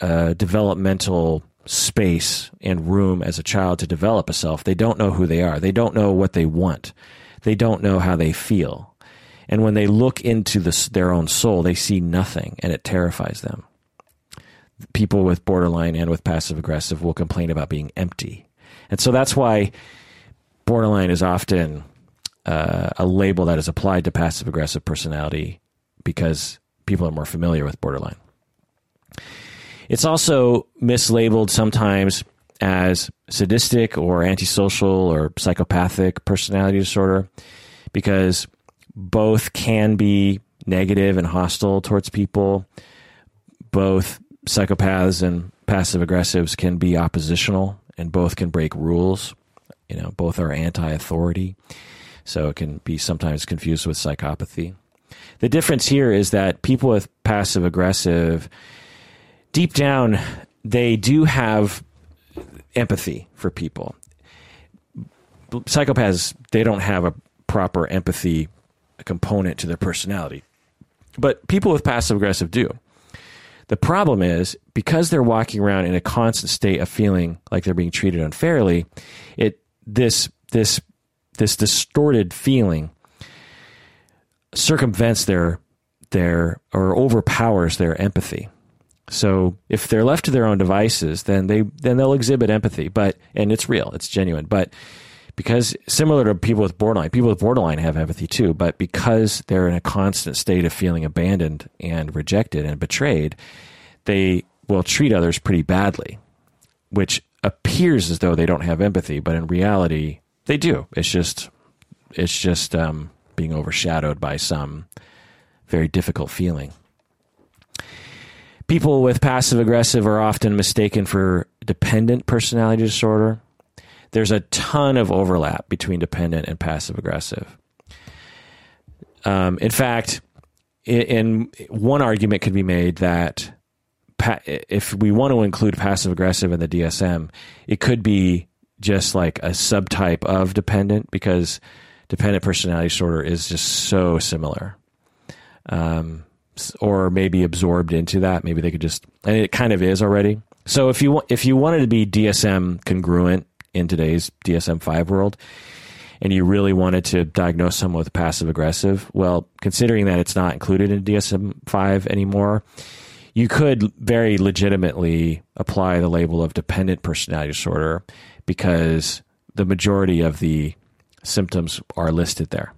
uh, developmental space and room as a child to develop a self, they don't know who they are. They don't know what they want. They don't know how they feel. And when they look into the, their own soul, they see nothing and it terrifies them. People with borderline and with passive aggressive will complain about being empty. And so that's why borderline is often uh, a label that is applied to passive aggressive personality because people are more familiar with borderline. It's also mislabeled sometimes as sadistic or antisocial or psychopathic personality disorder because both can be negative and hostile towards people. Both psychopaths and passive aggressives can be oppositional and both can break rules. You know, both are anti authority. So it can be sometimes confused with psychopathy. The difference here is that people with passive aggressive deep down, they do have empathy for people. Psychopaths, they don't have a proper empathy component to their personality. But people with passive aggressive do. The problem is because they're walking around in a constant state of feeling like they're being treated unfairly, it this this this distorted feeling circumvents their their or overpowers their empathy. So if they're left to their own devices, then they then they'll exhibit empathy, but and it's real, it's genuine. But because similar to people with borderline, people with borderline have empathy too, but because they're in a constant state of feeling abandoned and rejected and betrayed, they will treat others pretty badly, which appears as though they don't have empathy, but in reality, they do. It's just it's just um, being overshadowed by some very difficult feeling people with passive aggressive are often mistaken for dependent personality disorder. There's a ton of overlap between dependent and passive aggressive. Um, in fact, in, in, one argument could be made that pa- if we want to include passive aggressive in the DSM, it could be just like a subtype of dependent because dependent personality disorder is just so similar. Um, or maybe absorbed into that. Maybe they could just, and it kind of is already. So if you if you wanted to be DSM congruent in today's DSM five world, and you really wanted to diagnose someone with passive aggressive, well, considering that it's not included in DSM five anymore, you could very legitimately apply the label of dependent personality disorder because the majority of the symptoms are listed there.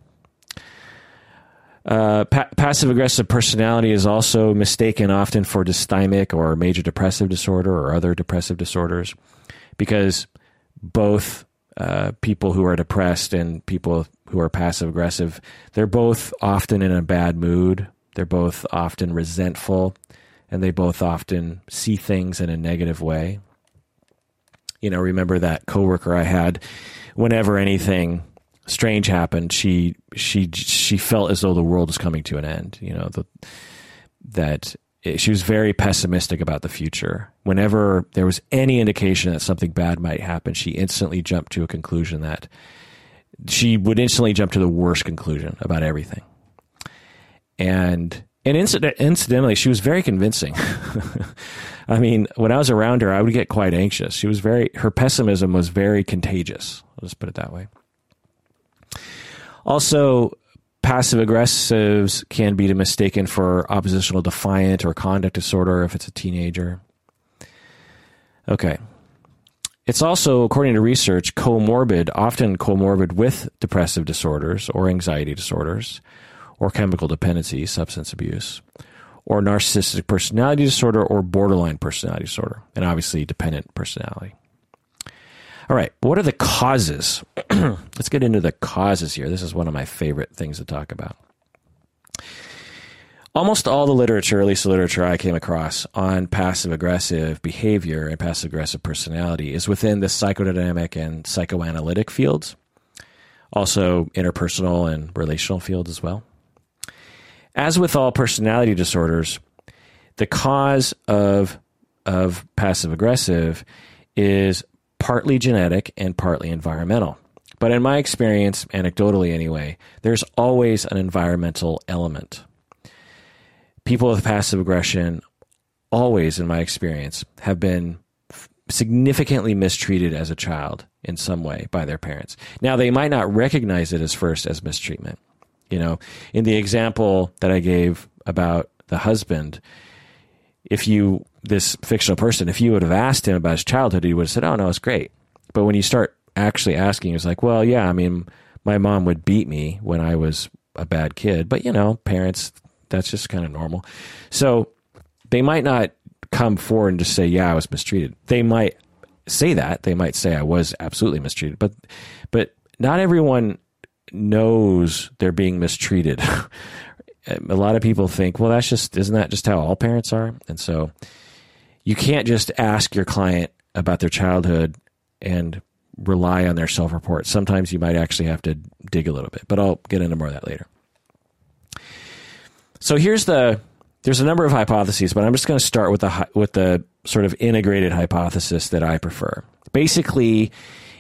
Uh, pa- passive aggressive personality is also mistaken often for dysthymic or major depressive disorder or other depressive disorders because both uh, people who are depressed and people who are passive aggressive, they're both often in a bad mood. They're both often resentful and they both often see things in a negative way. You know, remember that coworker I had, whenever anything strange happened, she she she felt as though the world was coming to an end. You know the, that it, she was very pessimistic about the future. Whenever there was any indication that something bad might happen, she instantly jumped to a conclusion that she would instantly jump to the worst conclusion about everything. And and incident, incidentally, she was very convincing. [laughs] I mean, when I was around her, I would get quite anxious. She was very her pessimism was very contagious. I'll just put it that way. Also, passive aggressives can be mistaken for oppositional defiant or conduct disorder if it's a teenager. Okay. It's also, according to research, comorbid, often comorbid with depressive disorders or anxiety disorders or chemical dependency, substance abuse, or narcissistic personality disorder or borderline personality disorder, and obviously dependent personality. All right, what are the causes? [clears throat] Let's get into the causes here. This is one of my favorite things to talk about. Almost all the literature, at least the literature I came across on passive aggressive behavior and passive aggressive personality, is within the psychodynamic and psychoanalytic fields, also interpersonal and relational fields as well. As with all personality disorders, the cause of of passive aggressive is partly genetic and partly environmental. But in my experience, anecdotally anyway, there's always an environmental element. People with passive aggression, always in my experience, have been significantly mistreated as a child in some way by their parents. Now, they might not recognize it as first as mistreatment. You know, in the example that I gave about the husband, if you this fictional person, if you would have asked him about his childhood, he would have said, "Oh no, it's great." But when you start actually asking, he's like, "Well, yeah, I mean, my mom would beat me when I was a bad kid, but you know, parents, that's just kind of normal." So they might not come forward and just say, "Yeah, I was mistreated." They might say that. They might say, "I was absolutely mistreated," but but not everyone knows they're being mistreated. [laughs] a lot of people think, well, that's just, isn't that just how all parents are? And so you can't just ask your client about their childhood and rely on their self report. Sometimes you might actually have to dig a little bit, but I'll get into more of that later. So here's the there's a number of hypotheses, but I'm just going to start with the with the sort of integrated hypothesis that I prefer. Basically,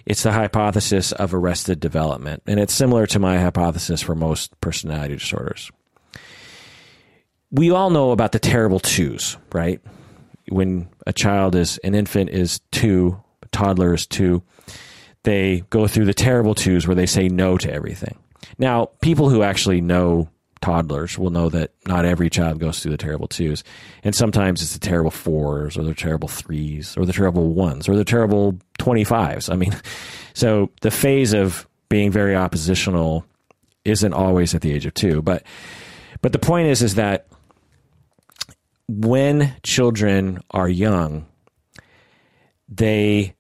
it's the hypothesis of arrested development, and it's similar to my hypothesis for most personality disorders. We all know about the terrible twos, right? When a child is an infant is two, a toddler is two, they go through the terrible twos where they say no to everything. Now, people who actually know toddlers will know that not every child goes through the terrible twos. And sometimes it's the terrible fours or the terrible threes or the terrible ones or the terrible 25s. I mean, [laughs] so the phase of being very oppositional isn't always at the age of two. But, but the point is, is that when children are young, they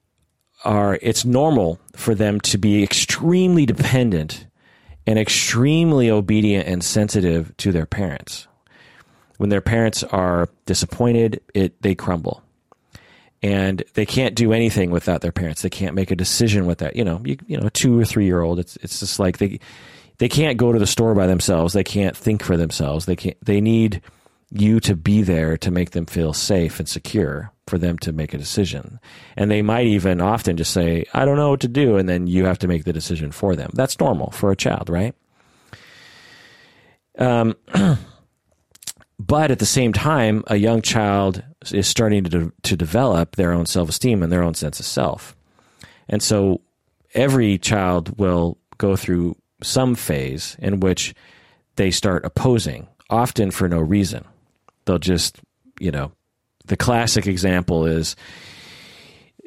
are, it's normal for them to be extremely dependent and extremely obedient and sensitive to their parents. When their parents are disappointed, it they crumble. And they can't do anything without their parents. They can't make a decision with that. You know, you, you know, a two or three year old. It's it's just like they they can't go to the store by themselves. They can't think for themselves. They can't. They need you to be there to make them feel safe and secure for them to make a decision. And they might even often just say, I don't know what to do. And then you have to make the decision for them. That's normal for a child, right? Um, [clears throat] but at the same time, a young child is starting to, de- to develop their own self esteem and their own sense of self. And so every child will go through some phase in which they start opposing, often for no reason. They'll just, you know, the classic example is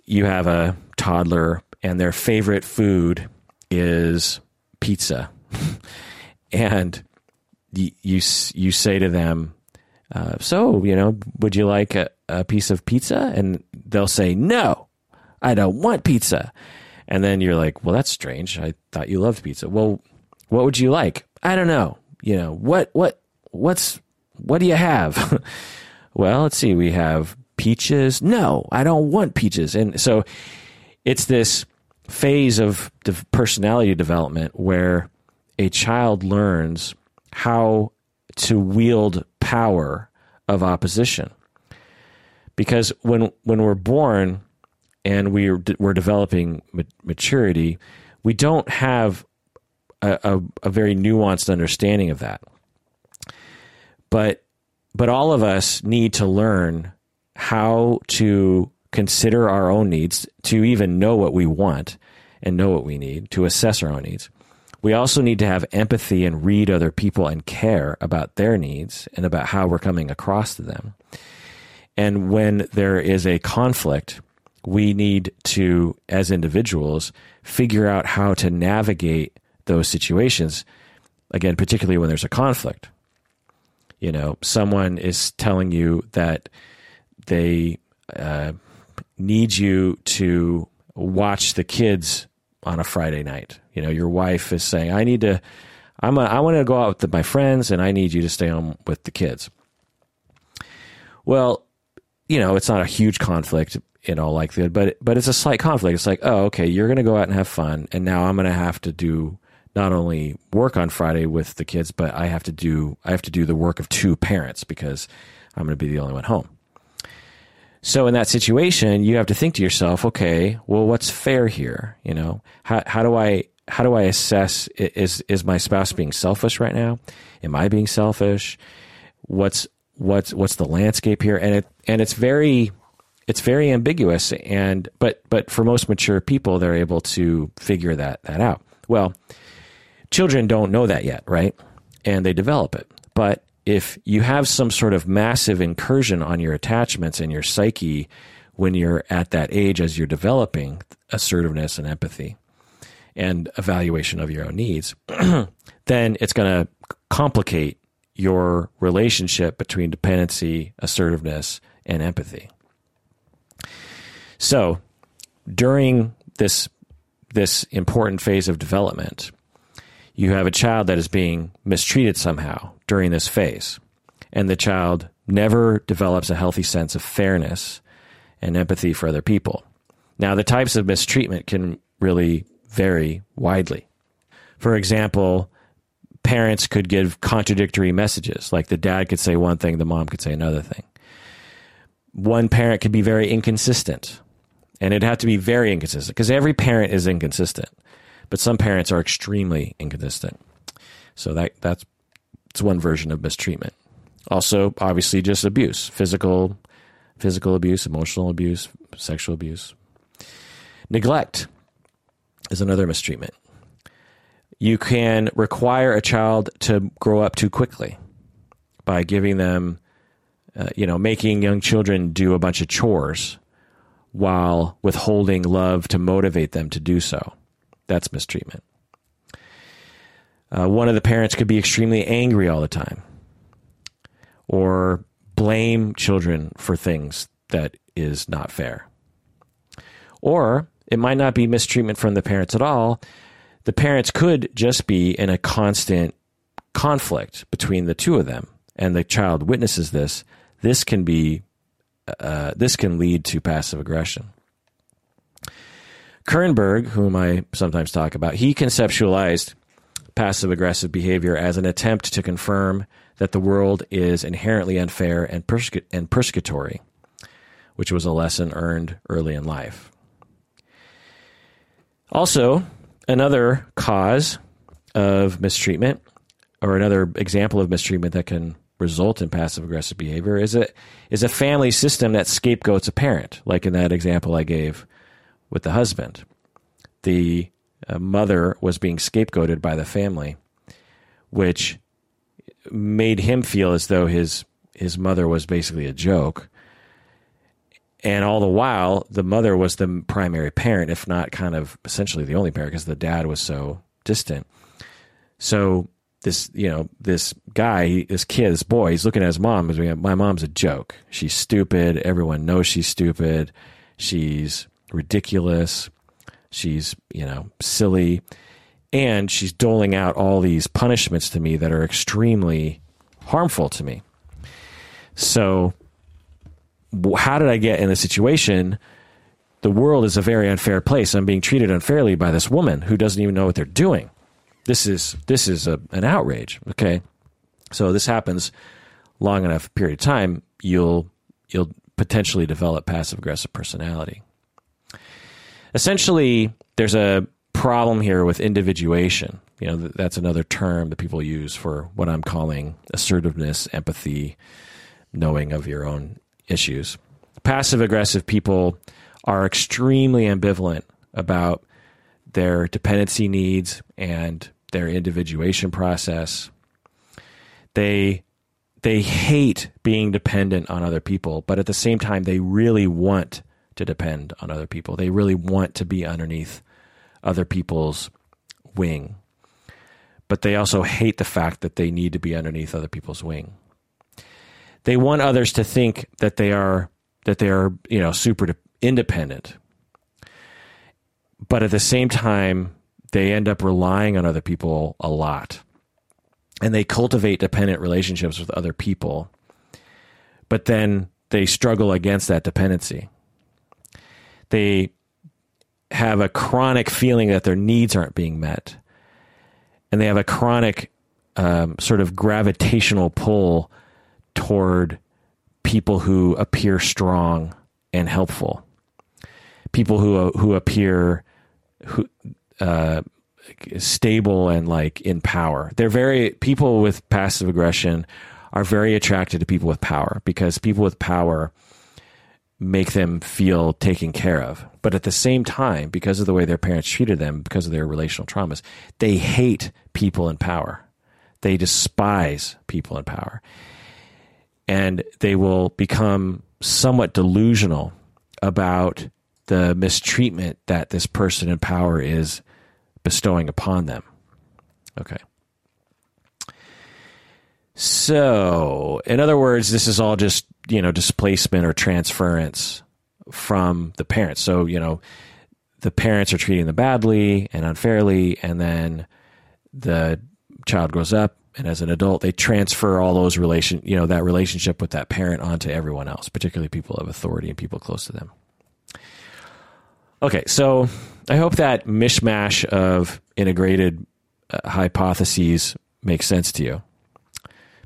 you have a toddler and their favorite food is pizza, [laughs] and you you, you say to them, uh, "So you know, would you like a, a piece of pizza?" And they'll say, "No, I don't want pizza." And then you're like, "Well, that's strange. I thought you loved pizza." Well, what would you like? I don't know. You know what what what's what do you have? [laughs] well, let's see, we have peaches. No, I don't want peaches. And so it's this phase of personality development where a child learns how to wield power of opposition. Because when when we're born and we're we're developing maturity, we don't have a, a, a very nuanced understanding of that. But but all of us need to learn how to consider our own needs, to even know what we want and know what we need, to assess our own needs. We also need to have empathy and read other people and care about their needs and about how we're coming across to them. And when there is a conflict, we need to, as individuals, figure out how to navigate those situations. Again, particularly when there's a conflict You know, someone is telling you that they uh, need you to watch the kids on a Friday night. You know, your wife is saying, "I need to, I'm, a, I want to go out with my friends, and I need you to stay home with the kids." Well, you know, it's not a huge conflict in all likelihood, but but it's a slight conflict. It's like, oh, okay, you're going to go out and have fun, and now I'm going to have to do not only work on Friday with the kids, but I have to do I have to do the work of two parents because I'm going to be the only one home. So in that situation, you have to think to yourself, okay, well, what's fair here? You know, how how do I how do I assess is is my spouse being selfish right now? Am I being selfish? What's what's what's the landscape here? And it and it's very it's very ambiguous and but but for most mature people they're able to figure that that out. Well, children don't know that yet, right? And they develop it. But if you have some sort of massive incursion on your attachments and your psyche when you're at that age as you're developing assertiveness and empathy and evaluation of your own needs, [clears throat] then it's going to complicate your relationship between dependency, assertiveness, and empathy. So, during this this important phase of development, you have a child that is being mistreated somehow during this phase, and the child never develops a healthy sense of fairness and empathy for other people. Now, the types of mistreatment can really vary widely. For example, parents could give contradictory messages, like the dad could say one thing, the mom could say another thing. One parent could be very inconsistent, and it'd have to be very inconsistent because every parent is inconsistent but some parents are extremely inconsistent. So that that's it's one version of mistreatment. Also, obviously, just abuse, physical, physical abuse, emotional abuse, sexual abuse. Neglect is another mistreatment. You can require a child to grow up too quickly by giving them, uh, you know, making young children do a bunch of chores while withholding love to motivate them to do so. That's mistreatment. Uh, one of the parents could be extremely angry all the time or blame children for things that is not fair. Or it might not be mistreatment from the parents at all. The parents could just be in a constant conflict between the two of them, and the child witnesses this. This can be, uh, this can lead to passive aggression. Kernberg, whom I sometimes talk about, he conceptualized passive aggressive behavior as an attempt to confirm that the world is inherently unfair and, persecu- and persecutory, which was a lesson earned early in life. Also, another cause of mistreatment, or another example of mistreatment that can result in passive aggressive behavior, is a, is a family system that scapegoats a parent, like in that example I gave with the husband. The uh, mother was being scapegoated by the family, which made him feel as though his his mother was basically a joke. And all the while, the mother was the primary parent, if not kind of essentially the only parent, because the dad was so distant. So this, you know, this guy, this kid, this boy, he's looking at his mom. My mom's a joke. She's stupid. Everyone knows she's stupid. She's ridiculous. She's, you know, silly. And she's doling out all these punishments to me that are extremely harmful to me. So, how did I get in this situation? The world is a very unfair place. I'm being treated unfairly by this woman who doesn't even know what they're doing. This is this is a, an outrage. Okay, so this happens long enough period of time, you'll you'll potentially develop passive aggressive personality essentially, there's a problem here with individuation. You know, that's another term that people use for what I'm calling assertiveness, empathy, knowing of your own issues. Passive aggressive people are extremely ambivalent about their dependency needs and their individuation process. They they hate being dependent on other people, but at the same time they really want to depend on other people. They really want to be underneath other people's wing. But they also hate the fact that they need to be underneath other people's wing. they want others to think that they are that they are you know super independent but at the same time they end up relying on other people a lot and they cultivate dependent relationships with other people but then they struggle against that dependency they have a chronic feeling that their needs aren't being met and they have a chronic um, sort of gravitational pull toward people who appear strong and helpful, people who who appear who uh, stable and like in power. They're very people with passive aggression are very attracted to people with power because people with power make them feel taken care of. But at the same time, because of the way their parents treated them, because of their relational traumas, they hate people in power. They despise people in power and they will become somewhat delusional about the mistreatment that this person in power is bestowing upon them. Okay. So, in other words, this is all just, you know, displacement or transference from the parents. So, you know, the parents are treating them badly and unfairly, and then the child grows up and as an adult they transfer all those relation you know that relationship with that parent onto everyone else particularly people of authority and people close to them okay so i hope that mishmash of integrated uh, hypotheses makes sense to you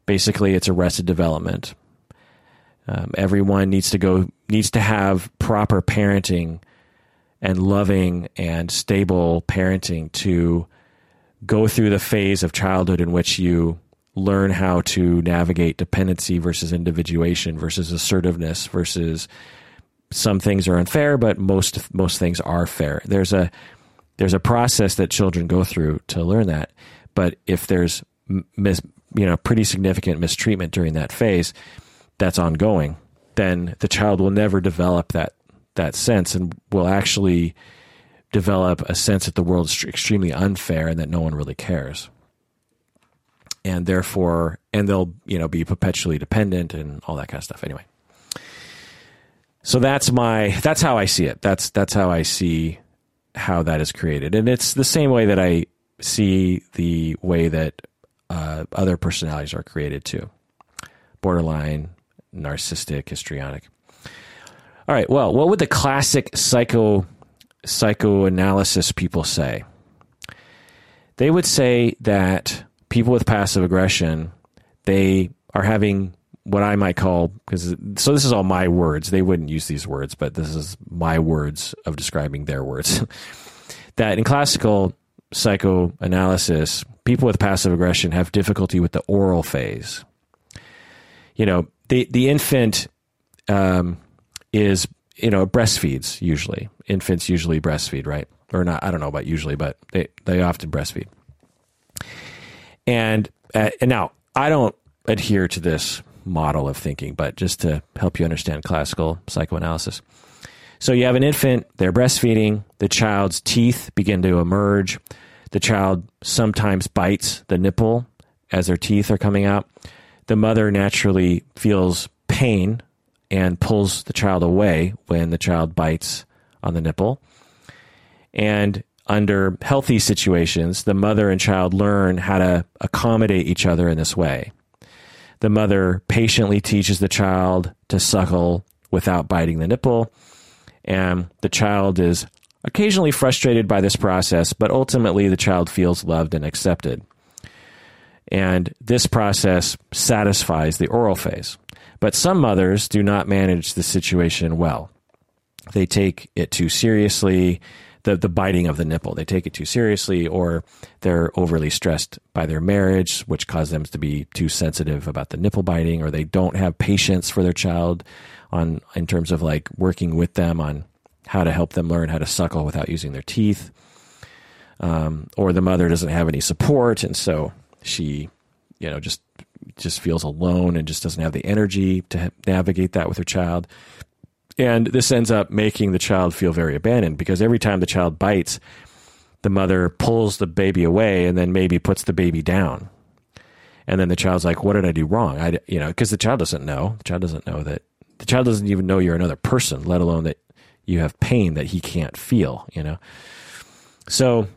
basically it's arrested development um, everyone needs to go needs to have proper parenting and loving and stable parenting to go through the phase of childhood in which you learn how to navigate dependency versus individuation versus assertiveness versus some things are unfair, but most most things are fair. There's a there's a process that children go through to learn that. But if there's mis, you know pretty significant mistreatment during that phase, that's ongoing. Then the child will never develop that that sense and will actually develop a sense that the world is extremely unfair and that no one really cares. And therefore, and they'll, you know, be perpetually dependent and all that kind of stuff. Anyway. So that's my, that's how I see it. That's, that's how I see how that is created. And it's the same way that I see the way that uh, other personalities are created too borderline, narcissistic, histrionic. All right. Well, what would the classic psycho psychoanalysis people say? They would say that people with passive aggression, they are having what I might call because so this is all my words. They wouldn't use these words, but this is my words of describing their words. [laughs] that in classical psychoanalysis, people with passive aggression have difficulty with the oral phase. You know, the the infant um, is you know, breastfeeds usually. Infants usually breastfeed, right? Or not, I don't know about usually, but they, they often breastfeed. And, uh, and now, I don't adhere to this model of thinking, but just to help you understand classical psychoanalysis. So you have an infant, they're breastfeeding, the child's teeth begin to emerge. The child sometimes bites the nipple as their teeth are coming out. The mother naturally feels pain and pulls the child away when the child bites on the nipple. And under healthy situations, the mother and child learn how to accommodate each other in this way. The mother patiently teaches the child to suckle without biting the nipple, and the child is occasionally frustrated by this process, but ultimately the child feels loved and accepted. And this process satisfies the oral phase. But some mothers do not manage the situation well. They take it too seriously, the, the biting of the nipple. They take it too seriously, or they're overly stressed by their marriage, which causes them to be too sensitive about the nipple biting, or they don't have patience for their child on in terms of like working with them on how to help them learn how to suckle without using their teeth. Um, or the mother doesn't have any support, and so she, you know, just just feels alone and just doesn't have the energy to navigate that with her child. And this ends up making the child feel very abandoned because every time the child bites, the mother pulls the baby away and then maybe puts the baby down. and then the child's like, "What did I do wrong?" I, you know, because the child doesn't know. The child doesn't know that the child doesn't even know you're another person, let alone that you have pain that he can't feel. You know, so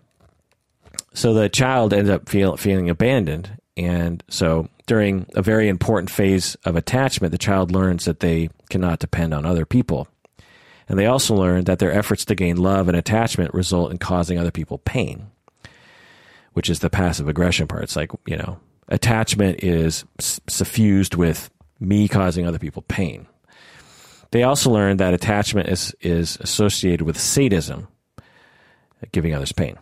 so the child ends up feel, feeling abandoned, and so during a very important phase of attachment, the child learns that they cannot depend on other people. And they also learn that their efforts to gain love and attachment result in causing other people pain, which is the passive aggression part. It's like, you know, attachment is suffused with me causing other people pain. They also learn that attachment is, is associated with sadism, giving others pain.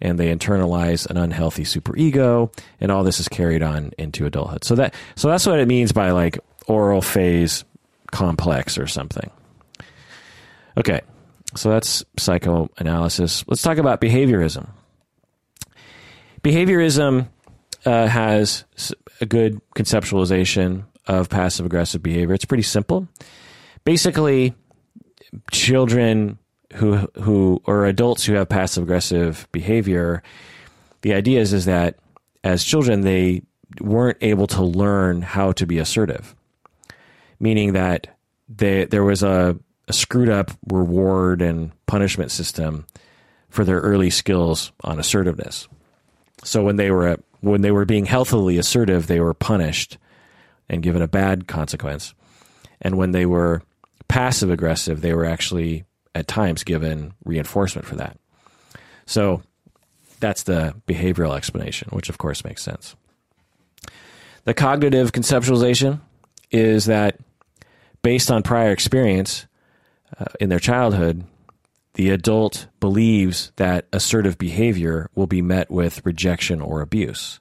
And they internalize an unhealthy superego, and all this is carried on into adulthood. So that so that's what it means by like oral phase complex or something. Okay, so that's psychoanalysis. Let's talk about behaviorism. Behaviorism uh, has a good conceptualization of passive aggressive behavior. It's pretty simple. Basically, children who who or adults who have passive aggressive behavior, the idea is is that as children they weren't able to learn how to be assertive, meaning that they there was a, a screwed up reward and punishment system for their early skills on assertiveness. So when they were when they were being healthily assertive, they were punished and given a bad consequence. And when they were passive aggressive, they were actually at times given reinforcement for that. So that's the behavioral explanation, which of course makes sense. The cognitive conceptualization is that based on prior experience uh, in their childhood, the adult believes that assertive behavior will be met with rejection or abuse.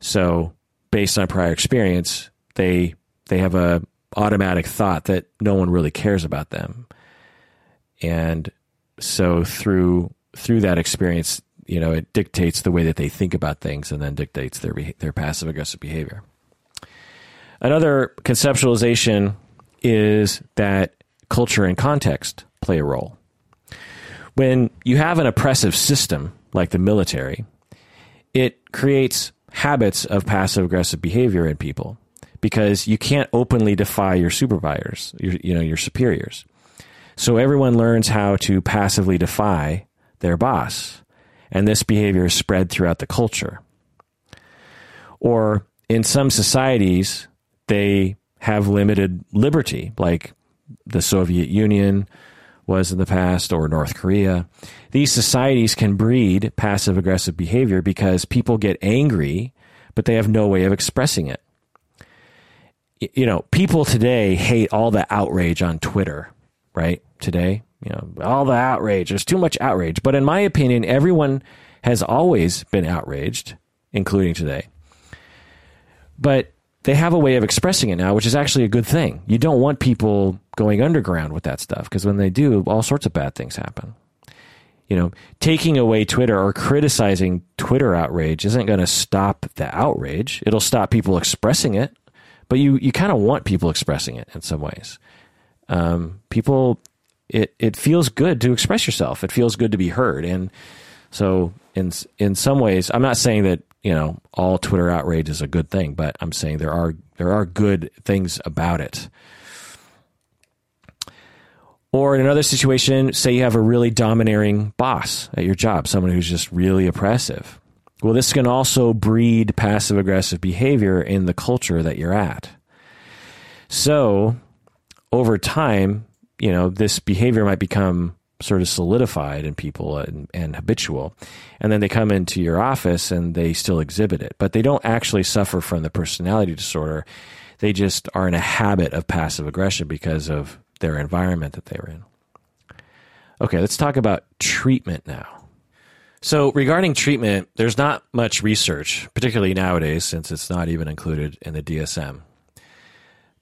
So, based on prior experience, they they have a automatic thought that no one really cares about them. And so through through that experience, you know, it dictates the way that they think about things and then dictates their their passive aggressive behavior. Another conceptualization is that culture and context play a role. When you have an oppressive system like the military, it creates habits of passive aggressive behavior in people because you can't openly defy your supervisors, your, you know, your superiors. So everyone learns how to passively defy their boss, and this behavior is spread throughout the culture. Or in some societies, they have limited liberty, like the Soviet Union was in the past, or North Korea. These societies can breed passive aggressive behavior because people get angry, but they have no way of expressing it. You know, people today hate all the outrage on Twitter, right? Today, you know, all the outrage. There's too much outrage. But in my opinion, everyone has always been outraged, including today. But they have a way of expressing it now, which is actually a good thing. You don't want people going underground with that stuff because when they do, all sorts of bad things happen. You know, taking away Twitter or criticizing Twitter outrage isn't going to stop the outrage. It'll stop people expressing it, but you, you kind of want people expressing it in some ways. Um, people, it, it feels good to express yourself. It feels good to be heard. And so in, in some ways, I'm not saying that you know all Twitter outrage is a good thing, but I'm saying there are there are good things about it. Or in another situation, say you have a really domineering boss at your job, someone who's just really oppressive. Well, this can also breed passive aggressive behavior in the culture that you're at. So, over time, you know, this behavior might become sort of solidified in people and, and, habitual. And then they come into your office and they still exhibit it, but they don't actually suffer from the personality disorder. They just are in a habit of passive aggression because of their environment that they're in. Okay, let's talk about treatment now. So, regarding treatment, there's not much research, particularly nowadays, since it's not even included in the DSM.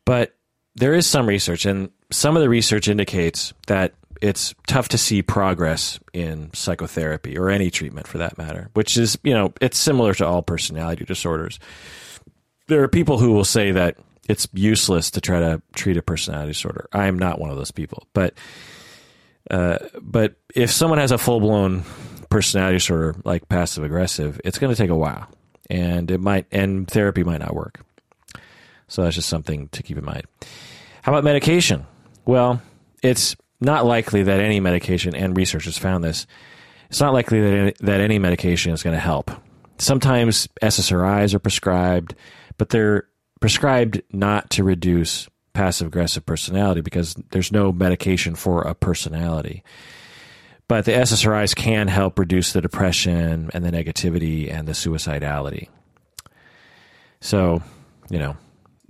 But there is some research, and some of the research indicates that it's tough to see progress in psychotherapy or any treatment for that matter, which is, you know, it's similar to all personality disorders. There are people who will say that it's useless to try to treat a personality disorder. I am not one of those people, but uh, but if someone has a full blown personality disorder like passive aggressive, it's going to take a while. and it might and therapy might not work. So that's just something to keep in mind. How about medication? Well, it's not likely that any medication, and researchers found this, it's not likely that any, that any medication is going to help. Sometimes SSRIs are prescribed, but they're prescribed not to reduce passive aggressive personality because there's no medication for a personality. But the SSRIs can help reduce the depression and the negativity and the suicidality. So, you know,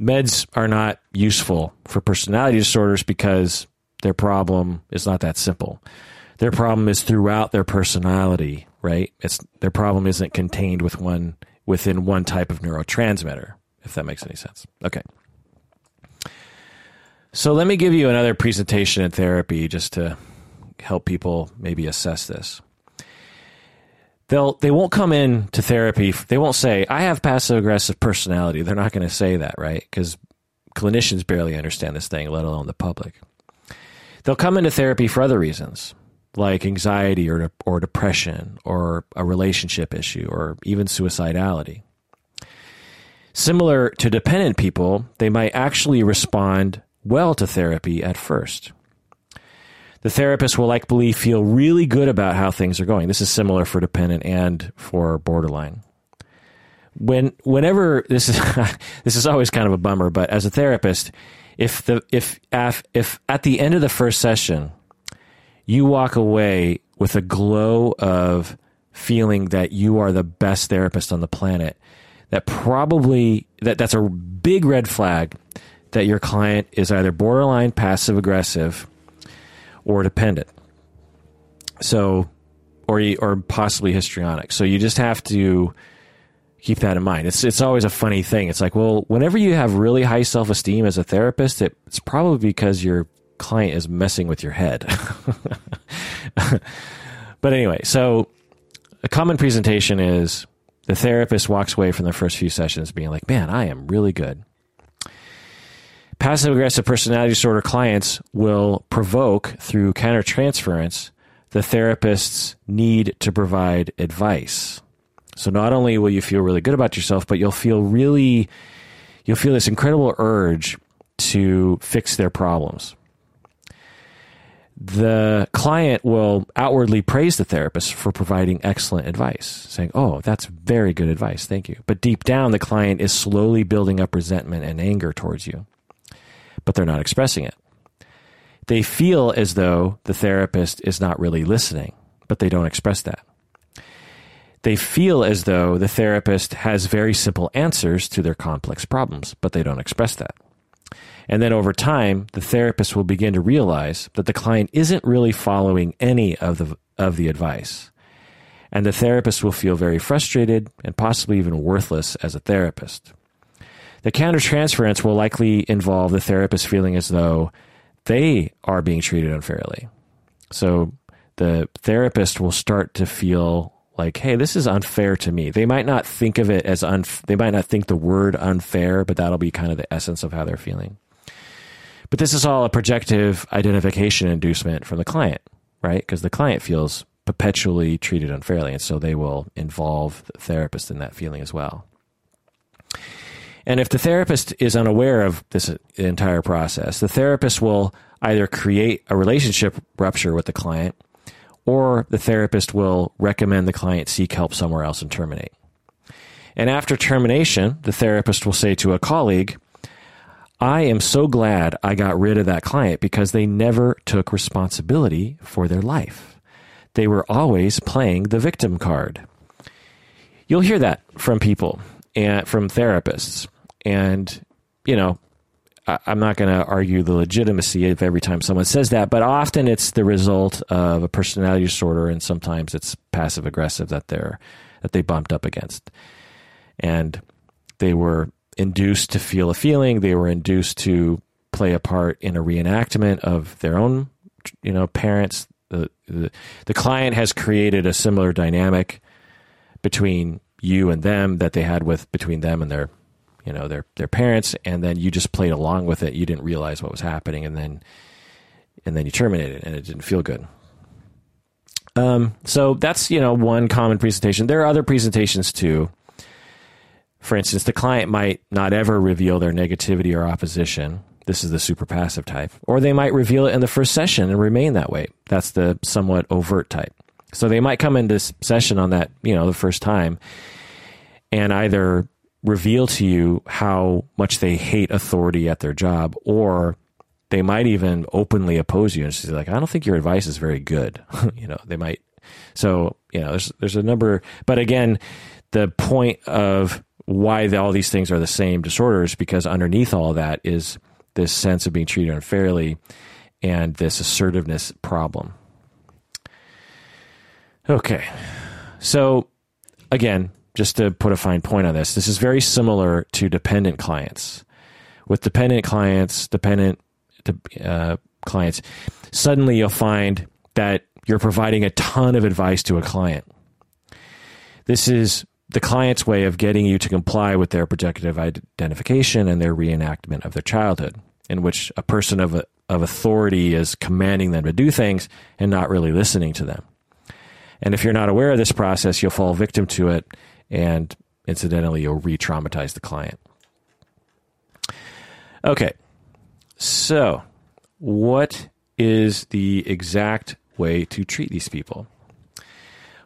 meds are not useful for personality disorders because their problem is not that simple. Their problem is throughout their personality, right? It's their problem isn't contained with one within one type of neurotransmitter, if that makes any sense. Okay. So let me give you another presentation in therapy just to help people maybe assess this. They'll they won't come in to therapy. They won't say I have passive aggressive personality. They're not going to say that, right? Because clinicians barely understand this thing, let alone the public. They'll come into therapy for other reasons, like anxiety or or depression or a relationship issue or even suicidality. Similar to dependent people, they might actually respond well to therapy at first. The therapist will likely feel really good about how things are going. This is similar for dependent and for borderline. When whenever this is [laughs] this is always kind of a bummer, but as a therapist, if the if if, if at the end of the first session you walk away with a glow of feeling that you are the best therapist on the planet, that probably that that's a big red flag that your client is either borderline passive aggressive or dependent. So, or or possibly histrionic. So you just have to keep that in mind. It's it's always a funny thing. It's like, well, whenever you have really high self esteem as a therapist, it, it's probably because your client is messing with your head. [laughs] but anyway, so a common presentation is the therapist walks away from the first few sessions being like, "Man, I am really good." Passive aggressive personality disorder clients will provoke through countertransference the therapist's need to provide advice. So not only will you feel really good about yourself, but you'll feel really you'll feel this incredible urge to fix their problems. The client will outwardly praise the therapist for providing excellent advice, saying, Oh, that's very good advice. Thank you. But deep down, the client is slowly building up resentment and anger towards you but they're not expressing it. They feel as though the therapist is not really listening, but they don't express that. They feel as though the therapist has very simple answers to their complex problems, but they don't express that. And then over time, the therapist will begin to realize that the client isn't really following any of the, of the advice. And the therapist will feel very frustrated and possibly even worthless as a therapist. The countertransference will likely involve the therapist feeling as though they are being treated unfairly. So the therapist will start to feel like, hey, this is unfair to me. They might not think of it as un, they might not think the word unfair, but that'll be kind of the essence of how they're feeling. But this is all a projective identification inducement from the client, right? Because the client feels perpetually treated unfairly, and so they will involve the therapist in that feeling as well. And if the therapist is unaware of this entire process, the therapist will either create a relationship rupture with the client or the therapist will recommend the client seek help somewhere else and terminate. And after termination, the therapist will say to a colleague, I am so glad I got rid of that client because they never took responsibility for their life. They were always playing the victim card. You'll hear that from people and from therapists. And, you know, I, am not going to argue the legitimacy of every time someone says that, but often it's the result of a personality disorder, and sometimes it's passive aggressive that they're that they bumped up against, and they were induced to feel a feeling. They were induced to play a part in a reenactment of their own, you know, parents. The, the, the client has created a similar dynamic between you and them that they had with between them and their you know their their parents and then you just played along with it you didn't realize what was happening and then and then you terminated and it didn't feel good um, so that's you know one common presentation there are other presentations too For instance, the client might not ever reveal their negativity or opposition. This is the super passive type. Or they might reveal it in the first session and remain that way. That's the somewhat overt type. So they might come into session on that, you know, the first time and either reveal to you how much they hate authority at their job or they might even openly oppose you and say like, I don't think your advice is very good. [laughs] you know, they might. So, you know, there's, there's a number, but again, the point of why the, all these things are the same disorders because underneath all that is this sense of being treated unfairly and this assertiveness problem. Okay. So, again, just to put a fine point on this, this is very similar to dependent clients. With dependent clients, dependent uh, clients, suddenly you'll find that you're providing a ton of advice to a client. This is the client's way of getting you to comply with their projective identification and their reenactment of their childhood, in which a person of, of authority is commanding them to do things and not really listening to them. And if you're not aware of this process, you'll fall victim to it, and incidentally, you'll re traumatize the client. Okay, so what is the exact way to treat these people?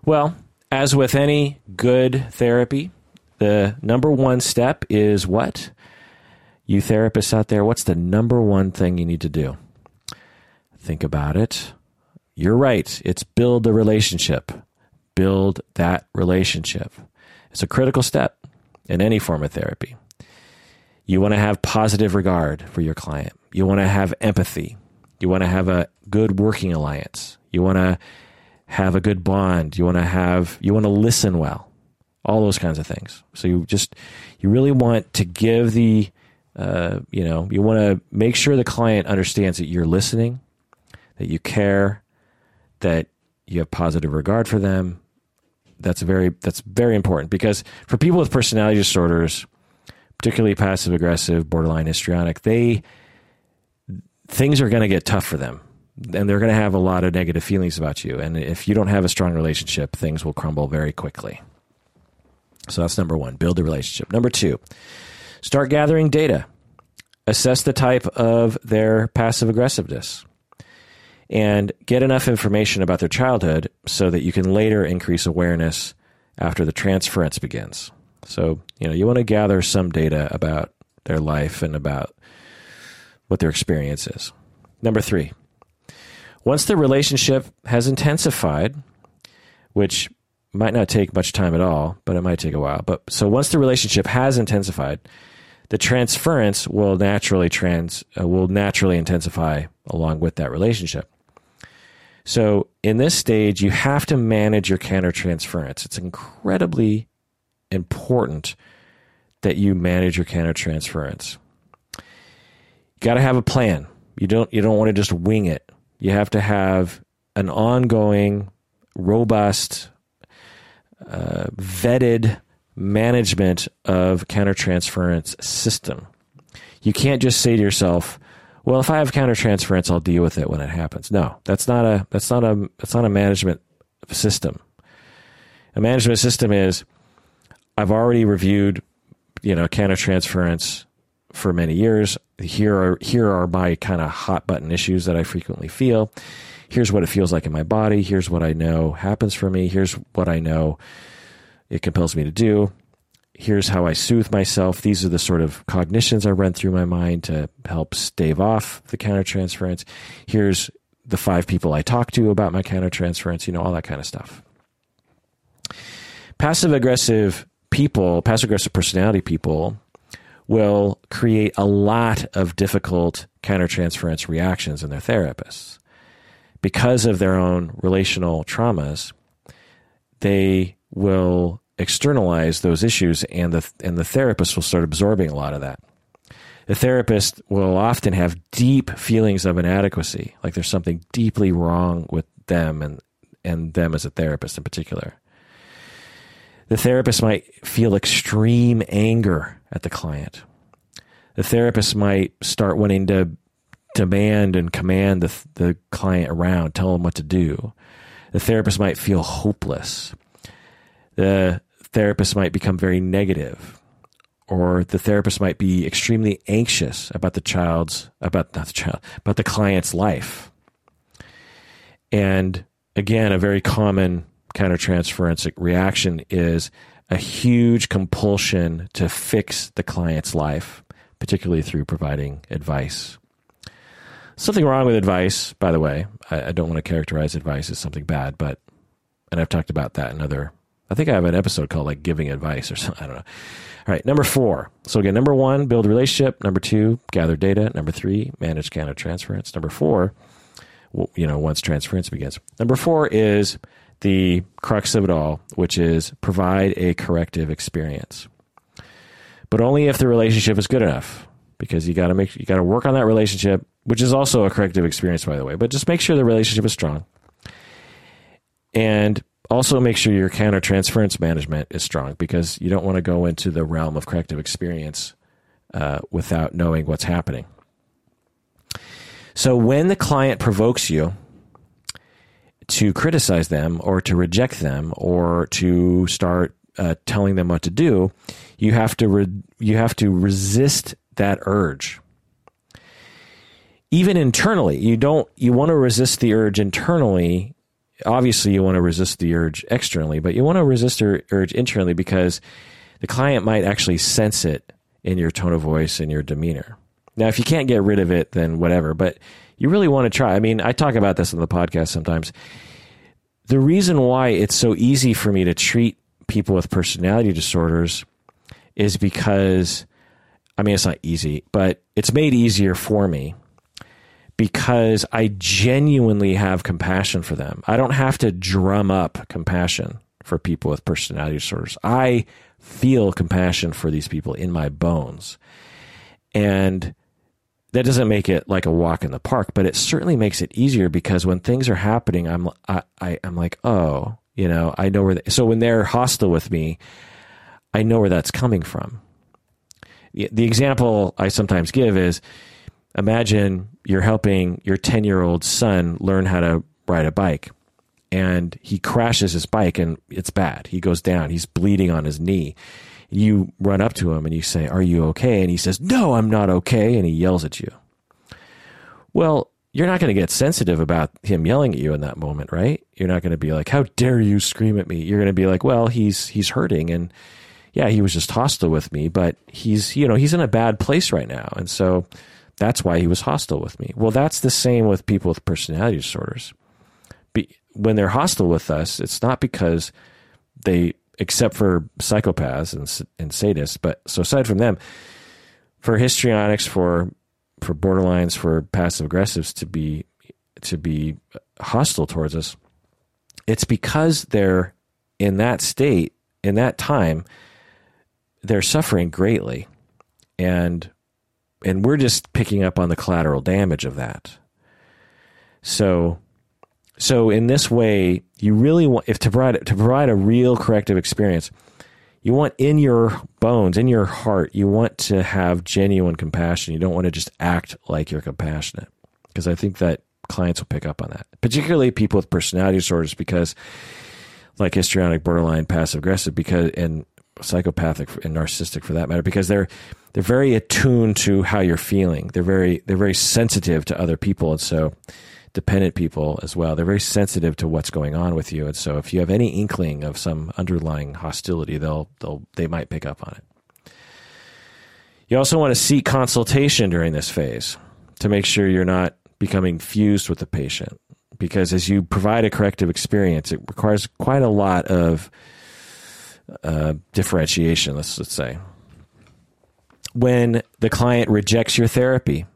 Well, as with any good therapy, the number one step is what? You therapists out there, what's the number one thing you need to do? Think about it. You're right. It's build the relationship. Build that relationship. It's a critical step in any form of therapy. You want to have positive regard for your client. You want to have empathy. You want to have a good working alliance. You want to have a good bond. You want to have, you want to listen well, all those kinds of things. So you just, you really want to give the, uh, you know, you want to make sure the client understands that you're listening, that you care, that you have positive regard for them. That's very, that's very important because for people with personality disorders, particularly passive aggressive, borderline histrionic, they, things are going to get tough for them and they're going to have a lot of negative feelings about you. And if you don't have a strong relationship, things will crumble very quickly. So that's number one build the relationship. Number two, start gathering data. Assess the type of their passive aggressiveness and get enough information about their childhood so that you can later increase awareness after the transference begins. So, you know, you want to gather some data about their life and about what their experience is. Number three, once the relationship has intensified, which might not take much time at all, but it might take a while. But so once the relationship has intensified, the transference will naturally trans uh, will naturally intensify along with that relationship. So in this stage, you have to manage your countertransference. It's incredibly important that you manage your countertransference. You got to have a plan. You don't you don't want to just wing it. You have to have an ongoing, robust, uh, vetted management of countertransference system. You can't just say to yourself, "Well, if I have countertransference, I'll deal with it when it happens." No, that's not a that's not a that's not a management system. A management system is I've already reviewed, you know, countertransference for many years. Here are here are my kind of hot button issues that I frequently feel. Here's what it feels like in my body. Here's what I know happens for me. Here's what I know it compels me to do. Here's how I soothe myself. These are the sort of cognitions I run through my mind to help stave off the countertransference. Here's the five people I talk to about my countertransference, you know, all that kind of stuff. Passive aggressive people, passive aggressive personality people will create a lot of difficult countertransference reactions in their therapists. Because of their own relational traumas, they will externalize those issues and the and the therapist will start absorbing a lot of that. The therapist will often have deep feelings of inadequacy, like there's something deeply wrong with them and and them as a therapist in particular. The therapist might feel extreme anger at the client. The therapist might start wanting to demand and command the, the client around, tell them what to do. The therapist might feel hopeless. The therapist might become very negative, or the therapist might be extremely anxious about the child's about not the child about the client's life. And again a very common countertransference reaction is a huge compulsion to fix the client's life particularly through providing advice. Something wrong with advice by the way. I, I don't want to characterize advice as something bad but and i've talked about that in other i think i have an episode called like giving advice or [laughs] something i don't know all right, number four. So again, number one, build relationship. Number two, gather data. Number three, manage countertransference. Number four, you know, once transference begins. Number four is the crux of it all, which is provide a corrective experience. But only if the relationship is good enough, because you got to make you got to work on that relationship, which is also a corrective experience, by the way. But just make sure the relationship is strong, and also make sure your counter transference management is strong because you don't want to go into the realm of corrective experience uh, without knowing what's happening. So when the client provokes you to criticize them or to reject them or to start uh, telling them what to do, you have to re- you have to resist that urge. Even internally, you don't you want to resist the urge internally obviously you want to resist the urge externally, but you want to resist the urge internally because the client might actually sense it in your tone of voice and your demeanor. Now, if you can't get rid of it, then whatever, but you really want to try. I mean, I talk about this on the podcast sometimes. The reason why it's so easy for me to treat people with personality disorders is because, I mean, it's not easy, but it's made easier for me because I genuinely have compassion for them. I don't have to drum up compassion for people with personality disorders. I feel compassion for these people in my bones. And that doesn't make it like a walk in the park, but it certainly makes it easier because when things are happening, I'm I, I am like, oh, you know, I know where. They, so when they're hostile with me, I know where that's coming from. The example I sometimes give is imagine you're helping your 10 year old son learn how to ride a bike and he crashes his bike and it's bad. He goes down, he's bleeding on his knee. You run up to him and you say, Are you okay? And he says, No, I'm not okay. And he yells at you. Well, you're not going to get sensitive about him yelling at you in that moment, right? You're not going to be like, "How dare you scream at me?" You're going to be like, "Well, he's he's hurting and yeah, he was just hostile with me, but he's, you know, he's in a bad place right now." And so that's why he was hostile with me. Well, that's the same with people with personality disorders. Be, when they're hostile with us, it's not because they, except for psychopaths and, and sadists, but so aside from them, for histrionics, for for borderlines, for passive aggressives to be to be hostile towards us, it's because they're in that state, in that time, they're suffering greatly, and and we're just picking up on the collateral damage of that. So, so in this way, you really want if to provide to provide a real corrective experience, you want in your bones, in your heart, you want to have genuine compassion. You don't want to just act like you're compassionate, because I think that clients will pick up on that, particularly people with personality disorders, because like histrionic, borderline, passive aggressive, because and psychopathic and narcissistic for that matter, because they're they're very attuned to how you're feeling. They're very they're very sensitive to other people, and so dependent people as well. They're very sensitive to what's going on with you, and so if you have any inkling of some underlying hostility, they'll they'll they might pick up on it. You also want to seek consultation during this phase to make sure you're not becoming fused with the patient, because as you provide a corrective experience, it requires quite a lot of uh, differentiation. Let's let's say when the client rejects your therapy,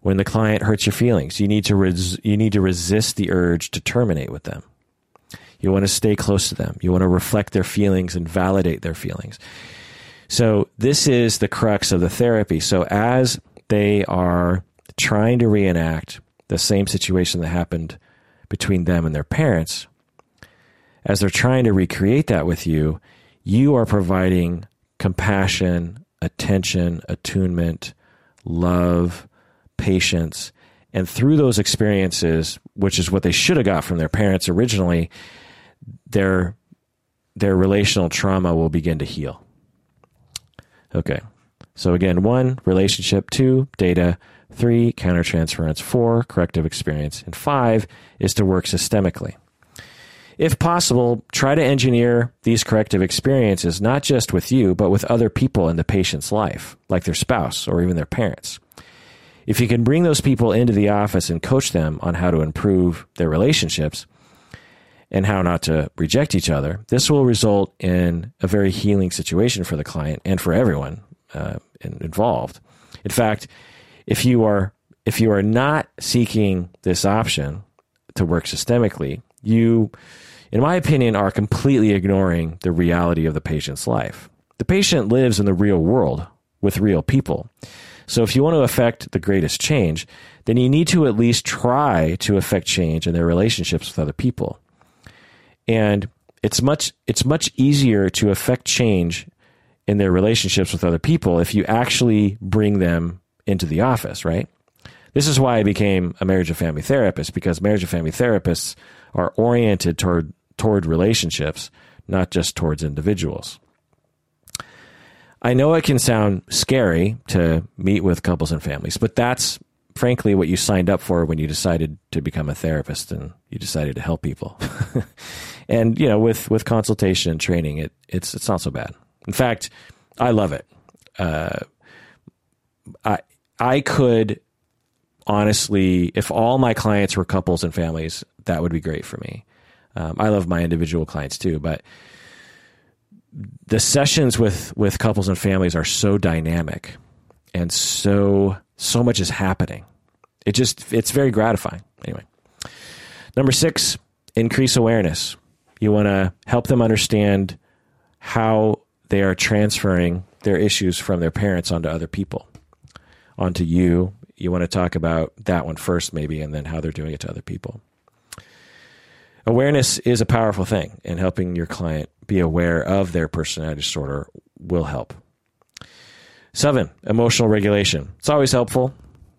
when the client hurts your feelings, you need to res- you need to resist the urge to terminate with them. You want to stay close to them. You want to reflect their feelings and validate their feelings. So this is the crux of the therapy. So as they are trying to reenact the same situation that happened between them and their parents, as they're trying to recreate that with you, you are providing compassion, attention, attunement, love, patience. And through those experiences, which is what they should have got from their parents originally, their their relational trauma will begin to heal. Okay. So again, one, relationship, two, data, three, countertransference, four, corrective experience, and five is to work systemically. If possible, try to engineer these corrective experiences not just with you, but with other people in the patient's life, like their spouse or even their parents. If you can bring those people into the office and coach them on how to improve their relationships and how not to reject each other, this will result in a very healing situation for the client and for everyone uh, involved. In fact, if you are if you are not seeking this option to work systemically, you, in my opinion, are completely ignoring the reality of the patient's life. The patient lives in the real world with real people. So if you want to affect the greatest change, then you need to at least try to affect change in their relationships with other people. And it's much it's much easier to affect change in their relationships with other people if you actually bring them into the office, right? This is why I became a marriage and family therapist because marriage and family therapists are oriented toward toward relationships, not just towards individuals. I know it can sound scary to meet with couples and families, but that's frankly what you signed up for when you decided to become a therapist and you decided to help people. [laughs] and you know, with with consultation and training, it it's it's not so bad. In fact, I love it. Uh, I I could honestly, if all my clients were couples and families, that would be great for me. Um, I love my individual clients too, but the sessions with with couples and families are so dynamic and so so much is happening. It just it's very gratifying. Anyway, number six, increase awareness. You want to help them understand how they are transferring their issues from their parents onto other people, onto you. You want to talk about that one first, maybe, and then how they're doing it to other people. Awareness is a powerful thing, and helping your client be aware of their personality disorder will help. Seven, emotional regulation. It's always helpful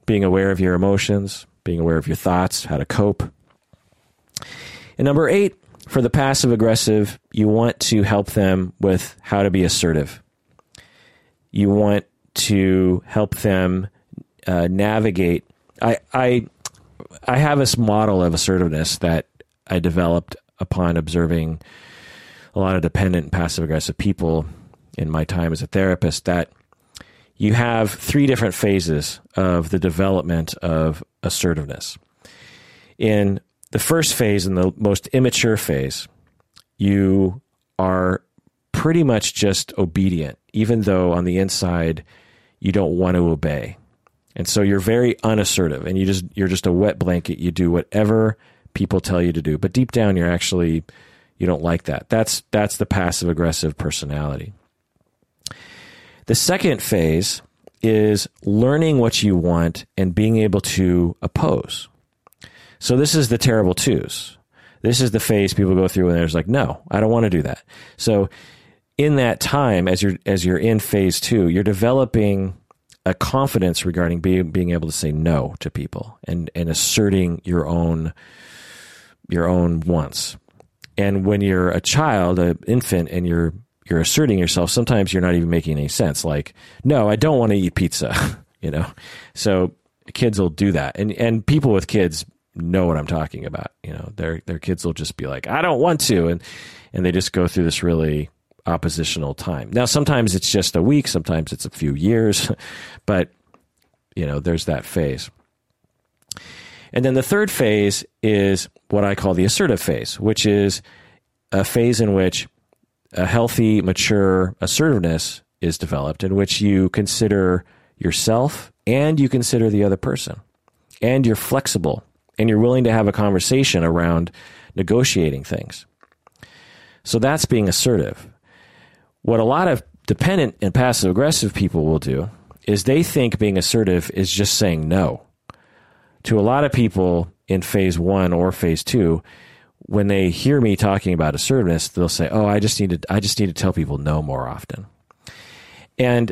being aware of your emotions, being aware of your thoughts, how to cope. And number eight, for the passive aggressive, you want to help them with how to be assertive. You want to help them uh, navigate. I, I, I have this model of assertiveness that I developed upon observing a lot of dependent passive aggressive people in my time as a therapist that you have three different phases of the development of assertiveness. In the first phase, in the most immature phase, you are pretty much just obedient, even though on the inside you don't want to obey. And so you're very unassertive and you just you're just a wet blanket. You do whatever people tell you to do. But deep down you're actually you don't like that. That's that's the passive aggressive personality. The second phase is learning what you want and being able to oppose. So this is the terrible twos. This is the phase people go through when there's like, no, I don't want to do that. So in that time, as you're as you're in phase two, you're developing a confidence regarding being being able to say no to people and and asserting your own your own wants. And when you're a child, an infant, and you're you're asserting yourself, sometimes you're not even making any sense. Like, no, I don't want to eat pizza. [laughs] you know, so kids will do that, and and people with kids know what I'm talking about. You know, their their kids will just be like, I don't want to, and and they just go through this really oppositional time. Now, sometimes it's just a week, sometimes it's a few years, [laughs] but you know, there's that phase. And then the third phase is what I call the assertive phase, which is a phase in which a healthy, mature assertiveness is developed, in which you consider yourself and you consider the other person. And you're flexible and you're willing to have a conversation around negotiating things. So that's being assertive. What a lot of dependent and passive aggressive people will do is they think being assertive is just saying no to a lot of people in phase one or phase two, when they hear me talking about assertiveness, they'll say, "Oh, I just need to, I just need to tell people no more often," and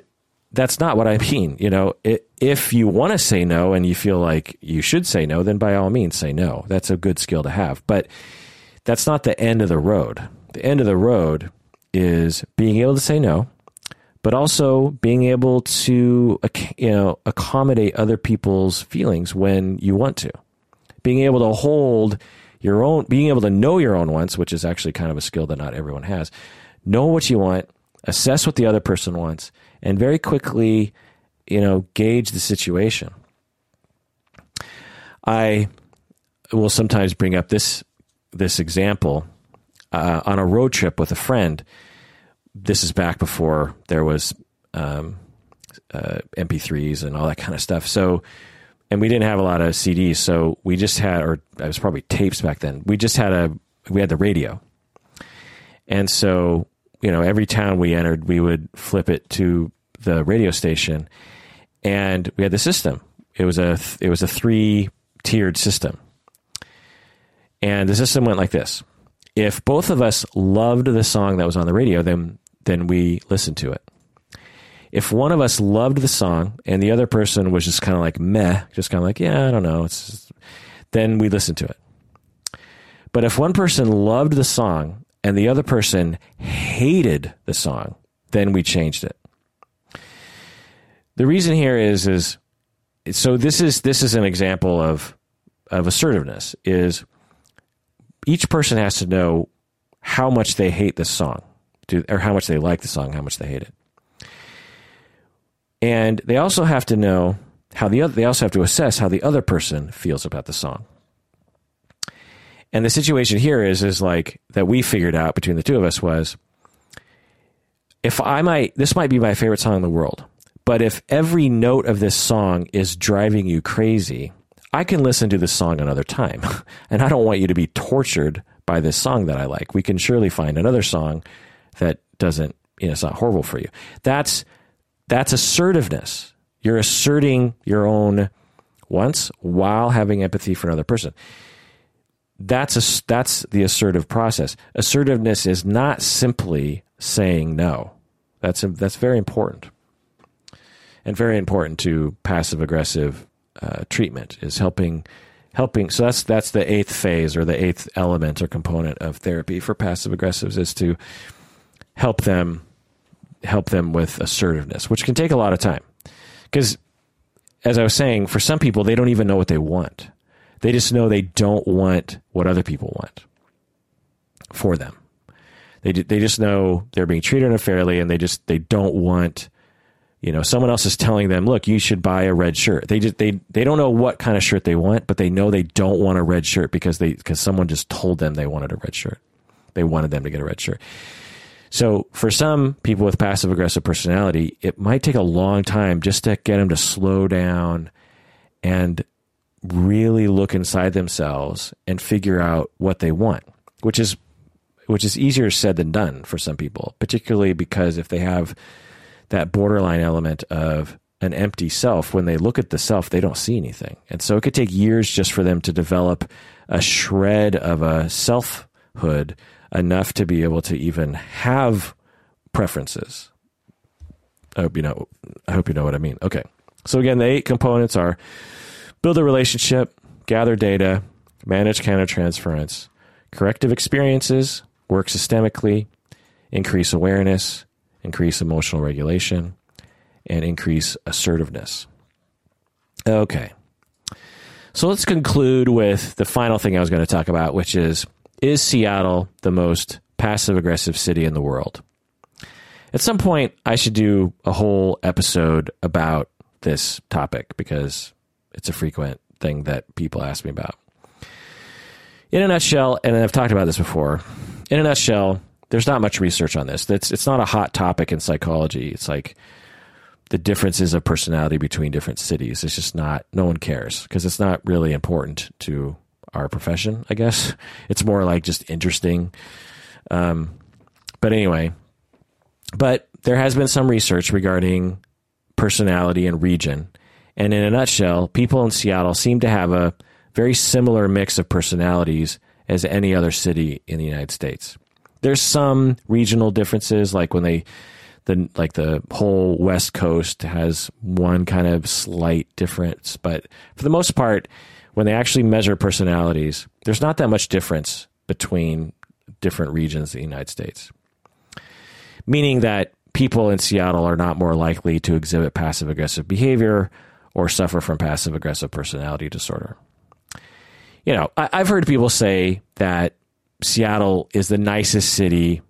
that's not what I [laughs] mean. You know, if you want to say no and you feel like you should say no, then by all means say no. That's a good skill to have, but that's not the end of the road. The end of the road is being able to say no, but also being able to you know accommodate other people's feelings when you want to. Being able to hold your own, being able to know your own wants, which is actually kind of a skill that not everyone has. Know what you want, assess what the other person wants, and very quickly, you know, gauge the situation. I will sometimes bring up this this example uh, on a road trip with a friend. This is back before there was um, uh, MP3s and all that kind of stuff. So, and we didn't have a lot of CDs, so we just had, or it was probably tapes back then. We just had a, we had the radio, and so you know, every town we entered, we would flip it to the radio station, and we had the system. It was a, it was a three tiered system. And the system went like this. If both of us loved the song that was on the radio, then then we listen to it. If one of us loved the song and the other person was just kind of like meh, just kind of like, yeah, I don't know, just, then we listen to it. But if one person loved the song and the other person hated the song, then we changed it. The reason here is is so this is this is an example of of assertiveness is each person has to know how much they hate this song or how much they like the song, how much they hate it. And they also have to know how the other, they also have to assess how the other person feels about the song. And the situation here is is like that we figured out between the two of us was if I might this might be my favorite song in the world, but if every note of this song is driving you crazy, I can listen to this song another time. [laughs] and I don't want you to be tortured by this song that I like. We can surely find another song that doesn't, you know, it's not horrible for you. That's that's assertiveness. You're asserting your own wants while having empathy for another person. That's a, that's the assertive process. Assertiveness is not simply saying no. That's a, that's very important, and very important to passive aggressive uh, treatment is helping helping so that's that's the eighth phase or the eighth element or component of therapy for passive aggressives is to help them help them with assertiveness which can take a lot of time. Because as i was saying for some people they don't even know what they want. They just know they don't want what other people want for them. They, they just know they're being treated unfairly and they just they don't want you know someone else is telling them look you should buy a red shirt. They just they they don't know what kind of shirt they want but they know they don't want a red shirt because they because someone just told them they wanted a red shirt. They wanted them to get a red shirt so for some people with passive aggressive personality it might take a long time just to get them to slow down and really look inside themselves and figure out what they want which is which is easier said than done for some people particularly because if they have that borderline element of an empty self. When they look at the self, they don't see anything. And so it could take years just for them to develop a shred of a selfhood enough to be able to even have preferences. I hope you know I hope you know what I mean. Okay. So again, the eight components are build a relationship, gather data, manage countertransference, corrective experiences, work systemically, increase awareness, increase emotional regulation, and increase assertiveness. Okay. So let's conclude with the final thing I was going to talk about, which is Is Seattle the most passive aggressive city in the world? At some point, I should do a whole episode about this topic because it's a frequent thing that people ask me about. In a nutshell, and I've talked about this before, in a nutshell, there's not much research on this. That's it's not a hot topic in psychology. It's like the differences of personality between different cities. It's just not. No one cares because it's not really important to our profession. I guess it's more like just interesting. Um, but anyway, but there has been some research regarding personality and region, and in a nutshell, people in Seattle seem to have a very similar mix of personalities as any other city in the United States. There's some regional differences, like when they the like the whole West Coast has one kind of slight difference, but for the most part, when they actually measure personalities, there's not that much difference between different regions of the United States. Meaning that people in Seattle are not more likely to exhibit passive aggressive behavior or suffer from passive aggressive personality disorder. You know, I, have heard people say that Seattle is the nicest city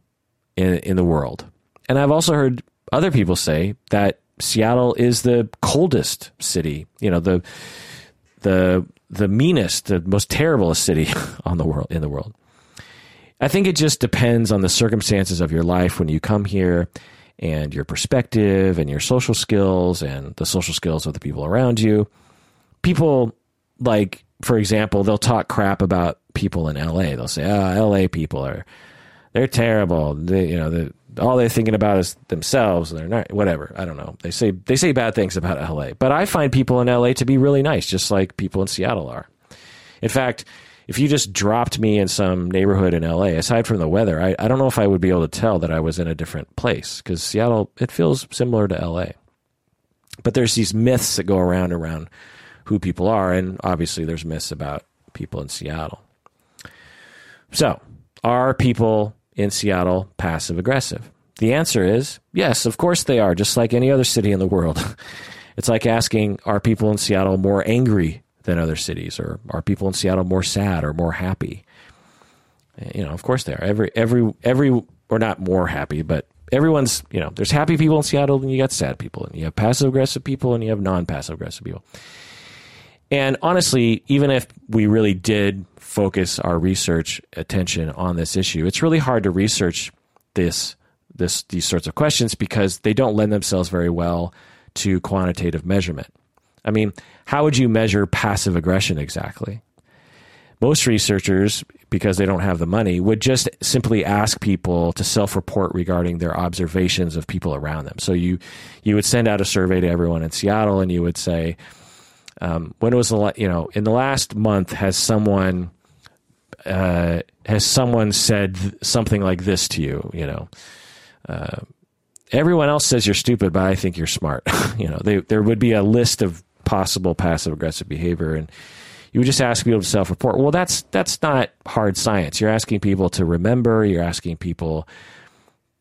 in, in the world. And I've also heard other people say that Seattle is the coldest city, you know, the the the meanest, the most terrible city [laughs] on the world in the world. I think it just depends on the circumstances of your life when you come here and your perspective and your social skills and the social skills of the people around you. People like for example, they'll talk crap about people in LA. They'll say, ah, "Oh, LA people are they're terrible. They, you know, the all they're thinking about is themselves. They're not whatever. I don't know. They say they say bad things about LA, but I find people in LA to be really nice, just like people in Seattle are. In fact, if you just dropped me in some neighborhood in LA, aside from the weather, I, I don't know if I would be able to tell that I was in a different place because Seattle it feels similar to LA. But there's these myths that go around around who people are, and obviously there's myths about people in Seattle. So, are people in Seattle passive aggressive? The answer is yes, of course they are, just like any other city in the world. [laughs] it's like asking, are people in Seattle more angry than other cities, or are people in Seattle more sad or more happy? You know, of course they are. Every every every or not more happy, but everyone's you know, there's happy people in Seattle, and you got sad people, and you have passive aggressive people, and you have non passive aggressive people. And honestly, even if we really did focus our research attention on this issue, it's really hard to research this this these sorts of questions because they don't lend themselves very well to quantitative measurement. I mean, how would you measure passive aggression exactly? Most researchers, because they don't have the money, would just simply ask people to self-report regarding their observations of people around them. So you you would send out a survey to everyone in Seattle and you would say, um, when was the you know in the last month has someone uh, has someone said something like this to you? You know, uh, everyone else says you're stupid, but I think you're smart. [laughs] you know, they, there would be a list of possible passive aggressive behavior, and you would just ask people to self report. Well, that's that's not hard science. You're asking people to remember. You're asking people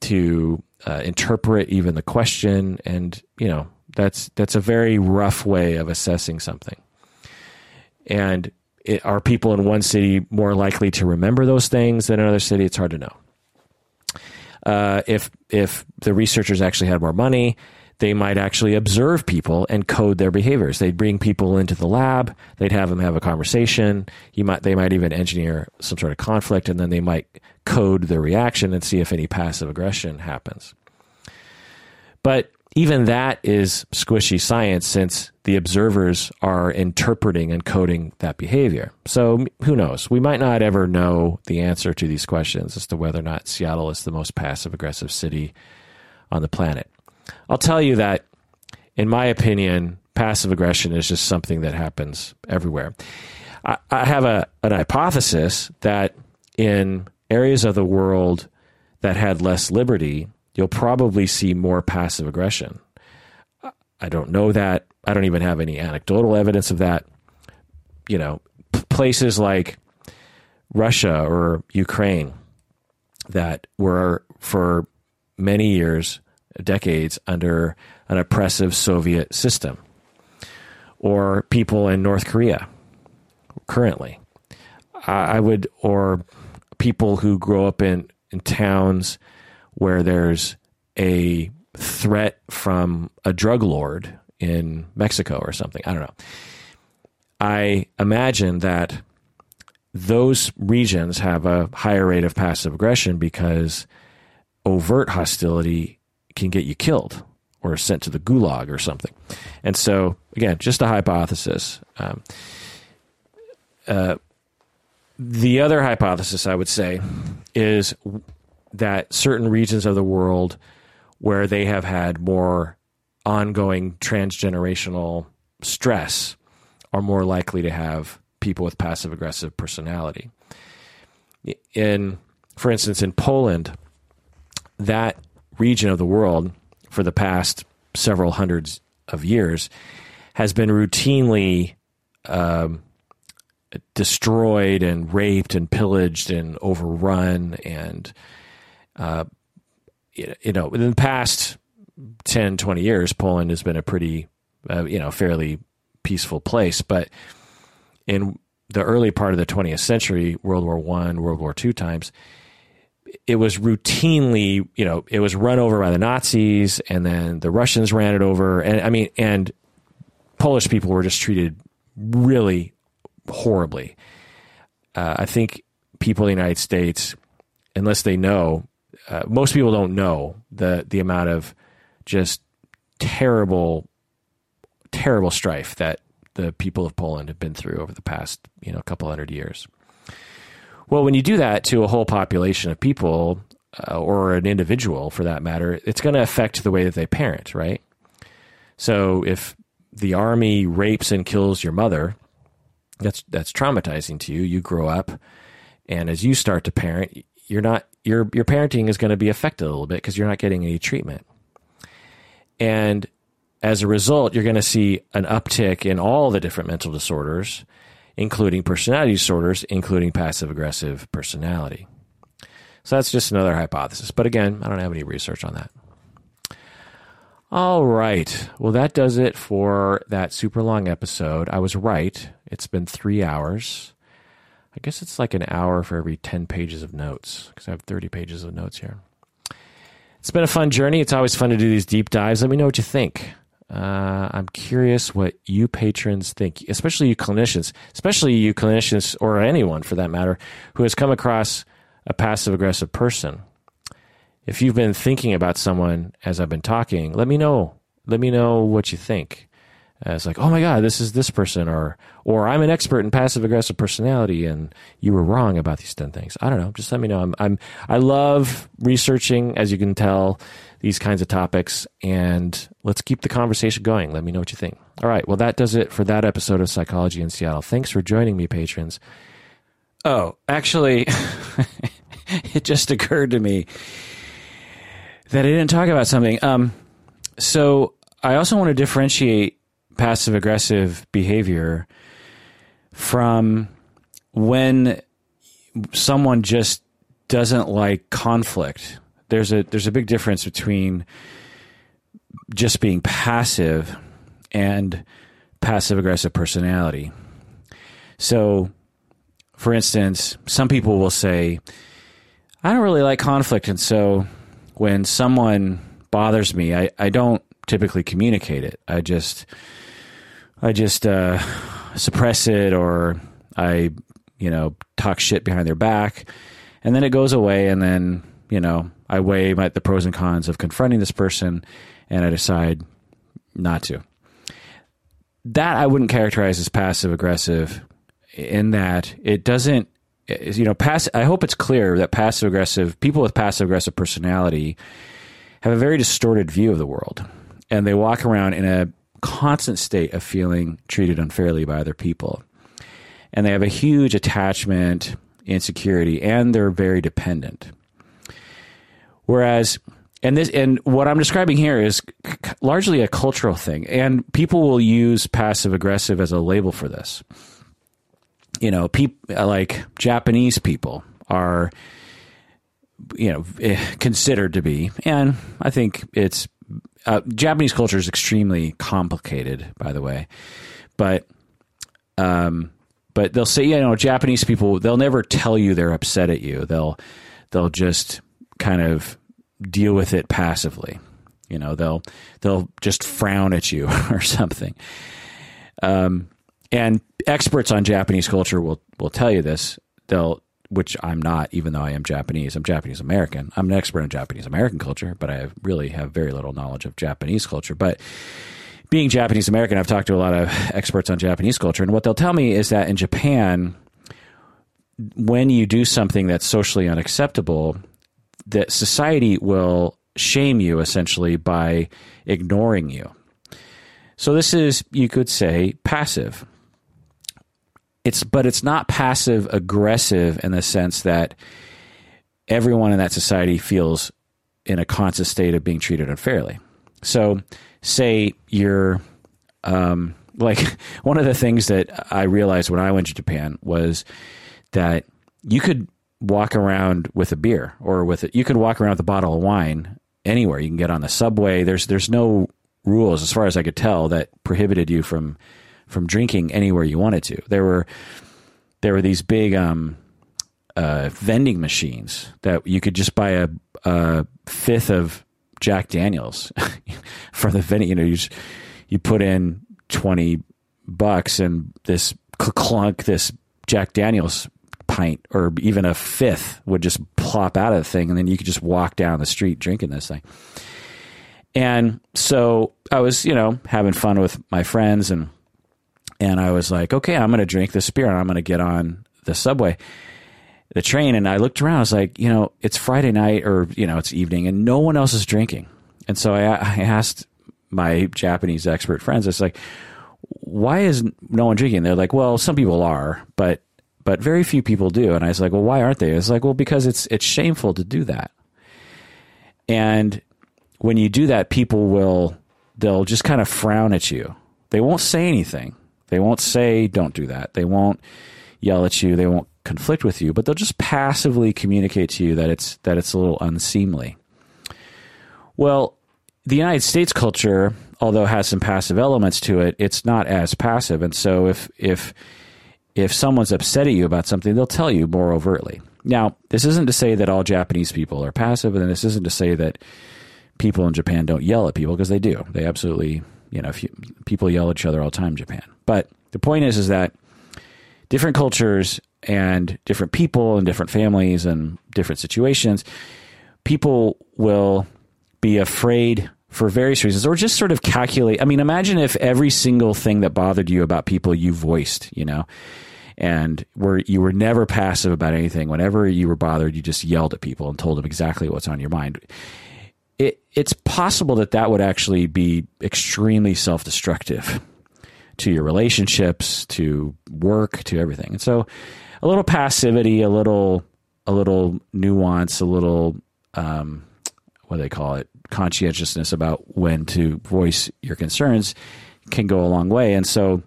to uh, interpret even the question, and you know that's that's a very rough way of assessing something. And it, are people in one city more likely to remember those things than another city? It's hard to know. Uh, if if the researchers actually had more money, they might actually observe people and code their behaviors. They'd bring people into the lab. They'd have them have a conversation. You might they might even engineer some sort of conflict, and then they might code their reaction and see if any passive aggression happens. But even that is squishy science since the observers are interpreting and coding that behavior. So who knows? We might not ever know the answer to these questions as to whether or not Seattle is the most passive aggressive city on the planet. I'll tell you that, in my opinion, passive aggression is just something that happens everywhere. I, I have a, an hypothesis that in areas of the world that had less liberty, you'll probably see more passive aggression. I don't know that. I don't even have any anecdotal evidence of that. You know, places like Russia or Ukraine that were for many years, decades under an oppressive Soviet system, or people in North Korea currently. I would, or people who grow up in, in towns where there's a threat from a drug lord in Mexico or something. I don't know. I imagine that those regions have a higher rate of passive aggression because overt hostility can get you killed or sent to the gulag or something. And so, again, just a hypothesis. Um, uh, the other hypothesis I would say is that certain regions of the world where they have had more ongoing transgenerational stress are more likely to have people with passive aggressive personality. In, for instance, in Poland, that region of the world for the past several hundreds of years has been routinely um, destroyed and raped and pillaged and overrun and uh, you know, in the past 10, 20 years, Poland has been a pretty, uh, you know, fairly peaceful place. But in the early part of the 20th century, World War One, World War Two times, it was routinely, you know, it was run over by the Nazis, and then the Russians ran it over, and I mean, and Polish people were just treated really horribly. Uh, I think people in the United States, unless they know, uh, most people don't know the the amount of just terrible, terrible strife that the people of Poland have been through over the past you know couple hundred years. Well, when you do that to a whole population of people, uh, or an individual for that matter, it's going to affect the way that they parent, right? So if the army rapes and kills your mother, that's that's traumatizing to you. You grow up, and as you start to parent, you're not your your parenting is going to be affected a little bit because you're not getting any treatment. And as a result, you're going to see an uptick in all the different mental disorders, including personality disorders, including passive aggressive personality. So that's just another hypothesis. But again, I don't have any research on that. All right. Well, that does it for that super long episode. I was right. It's been three hours. I guess it's like an hour for every 10 pages of notes because I have 30 pages of notes here. It's been a fun journey. It's always fun to do these deep dives. Let me know what you think. Uh, I'm curious what you patrons think, especially you clinicians, especially you clinicians or anyone for that matter who has come across a passive aggressive person. If you've been thinking about someone as I've been talking, let me know. Let me know what you think. Uh, it's like, oh my God, this is this person, or or I'm an expert in passive aggressive personality, and you were wrong about these ten things. I don't know. Just let me know. I'm, I'm I love researching, as you can tell, these kinds of topics, and let's keep the conversation going. Let me know what you think. All right. Well, that does it for that episode of Psychology in Seattle. Thanks for joining me, patrons. Oh, actually, [laughs] it just occurred to me that I didn't talk about something. Um, so I also want to differentiate passive aggressive behavior from when someone just doesn't like conflict. There's a there's a big difference between just being passive and passive aggressive personality. So, for instance, some people will say, I don't really like conflict. And so when someone bothers me, I, I don't typically communicate it. I just I just uh, suppress it or I, you know, talk shit behind their back, and then it goes away, and then you know I weigh my, the pros and cons of confronting this person, and I decide not to. That I wouldn't characterize as passive aggressive, in that it doesn't. You know, pass. I hope it's clear that passive aggressive people with passive aggressive personality have a very distorted view of the world, and they walk around in a constant state of feeling treated unfairly by other people. And they have a huge attachment, insecurity, and they're very dependent. Whereas, and this, and what I'm describing here is largely a cultural thing, and people will use passive aggressive as a label for this. You know, people like Japanese people are, you know, eh, considered to be, and I think it's uh, Japanese culture is extremely complicated, by the way, but um, but they'll say, you know, Japanese people they'll never tell you they're upset at you. They'll they'll just kind of deal with it passively. You know, they'll they'll just frown at you [laughs] or something. Um, and experts on Japanese culture will will tell you this. They'll which I'm not, even though I am Japanese. I'm Japanese American. I'm an expert in Japanese American culture, but I really have very little knowledge of Japanese culture. But being Japanese American, I've talked to a lot of experts on Japanese culture, and what they'll tell me is that in Japan, when you do something that's socially unacceptable, that society will shame you essentially by ignoring you. So this is, you could say, passive it's but it's not passive aggressive in the sense that everyone in that society feels in a constant state of being treated unfairly. So, say you're um, [laughs] like one of the things that I realized when I went to Japan was that you could walk around with a beer or with it, you could walk around with a bottle of wine anywhere. You can get on the subway. There's there's no rules, as far as I could tell, that prohibited you from from drinking anywhere you wanted to. There were there were these big um, uh, vending machines that you could just buy a, a fifth of Jack Daniels [laughs] for the vending. You know, you just, you put in twenty bucks and this clunk, this Jack Daniels pint or even a fifth would just plop out of the thing, and then you could just walk down the street drinking this thing. And so I was, you know, having fun with my friends and and I was like, okay, I'm going to drink this beer and I'm going to get on the subway, the train. And I looked around. I was like, you know, it's Friday night or, you know, it's evening and no one else is drinking. And so I, I asked my Japanese expert friends, it's like, why is no one drinking? They're like, well, some people are, but, but very few people do. And I was like, well, why aren't they? It's like, well, because it's, it's shameful to do that. And when you do that, people will, they'll just kind of frown at you. They won't say anything they won't say, don't do that. They won't yell at you. They won't conflict with you, but they'll just passively communicate to you that it's, that it's a little unseemly. Well, the United States culture, although has some passive elements to it, it's not as passive. And so if, if, if someone's upset at you about something, they'll tell you more overtly. Now, this isn't to say that all Japanese people are passive, and this isn't to say that people in Japan don't yell at people because they do. They absolutely you know, you, people yell at each other all the time in Japan. But the point is, is that different cultures and different people and different families and different situations, people will be afraid for various reasons or just sort of calculate. I mean, imagine if every single thing that bothered you about people you voiced, you know, and where you were never passive about anything. Whenever you were bothered, you just yelled at people and told them exactly what's on your mind it, it's possible that that would actually be extremely self destructive to your relationships, to work, to everything. And so, a little passivity, a little, a little nuance, a little, um, what do they call it, conscientiousness about when to voice your concerns can go a long way. And so,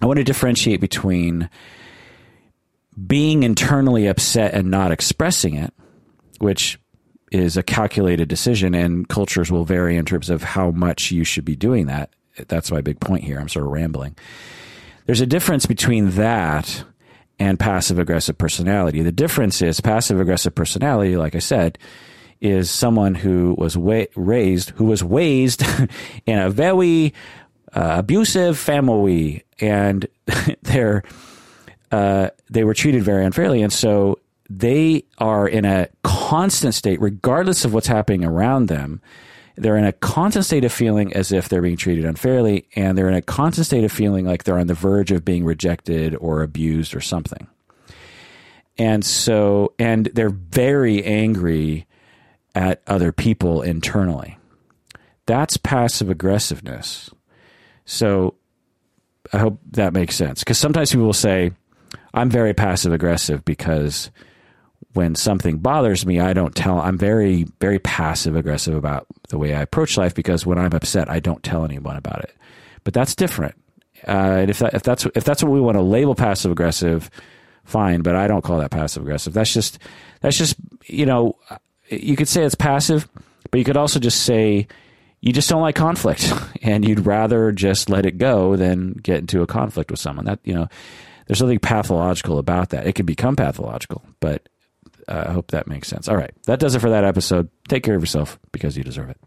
I want to differentiate between being internally upset and not expressing it, which is a calculated decision, and cultures will vary in terms of how much you should be doing that. That's my big point here. I'm sort of rambling. There's a difference between that and passive aggressive personality. The difference is passive aggressive personality, like I said, is someone who was wa- raised, who was raised [laughs] in a very uh, abusive family, and [laughs] they're uh, they were treated very unfairly, and so they are in a constant state, regardless of what's happening around them. They're in a constant state of feeling as if they're being treated unfairly, and they're in a constant state of feeling like they're on the verge of being rejected or abused or something. And so, and they're very angry at other people internally. That's passive aggressiveness. So, I hope that makes sense. Because sometimes people will say, I'm very passive aggressive because when something bothers me, I don't tell. I'm very, very passive aggressive about the way I approach life because when I'm upset, I don't tell anyone about it. But that's different. Uh, if, that, if that's if that's what we want to label passive aggressive, fine. But I don't call that passive aggressive. That's just that's just you know you could say it's passive, but you could also just say you just don't like conflict [laughs] and you'd rather just let it go than get into a conflict with someone. That you know, there's nothing pathological about that. It can become pathological, but uh, I hope that makes sense. All right. That does it for that episode. Take care of yourself because you deserve it.